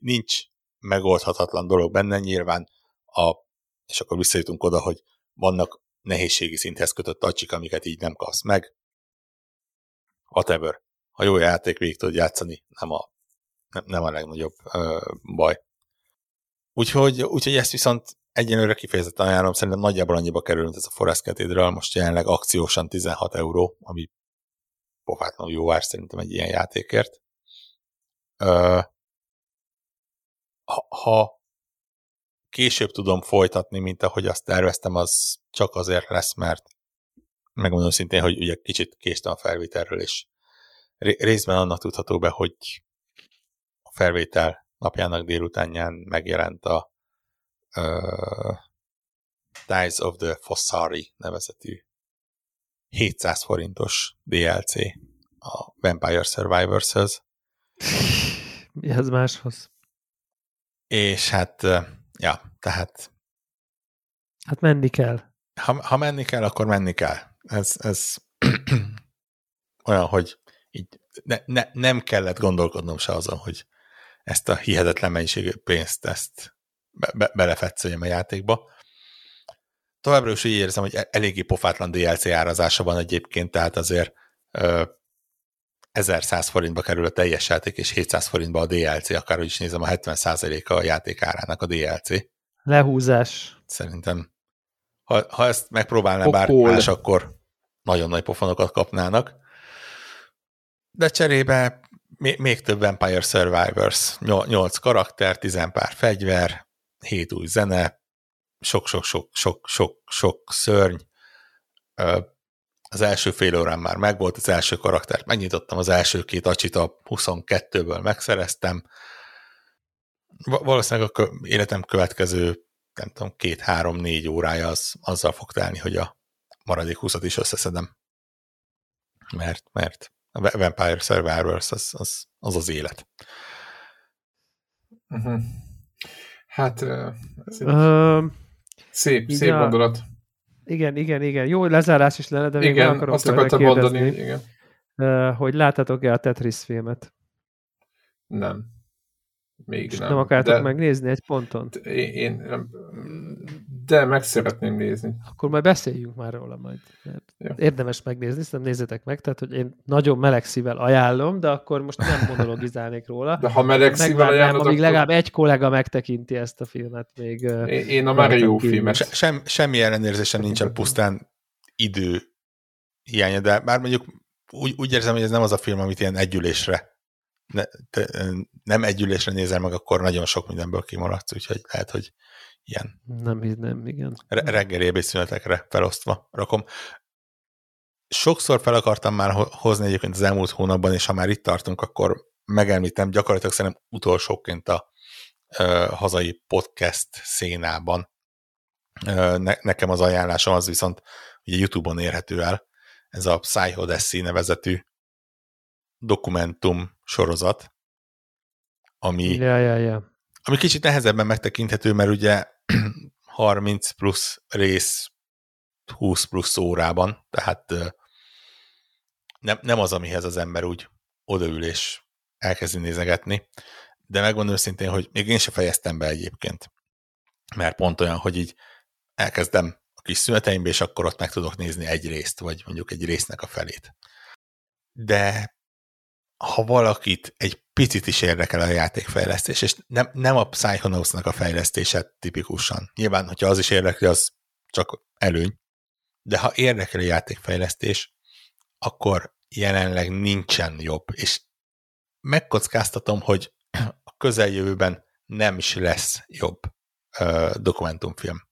nincs megoldhatatlan dolog benne, nyilván a, és akkor visszajutunk oda, hogy vannak nehézségi szinthez kötött acsik, amiket így nem kapsz meg. Whatever. Ha jó játék végig tudod játszani, nem a, nem, nem a legnagyobb ö, baj. Úgyhogy, úgyhogy ezt viszont egyenlőre kifejezetten ajánlom, szerintem nagyjából annyiba kerül, ez a Forest Cathedral, most jelenleg akciósan 16 euró, ami pofátlanul jó ár szerintem egy ilyen játékért. Ö, ha, ha később tudom folytatni, mint ahogy azt terveztem, az csak azért lesz, mert megmondom szintén, hogy ugye kicsit késtem a felvételről, és részben annak tudható be, hogy a felvétel napjának délutánján megjelent a uh, Dies of the Fossari nevezetű 700 forintos DLC a Vampire Survivors-höz. ez máshoz? És hát, ja, tehát... Hát menni kell. Ha, ha menni kell, akkor menni kell. Ez, ez <clears throat> olyan, hogy így ne, ne, nem kellett gondolkodnom se azon, hogy ezt a hihetetlen mennyiségű pénzt ezt be, be, belefetszeljem a játékba. Továbbra is így érzem, hogy e-, eléggé pofátlan DLC árazása van egyébként, tehát azért ö, 1100 forintba kerül a teljes játék, és 700 forintba a DLC, akárhogy is nézem, a 70%-a a játék árának a DLC. Lehúzás. Szerintem, ha, ha ezt megpróbálná bárki más, akkor nagyon nagy pofonokat kapnának. De cserébe még, több Vampire Survivors, 8 karakter, 10 pár fegyver, 7 új zene, sok-sok-sok-sok-sok szörny. Az első fél órán már megvolt az első karaktert, megnyitottam az első két acsit a 22-ből megszereztem. Valószínűleg a életem következő, nem tudom, két-három-négy órája az, azzal fog telni, hogy a maradék 20 is összeszedem. Mert, mert a Vampire Survivors az az, az, az élet. Uh-huh. Hát, ez uh, szép, igen, szép gondolat. Igen, igen, igen. Jó lezárás is lenne, de még igen, akarom azt akartam mondani, igen. hogy láttatok-e a Tetris filmet? Nem. Még És nem. Nem akartok de... megnézni egy ponton? Én, én nem, de meg szeretném nézni. Akkor majd beszéljünk már róla majd. Ja. Érdemes megnézni, szerintem nézzétek meg, tehát hogy én nagyon meleg szívvel ajánlom, de akkor most nem monologizálnék róla. De ha meleg szívvel ajánlod, amíg akkor... legalább egy kollega megtekinti ezt a filmet még. Én, én a már jó filmet. Se, sem, semmi ellenérzésem nincsen pusztán idő hiánya, de bár mondjuk úgy, úgy érzem, hogy ez nem az a film, amit ilyen együlésre ne, te, nem együlésre nézel meg, akkor nagyon sok mindenből kimaradsz, úgyhogy lehet, hogy ilyen nem, nem, igen. Re- reggeli ebédszünetekre felosztva rakom. Sokszor fel akartam már hozni egyébként az elmúlt hónapban, és ha már itt tartunk, akkor megemlítem gyakorlatilag szerintem utolsóként a ö, hazai podcast szénában. Ö, ne, nekem az ajánlásom az viszont ugye YouTube-on érhető el, ez a Psychodessy nevezetű dokumentum sorozat, ami, ja, ja, ja. ami kicsit nehezebben megtekinthető, mert ugye 30 plusz rész 20 plusz órában, tehát nem, nem az, amihez az ember úgy odaül és elkezdi nézegetni, de megmondom őszintén, hogy még én se fejeztem be egyébként, mert pont olyan, hogy így elkezdem a kis szüneteimbe, és akkor ott meg tudok nézni egy részt, vagy mondjuk egy résznek a felét. De ha valakit egy picit is érdekel a játékfejlesztés, és nem, nem a Psychonauts-nak a fejlesztése tipikusan. Nyilván, hogyha az is érdekli, az csak előny. De ha érdekel a játékfejlesztés, akkor jelenleg nincsen jobb, és megkockáztatom, hogy a közeljövőben nem is lesz jobb ö, dokumentumfilm,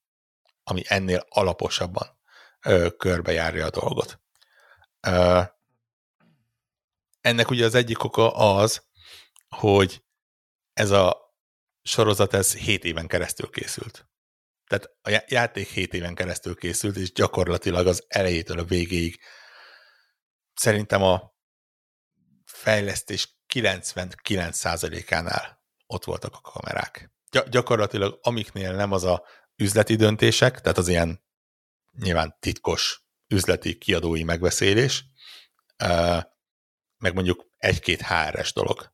ami ennél alaposabban ö, körbejárja a dolgot. Ö, ennek ugye az egyik oka az, hogy ez a sorozat ez 7 éven keresztül készült. Tehát a játék 7 éven keresztül készült, és gyakorlatilag az elejétől a végéig szerintem a fejlesztés 99%-ánál ott voltak a kamerák. Gy- gyakorlatilag amiknél nem az a üzleti döntések, tehát az ilyen nyilván titkos üzleti kiadói megbeszélés, meg mondjuk egy-két HRS dolog,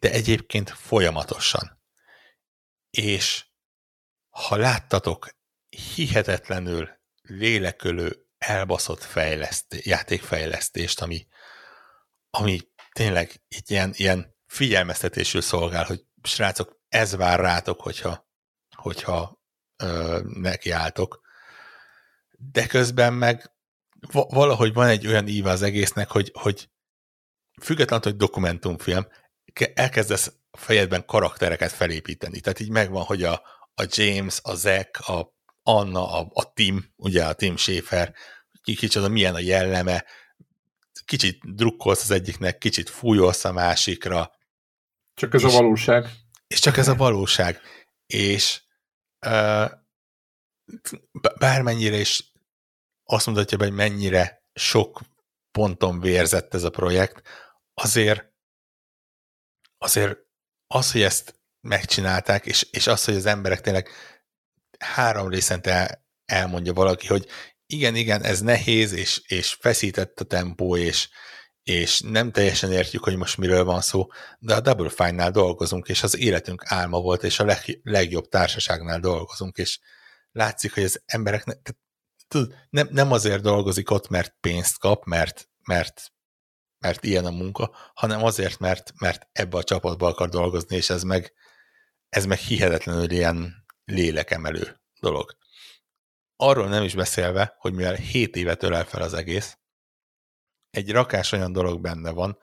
de egyébként folyamatosan. És ha láttatok hihetetlenül lélekölő, elbaszott fejleszté, játékfejlesztést, ami, ami tényleg egy ilyen, ilyen figyelmeztetésül szolgál, hogy srácok, ez vár rátok, hogyha, hogyha ö, nekiálltok. De közben meg valahogy van egy olyan íve az egésznek, hogy, hogy függetlenül, hogy dokumentumfilm, elkezdesz fejedben karaktereket felépíteni. Tehát így megvan, hogy a, a James, a Zack, a Anna, a, a Tim, ugye a Tim Schaefer, kicsit milyen a jelleme, kicsit drukkolsz az egyiknek, kicsit fújolsz a másikra. Csak ez és, a valóság. És csak ez a valóság. És uh, bármennyire is azt mondhatja, hogy mennyire sok ponton vérzett ez a projekt, azért azért az, hogy ezt megcsinálták, és, és az, hogy az emberek tényleg három részente elmondja valaki, hogy igen, igen, ez nehéz, és, és feszített a tempó, és, és nem teljesen értjük, hogy most miről van szó, de a Double Fine-nál dolgozunk, és az életünk álma volt, és a leg, legjobb társaságnál dolgozunk, és látszik, hogy az emberek ne, tud, nem, nem azért dolgozik ott, mert pénzt kap, mert, mert, mert ilyen a munka, hanem azért, mert, mert ebbe a csapatba akar dolgozni, és ez meg, ez meg hihetetlenül ilyen lélekemelő dolog. Arról nem is beszélve, hogy mivel 7 évet ölel fel az egész, egy rakás olyan dolog benne van,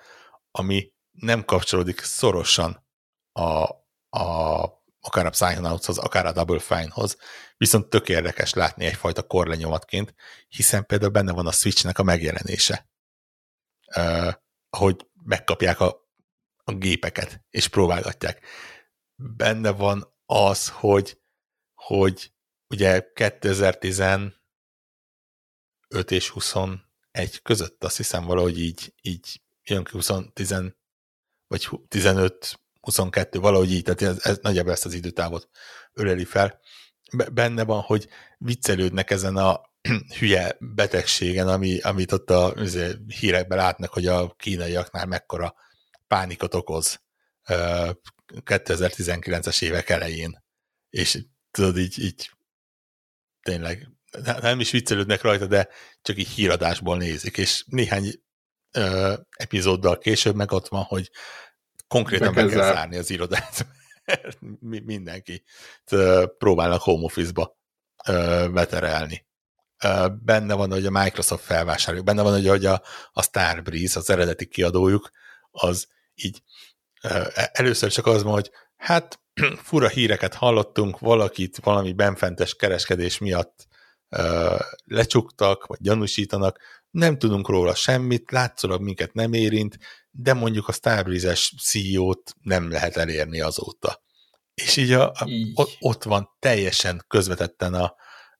ami nem kapcsolódik szorosan a, a, akár a Psychonautshoz, akár a Double Fine-hoz, viszont tök érdekes látni egyfajta korlenyomatként, hiszen például benne van a Switchnek a megjelenése. Uh, ahogy megkapják a, a gépeket, és próbálgatják. Benne van az, hogy, hogy ugye 2015 és 21 között azt hiszem valahogy így, így jön ki 20, 10, vagy 15, 22, valahogy így, tehát ez, ez nagyjából ezt az időtávot öleli fel. Benne van, hogy viccelődnek ezen a <clears throat> hülye betegségen, ami, amit ott a hírekben látnak, hogy a kínaiaknál mekkora pánikot okoz 2019-es évek elején. És tudod, így, így tényleg nem is viccelődnek rajta, de csak így híradásból nézik, és néhány ö, epizóddal később meg ott van, hogy konkrétan be kell zárni az irodát, <laughs> mindenki próbálnak home office-ba veterelni. Benne van, hogy a Microsoft felvásároljuk, benne van, hogy a, a Starbreeze, az eredeti kiadójuk, az így e, először csak az van, hogy hát <clears throat> fura híreket hallottunk, valakit valami benfentes kereskedés miatt lecsuktak, vagy gyanúsítanak, nem tudunk róla semmit, látszólag minket nem érint, de mondjuk a Starbreeze-es CEO-t nem lehet elérni azóta. És így, a, a, így. ott van teljesen közvetetten a,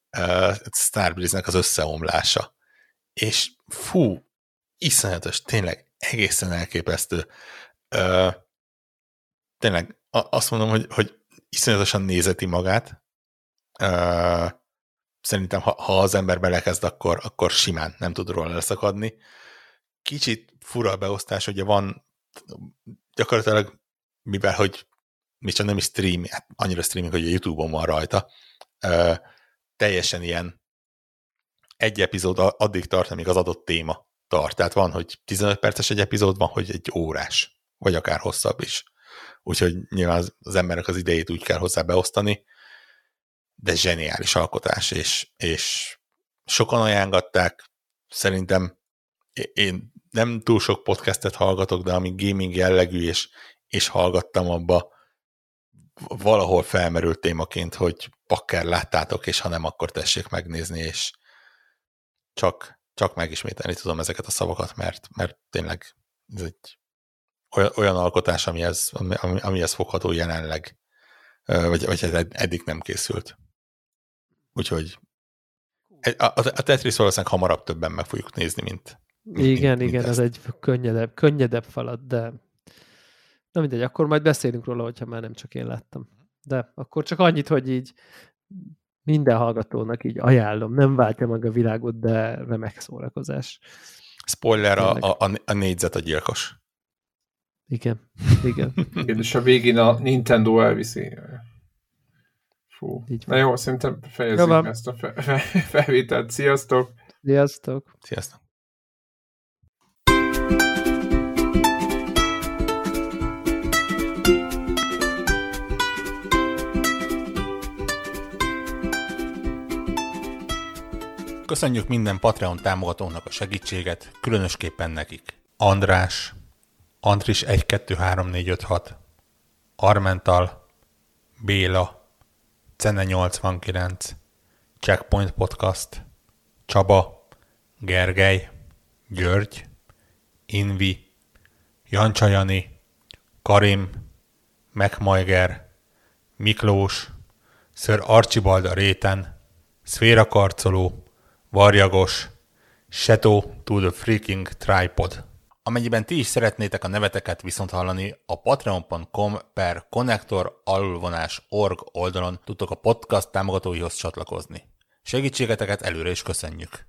a Starbreeze-nek az összeomlása. És fú, iszonyatos, tényleg egészen elképesztő. Ö, tényleg azt mondom, hogy, hogy iszonyatosan nézeti magát. Ö, szerintem, ha, ha az ember belekezd, akkor, akkor simán nem tud róla leszakadni. Kicsit fura a beosztás, ugye van gyakorlatilag, mivel hogy mi csak nem is stream, hát annyira streaming, hogy a Youtube-on van rajta, ö, teljesen ilyen egy epizód addig tart, amíg az adott téma tart. Tehát van, hogy 15 perces egy epizód, van, hogy egy órás, vagy akár hosszabb is. Úgyhogy nyilván az, az embernek az idejét úgy kell hozzá beosztani, de zseniális alkotás, és, és sokan ajánlatták, szerintem én nem túl sok podcastet hallgatok, de ami gaming jellegű, és, és hallgattam abba, valahol felmerült témaként, hogy pakker láttátok, és ha nem, akkor tessék megnézni, és csak, csak megismételni tudom ezeket a szavakat, mert, mert tényleg ez egy olyan, olyan alkotás, amihez, ami, amihez fogható jelenleg, vagy, vagy eddig nem készült. Úgyhogy a, a, a Tetris valószínűleg hamarabb többen meg fogjuk nézni, mint Igen, mint, igen, mint ez egy könnyedebb, könnyedebb falat, de na mindegy, akkor majd beszélünk róla, hogyha már nem csak én láttam. De akkor csak annyit, hogy így minden hallgatónak így ajánlom, nem váltja meg a világot, de remek szórakozás. Spoiler, a, a, a négyzet a gyilkos. Igen, igen. <laughs> igen, és a végén a Nintendo elviszi. Fú. Így Na jó, szerintem fejezzük jó, ezt a fe- fe- felvételt. Sziasztok! Sziasztok! Sziasztok! Köszönjük minden Patreon támogatónak a segítséget, különösképpen nekik. András, Andris 1, 2, 3, 4, 5, 6, Armental, Béla, Cene 89, Checkpoint Podcast, Csaba, Gergely, György, Invi, Jancsajani, Karim, Megmajger, Miklós, Sir Archibald a réten, Szféra Karcoló, Varjagos, Shadow to the Freaking Tripod. Amennyiben ti is szeretnétek a neveteket viszont hallani, a patreon.com per connector alulvonás org oldalon tudtok a podcast támogatóihoz csatlakozni. Segítségeteket előre is köszönjük!